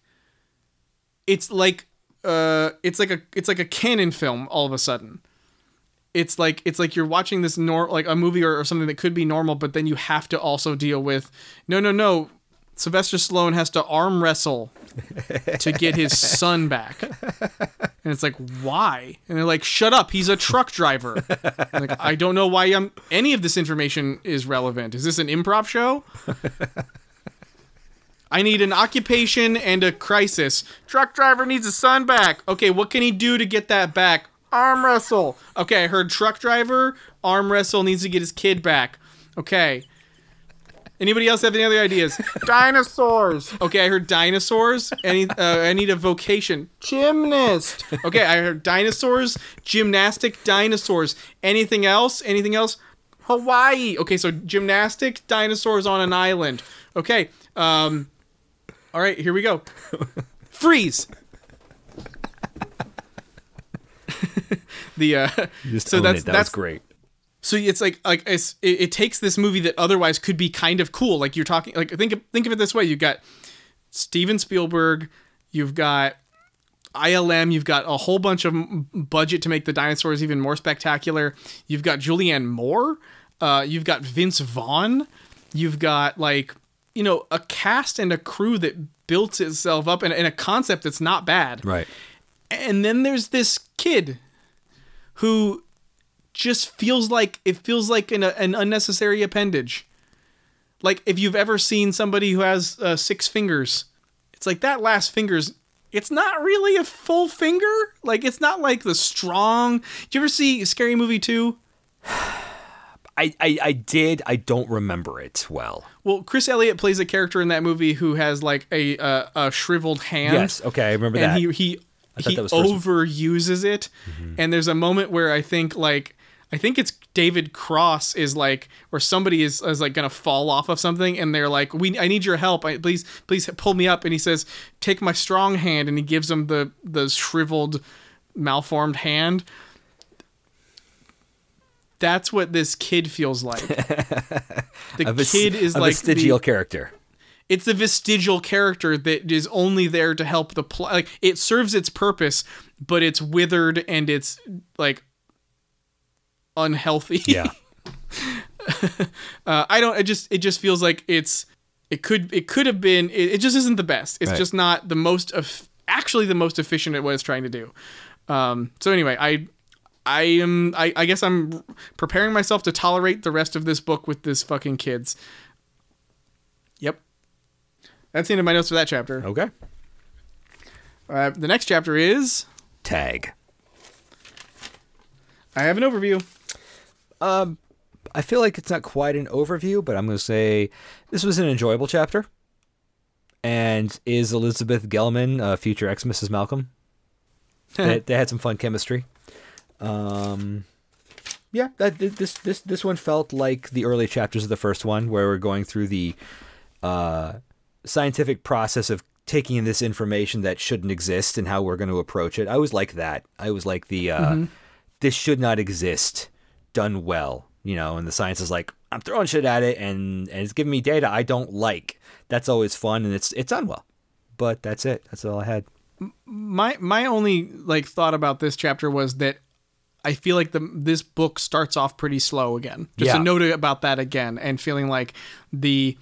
Speaker 1: it's like uh it's like a it's like a Cannon film all of a sudden it's like it's like you're watching this nor like a movie or, or something that could be normal but then you have to also deal with no no no sylvester stallone has to arm wrestle to get his son back and it's like why and they're like shut up he's a truck driver I'm like i don't know why i'm any of this information is relevant is this an improv show I need an occupation and a crisis. Truck driver needs his son back. Okay, what can he do to get that back? Arm wrestle. Okay, I heard truck driver, arm wrestle needs to get his kid back. Okay. Anybody else have any other ideas? dinosaurs. Okay, I heard dinosaurs. Any? Uh, I need a vocation. Gymnast. Okay, I heard dinosaurs, gymnastic, dinosaurs. Anything else? Anything else? Hawaii. Okay, so gymnastic, dinosaurs on an island. Okay. Um. All right, here we go. Freeze. the uh,
Speaker 2: Just
Speaker 1: so
Speaker 2: own
Speaker 1: that's
Speaker 2: it. That
Speaker 1: that's
Speaker 2: was great.
Speaker 1: So it's like like it's, it, it takes this movie that otherwise could be kind of cool. Like you're talking like think of, think of it this way: you've got Steven Spielberg, you've got ILM, you've got a whole bunch of budget to make the dinosaurs even more spectacular. You've got Julianne Moore, uh, you've got Vince Vaughn, you've got like you know a cast and a crew that built itself up in, in a concept that's not bad
Speaker 2: Right.
Speaker 1: and then there's this kid who just feels like it feels like an, an unnecessary appendage like if you've ever seen somebody who has uh, six fingers it's like that last finger's it's not really a full finger like it's not like the strong do you ever see scary movie 2
Speaker 2: I, I, I did. I don't remember it well.
Speaker 1: Well, Chris Elliott plays a character in that movie who has like a uh, a shriveled hand.
Speaker 2: Yes. Okay. I remember
Speaker 1: and
Speaker 2: that.
Speaker 1: he he he
Speaker 2: first-
Speaker 1: overuses it. And there's a moment where I think like I think it's David Cross is like or somebody is, is like gonna fall off of something and they're like we I need your help I, please please pull me up and he says take my strong hand and he gives him the the shriveled malformed hand that's what this kid feels like the
Speaker 2: a ves-
Speaker 1: kid is
Speaker 2: a
Speaker 1: like
Speaker 2: vestigial
Speaker 1: the,
Speaker 2: character.
Speaker 1: it's a vestigial character that is only there to help the plot. Like it serves its purpose, but it's withered and it's like unhealthy.
Speaker 2: Yeah.
Speaker 1: uh, I don't. It just it just feels like it's it could it could have been. It, it just isn't the best. It's
Speaker 2: Right.
Speaker 1: just not the most of actually the most efficient at what it's trying to do. Um, so anyway, I. I am. I, I guess I'm preparing myself to tolerate the rest of this book with this fucking kids. Yep. That's the end of my notes for that chapter.
Speaker 2: Okay.
Speaker 1: Uh, the next chapter is
Speaker 2: Tag.
Speaker 1: I have an overview.
Speaker 2: I feel like it's not quite an overview, but I'm going to say this was an enjoyable chapter. And is Elizabeth Gelman uh, future ex Mrs. Malcolm? they, they had some fun chemistry. Um, yeah, that this this this one felt like the early chapters of the first one, where we're going through the uh, scientific process of taking in this information that shouldn't exist and how we're going to approach it. I was like that. I was like the uh, this should not exist, done well, you know. And the science is like I'm throwing shit at it, and and it's giving me data I don't like. That's always fun, and it's it's done well. But that's it. That's all I had.
Speaker 1: My my only like thought about this chapter was that I feel like the this book starts off pretty slow again. Just
Speaker 2: Yeah.
Speaker 1: a note about that again, and feeling like the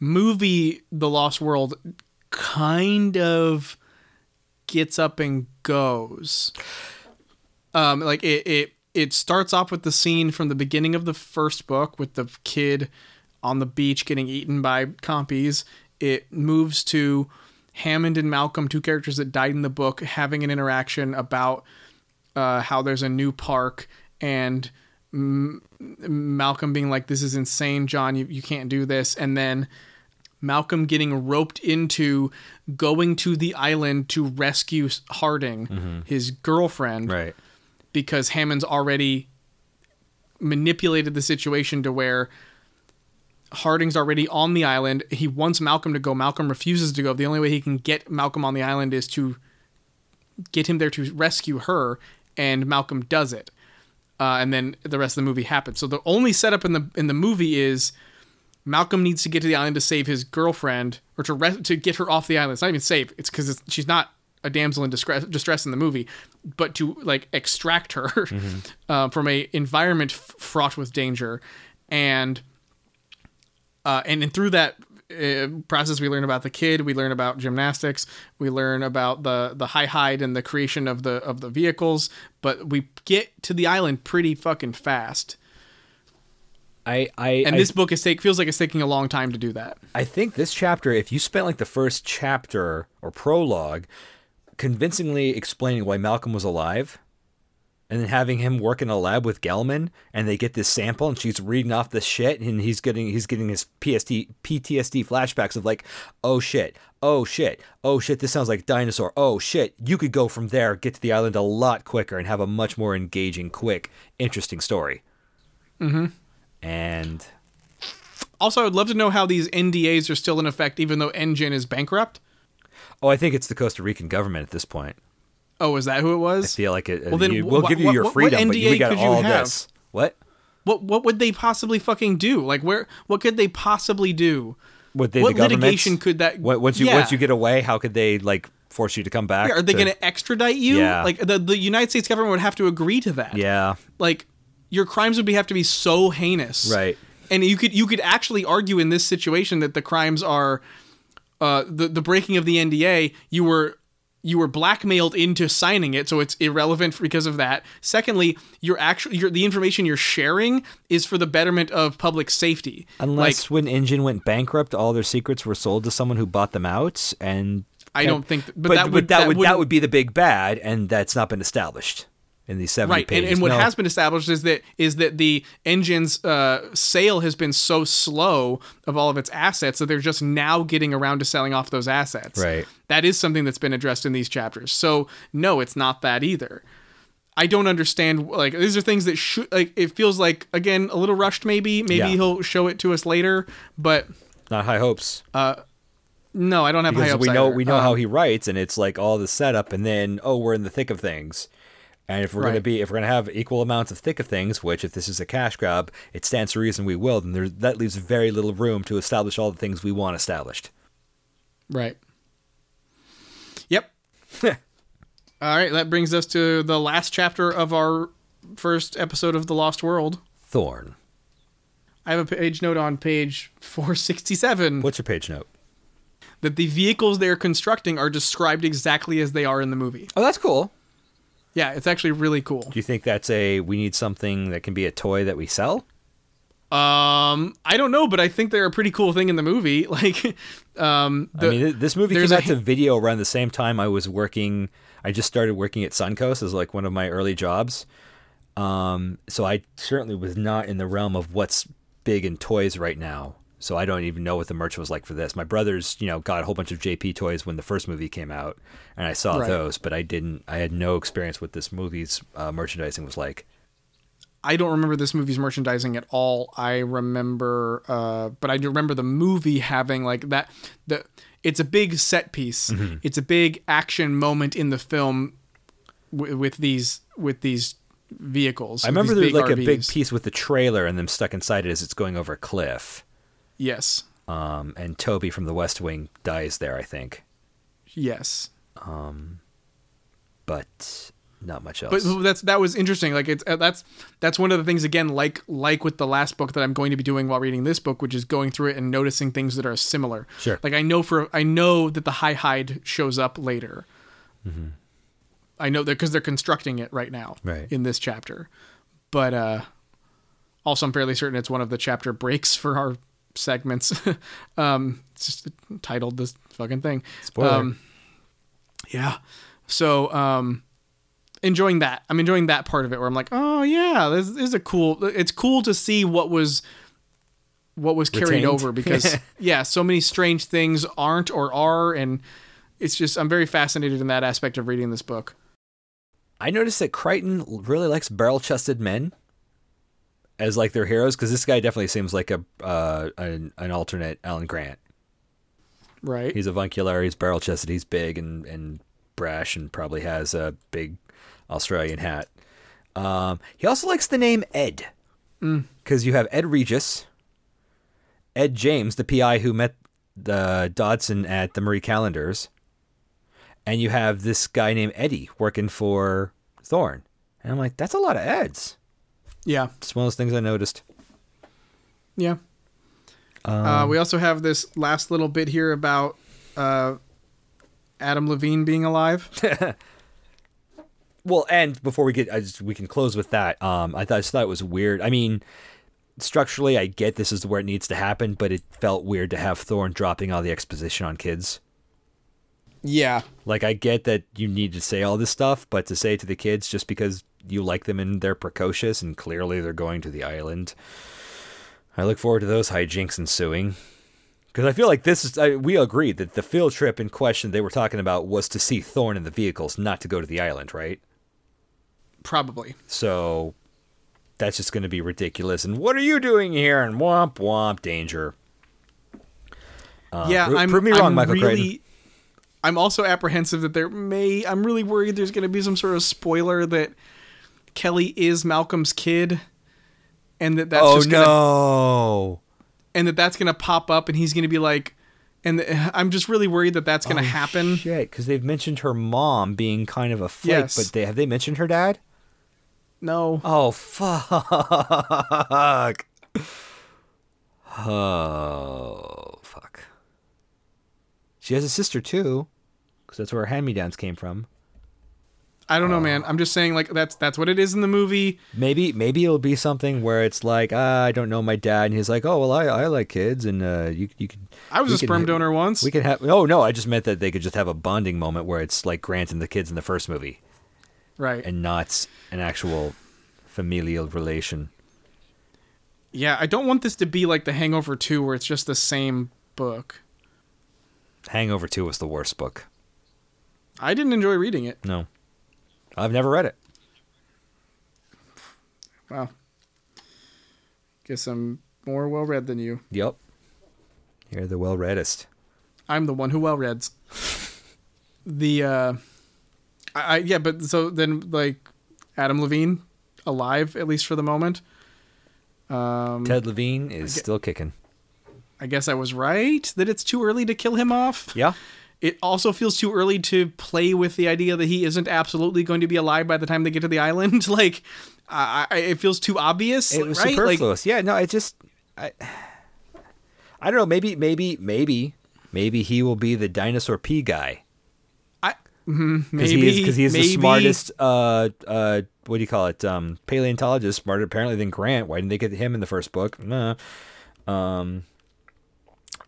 Speaker 1: movie The Lost World kind of gets up and goes. Um, like it, it it starts off with the scene from the beginning of the first book with the kid on the beach getting eaten by compies. It moves to Hammond and Malcolm, two characters that died in the book, having an interaction about uh, how there's a new park and M- Malcolm being like, "This is insane, John. You you can't do this," and then. Malcolm getting roped into going to the island to rescue Harding, his girlfriend,
Speaker 2: Right.
Speaker 1: Because Hammond's already manipulated the situation to where Harding's already on the island. He wants Malcolm to go. Malcolm refuses to go. The only way he can get Malcolm on the island is to get him there to rescue her, and Malcolm does it. Uh, and then the rest of the movie happens. So the only setup in the in the movie is Malcolm needs to get to the island to save his girlfriend or to res- to get her off the island. It's not even save. It's because she's not a damsel in distress, distress in the movie, but to like extract her uh, from a environment f- fraught with danger, and uh, and and through that uh, process, we learn about the kid. We learn about gymnastics. We learn about the the high hide and the creation of the of the vehicles. But we get to the island pretty fucking fast.
Speaker 2: I I
Speaker 1: And
Speaker 2: I,
Speaker 1: this book is take feels like it's taking a long time to do that.
Speaker 2: I think this chapter, if you spent like the first chapter or prologue convincingly explaining why Malcolm was alive, and then having him work in a lab with Gelman, and they get this sample, and she's reading off the shit, and he's getting he's getting his PST PTSD flashbacks of like, oh shit, oh shit, oh shit, this sounds like dinosaur. Oh shit, you could go from there, get to the island a lot quicker, and have a much more engaging, quick, interesting story. Mm-hmm. And
Speaker 1: Also, I would love to know how these NDAs are still in effect, even though InGen is bankrupt.
Speaker 2: Oh, I think it's the Costa Rican government at this point.
Speaker 1: Oh, is that who it was?
Speaker 2: I feel like it.
Speaker 1: Well, then
Speaker 2: you- we'll
Speaker 1: wh-
Speaker 2: give you
Speaker 1: what-
Speaker 2: your
Speaker 1: what- what
Speaker 2: freedom, but we got all this. What
Speaker 1: What what would they possibly fucking do? Like where what could they possibly do?
Speaker 2: would they?
Speaker 1: what
Speaker 2: the
Speaker 1: litigation could that?
Speaker 2: What- Once you
Speaker 1: yeah.
Speaker 2: once you get away, how could they like force you to come back?
Speaker 1: Yeah, are they
Speaker 2: to-
Speaker 1: going to extradite you?
Speaker 2: Yeah.
Speaker 1: Like the the United States government would have to agree to that.
Speaker 2: Yeah,
Speaker 1: Like your crimes would be have to be so heinous.
Speaker 2: right.
Speaker 1: And you could you could actually argue in this situation that the crimes are uh the the breaking of the NDA, you were you were blackmailed into signing it, so it's irrelevant because of that. Secondly, you're actually you're, the information you're sharing is for the betterment of public safety.
Speaker 2: Unless
Speaker 1: like
Speaker 2: when InGen went bankrupt, all their secrets were sold to someone who bought them out, and
Speaker 1: I don't think, but,
Speaker 2: but,
Speaker 1: that would
Speaker 2: that, that
Speaker 1: wouldn't-
Speaker 2: would be the big bad, and that's not been established. In these 70
Speaker 1: right and,
Speaker 2: pages.
Speaker 1: and what
Speaker 2: No.
Speaker 1: has been established is that is that the InGen's uh, sale has been so slow of all of its assets that they're just now getting around to selling off those assets
Speaker 2: Right.
Speaker 1: that is something that's been addressed in these chapters so no it's not that either i don't understand like these are things that should like it feels like again a little rushed maybe maybe
Speaker 2: Yeah.
Speaker 1: he'll show it to us later but
Speaker 2: not high hopes.
Speaker 1: Uh, no i don't have high hopes
Speaker 2: we know
Speaker 1: either.
Speaker 2: we know
Speaker 1: Um,
Speaker 2: how he writes and it's like all the setup and then oh we're in the thick of things and if we're going to be if we're going to have equal amounts of thick of things which if this is a cash grab it stands to reason we will then there's that leaves very little room to establish all the things we want established
Speaker 1: Right. Yep. All right, that brings us to the last chapter of our first episode of The Lost World.
Speaker 2: thorne
Speaker 1: I have a page note on page 467
Speaker 2: what's your page note
Speaker 1: that the vehicles they're constructing are described exactly as they are in the movie.
Speaker 2: oh that's cool
Speaker 1: Yeah, it's actually really cool.
Speaker 2: do you think that's a we need something that can be a toy that we sell
Speaker 1: Um, I don't know, but I think they're a pretty cool thing in the movie. Like, um, the,
Speaker 2: I mean, this movie came
Speaker 1: a
Speaker 2: out to video around the same time I was working. I just started working at Suncoast as like one of my early jobs. Um, so I certainly was not in the realm of what's big in toys right now. So I don't even know what the merch was like for this. My brothers, you know, got a whole bunch of JP toys when the first movie came out, and I saw
Speaker 1: Right.
Speaker 2: those, but I didn't. I had no experience with this movie's uh, merchandising was like.
Speaker 1: I don't remember this movie's merchandising at all. I remember, uh, but I do remember the movie having like that. The it's a big set piece.
Speaker 2: Mm-hmm.
Speaker 1: It's a big action moment in the film w- with these with these vehicles.
Speaker 2: I remember there's like a big piece with the trailer and them stuck inside it as it's going over a cliff.
Speaker 1: Yes,
Speaker 2: Um, and Toby from The West Wing dies there, I think.
Speaker 1: yes.
Speaker 2: but not much else.
Speaker 1: But that's that was interesting. Like it's uh, that's that's one of the things again, like like with the last book that I'm going to be doing while reading this book, which is going through it and noticing things that are similar.
Speaker 2: Sure.
Speaker 1: Like I know for I know that the high hide shows up later. I know that because they're constructing it right now,
Speaker 2: Right.
Speaker 1: in this chapter. But uh, also, I'm fairly certain it's one of the chapter breaks for our segments. um, it's just titled this fucking thing.
Speaker 2: Spoiler.
Speaker 1: Um, yeah. So, um, enjoying that. I'm enjoying that part of it where I'm like, oh yeah, this, this is a cool. It's cool to see what was what was carried
Speaker 2: Retained.
Speaker 1: over because yeah, so many strange things aren't or are, and it's just I'm very fascinated in that aspect of reading this book.
Speaker 2: I noticed that Crichton really likes barrel-chested men as like their heroes because this guy definitely seems like a uh, an, an alternate Alan Grant.
Speaker 1: Right.
Speaker 2: He's avuncular. He's barrel-chested. He's big and and brash and probably has a big Australian hat. Um, he also likes the name Ed because you have Ed Regis, Ed James, the PI who met the Dodgson at the Marie Callender's, and you have this guy named Eddie working for Thorne. And I'm like, that's a lot of Eds.
Speaker 1: Yeah.
Speaker 2: It's one of those things I noticed.
Speaker 1: Yeah.
Speaker 2: Um,
Speaker 1: uh, we also have this last little bit here about uh, Adam Levine being alive.
Speaker 2: Well, and before we get, I just, we can close with that. Um, I thought I just thought it was weird. I mean, structurally, I get this is where it needs to happen, but it felt weird to have Thorne dropping all the exposition on kids.
Speaker 1: yeah.
Speaker 2: Like, I get that you need to say all this stuff, but to say it to the kids just because you like them and they're precocious and clearly they're going to the island, I look forward to those hijinks ensuing. Because I feel like this is, I, we agreed that the field trip in question they were talking about was to see Thorne in the vehicles, not to go to the island, right?
Speaker 1: Probably.
Speaker 2: So that's just going to be ridiculous. And what are you doing here? And womp womp danger. Uh,
Speaker 1: yeah, I'm.
Speaker 2: prove me wrong,
Speaker 1: I'm
Speaker 2: Michael
Speaker 1: really,
Speaker 2: Crichton.
Speaker 1: I'm also apprehensive that there may. I'm really worried there's going to be some sort of spoiler that Kelly is Malcolm's kid, and that that's
Speaker 2: Oh
Speaker 1: just gonna,
Speaker 2: no!
Speaker 1: and that that's to pop up, and he's to be like, and th- I'm just really worried that that's to
Speaker 2: Oh,
Speaker 1: happen.
Speaker 2: Shit, because they've mentioned her mom being kind of a flake,
Speaker 1: Yes.
Speaker 2: but they have they mentioned her dad?
Speaker 1: No.
Speaker 2: Oh fuck! Oh fuck! She has a sister too, because that's where her hand-me-downs came from.
Speaker 1: I don't know, man. I'm just saying, like that's that's what it is in the movie.
Speaker 2: Maybe maybe it'll be something where it's like ah, I don't know my dad, and he's like, oh well, I, I like kids, and uh, you you could.
Speaker 1: I was a sperm
Speaker 2: ha-
Speaker 1: donor once.
Speaker 2: We could have. Oh no, I just meant that they could just have a bonding moment where it's like Grant and the kids in the first movie.
Speaker 1: Right.
Speaker 2: and not an actual familial relation.
Speaker 1: yeah, I don't want this to be like The Hangover 2 where it's just the same book.
Speaker 2: Hangover 2 was the worst book.
Speaker 1: I didn't enjoy reading it.
Speaker 2: No. I've never read it.
Speaker 1: Wow. Guess I'm more well read than you.
Speaker 2: Yep. You're the well readest.
Speaker 1: I'm the one who well reads. the uh I, I yeah, but so then like Adam Levine alive at least for the moment. Um
Speaker 2: Ted Levine is still kicking.
Speaker 1: I guess I was right that it's too early to kill him off.
Speaker 2: Yeah.
Speaker 1: It also feels too early to play with the idea that he isn't absolutely going to be alive by the time they get to the island. like, I, I, it feels too obvious.
Speaker 2: It was
Speaker 1: right? Like,
Speaker 2: superfluous. yeah, no, it just I I don't know, maybe maybe maybe maybe he will be the dinosaur pea guy.
Speaker 1: I, mhm,
Speaker 2: Because
Speaker 1: maybe
Speaker 2: he is, 'cause he is
Speaker 1: maybe,
Speaker 2: the smartest uh uh what do you call it? Um paleontologist, smarter apparently than Grant. Why didn't they get him in the first book? Nah. Um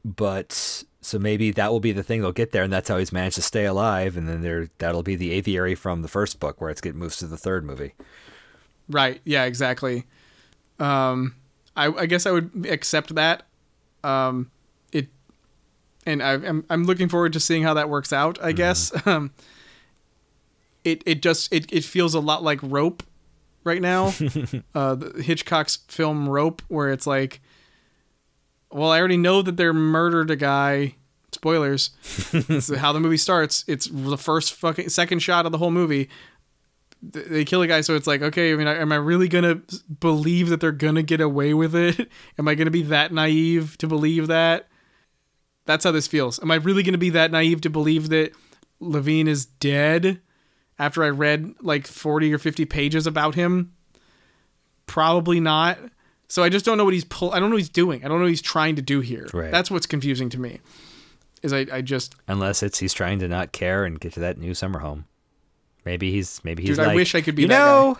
Speaker 2: but so maybe that will be the thing they'll get there and that's how he's managed to stay alive and then there that'll be the aviary from the first book where it's get moves to the third movie.
Speaker 1: Right. Yeah. Exactly. Um, I, I guess I would accept that. Um, it, and I, I'm I'm looking forward to seeing how that works out. I guess. Um, it it just it it feels a lot like Rope right now. uh, the Hitchcock's film Rope, where it's like, well, I already know that they're murdered a guy. Spoilers. This is how the movie starts. It's the first fucking second shot of the whole movie they kill a guy so it's like okay i mean am i really gonna believe that they're gonna get away with it am i gonna be that naive to believe that that's how this feels am i really gonna be that naive to believe that levine is dead after i read like 40 or 50 pages about him probably not so i just don't know what he's pull i don't know what he's doing i don't know what he's trying to do here
Speaker 2: Right.
Speaker 1: that's what's confusing to me is i, I just
Speaker 2: Unless it's he's trying to not care and get to that new summer home. Maybe he's maybe he's
Speaker 1: Dude, I wish I could be
Speaker 2: you know,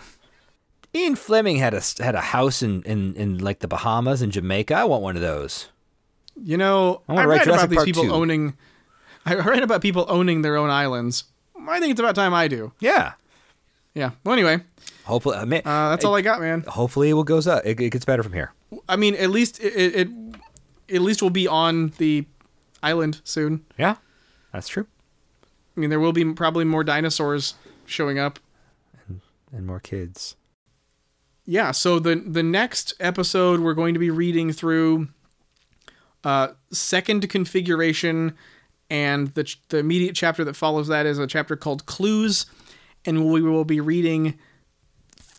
Speaker 2: Ian Fleming had a had a house in, in, in like the Bahamas and Jamaica. I want one of those.
Speaker 1: You know,
Speaker 2: I
Speaker 1: I
Speaker 2: write
Speaker 1: about these people
Speaker 2: 2.
Speaker 1: owning. I read about people owning their own islands. I think it's about time I do.
Speaker 2: Yeah.
Speaker 1: Yeah. Well, anyway,
Speaker 2: Hopefully, I mean,
Speaker 1: uh, that's all I got, man.
Speaker 2: hopefully it will goes up. It, it gets better from here.
Speaker 1: I mean, at least it, it, it at least we'll be on the island soon.
Speaker 2: Yeah, that's true.
Speaker 1: I mean, there will be probably more dinosaurs showing up.
Speaker 2: And more kids.
Speaker 1: Yeah. So the the next episode we're going to be reading through uh, second configuration, and the ch- the immediate chapter that follows that is a chapter called Clues, and we will be reading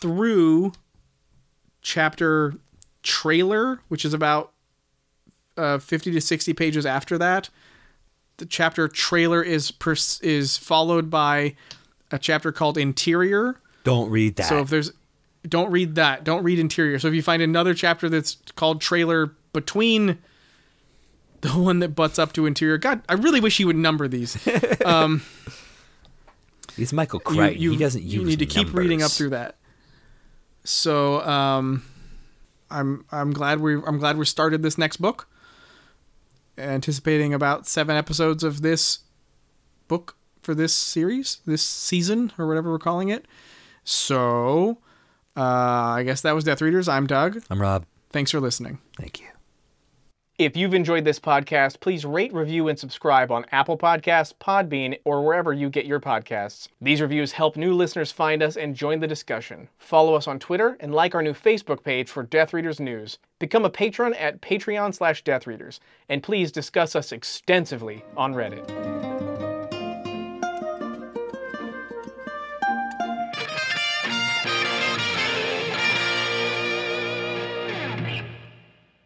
Speaker 1: through chapter trailer, which is about uh, fifty to sixty pages after that. The chapter trailer is pers- is followed by a chapter called Interior.
Speaker 2: Don't read that.
Speaker 1: So if there's don't read that. Don't read interior. So if you find another chapter that's called trailer between the one that butts up to interior, God, I really wish he would number these.
Speaker 2: he's Michael
Speaker 1: You-
Speaker 2: Crichton.
Speaker 1: you,
Speaker 2: he doesn't
Speaker 1: you need to keep reading up through that. So um, I'm I'm glad we I'm glad we started this next book. Anticipating about seven episodes of this book for this series, this season, or whatever we're calling it. So uh, I guess that was Death Readers. I'm Doug.
Speaker 2: I'm Rob.
Speaker 1: Thanks for listening.
Speaker 2: Thank you.
Speaker 1: If you've enjoyed this podcast, please rate, review, and subscribe on Apple Podcasts, Podbean, or wherever you get your podcasts. These reviews help new listeners find us and join the discussion. Follow us on Twitter and like our new Facebook page for Death Readers News. Become a patron at Patreon slash Death Readers, and please discuss us extensively on Reddit.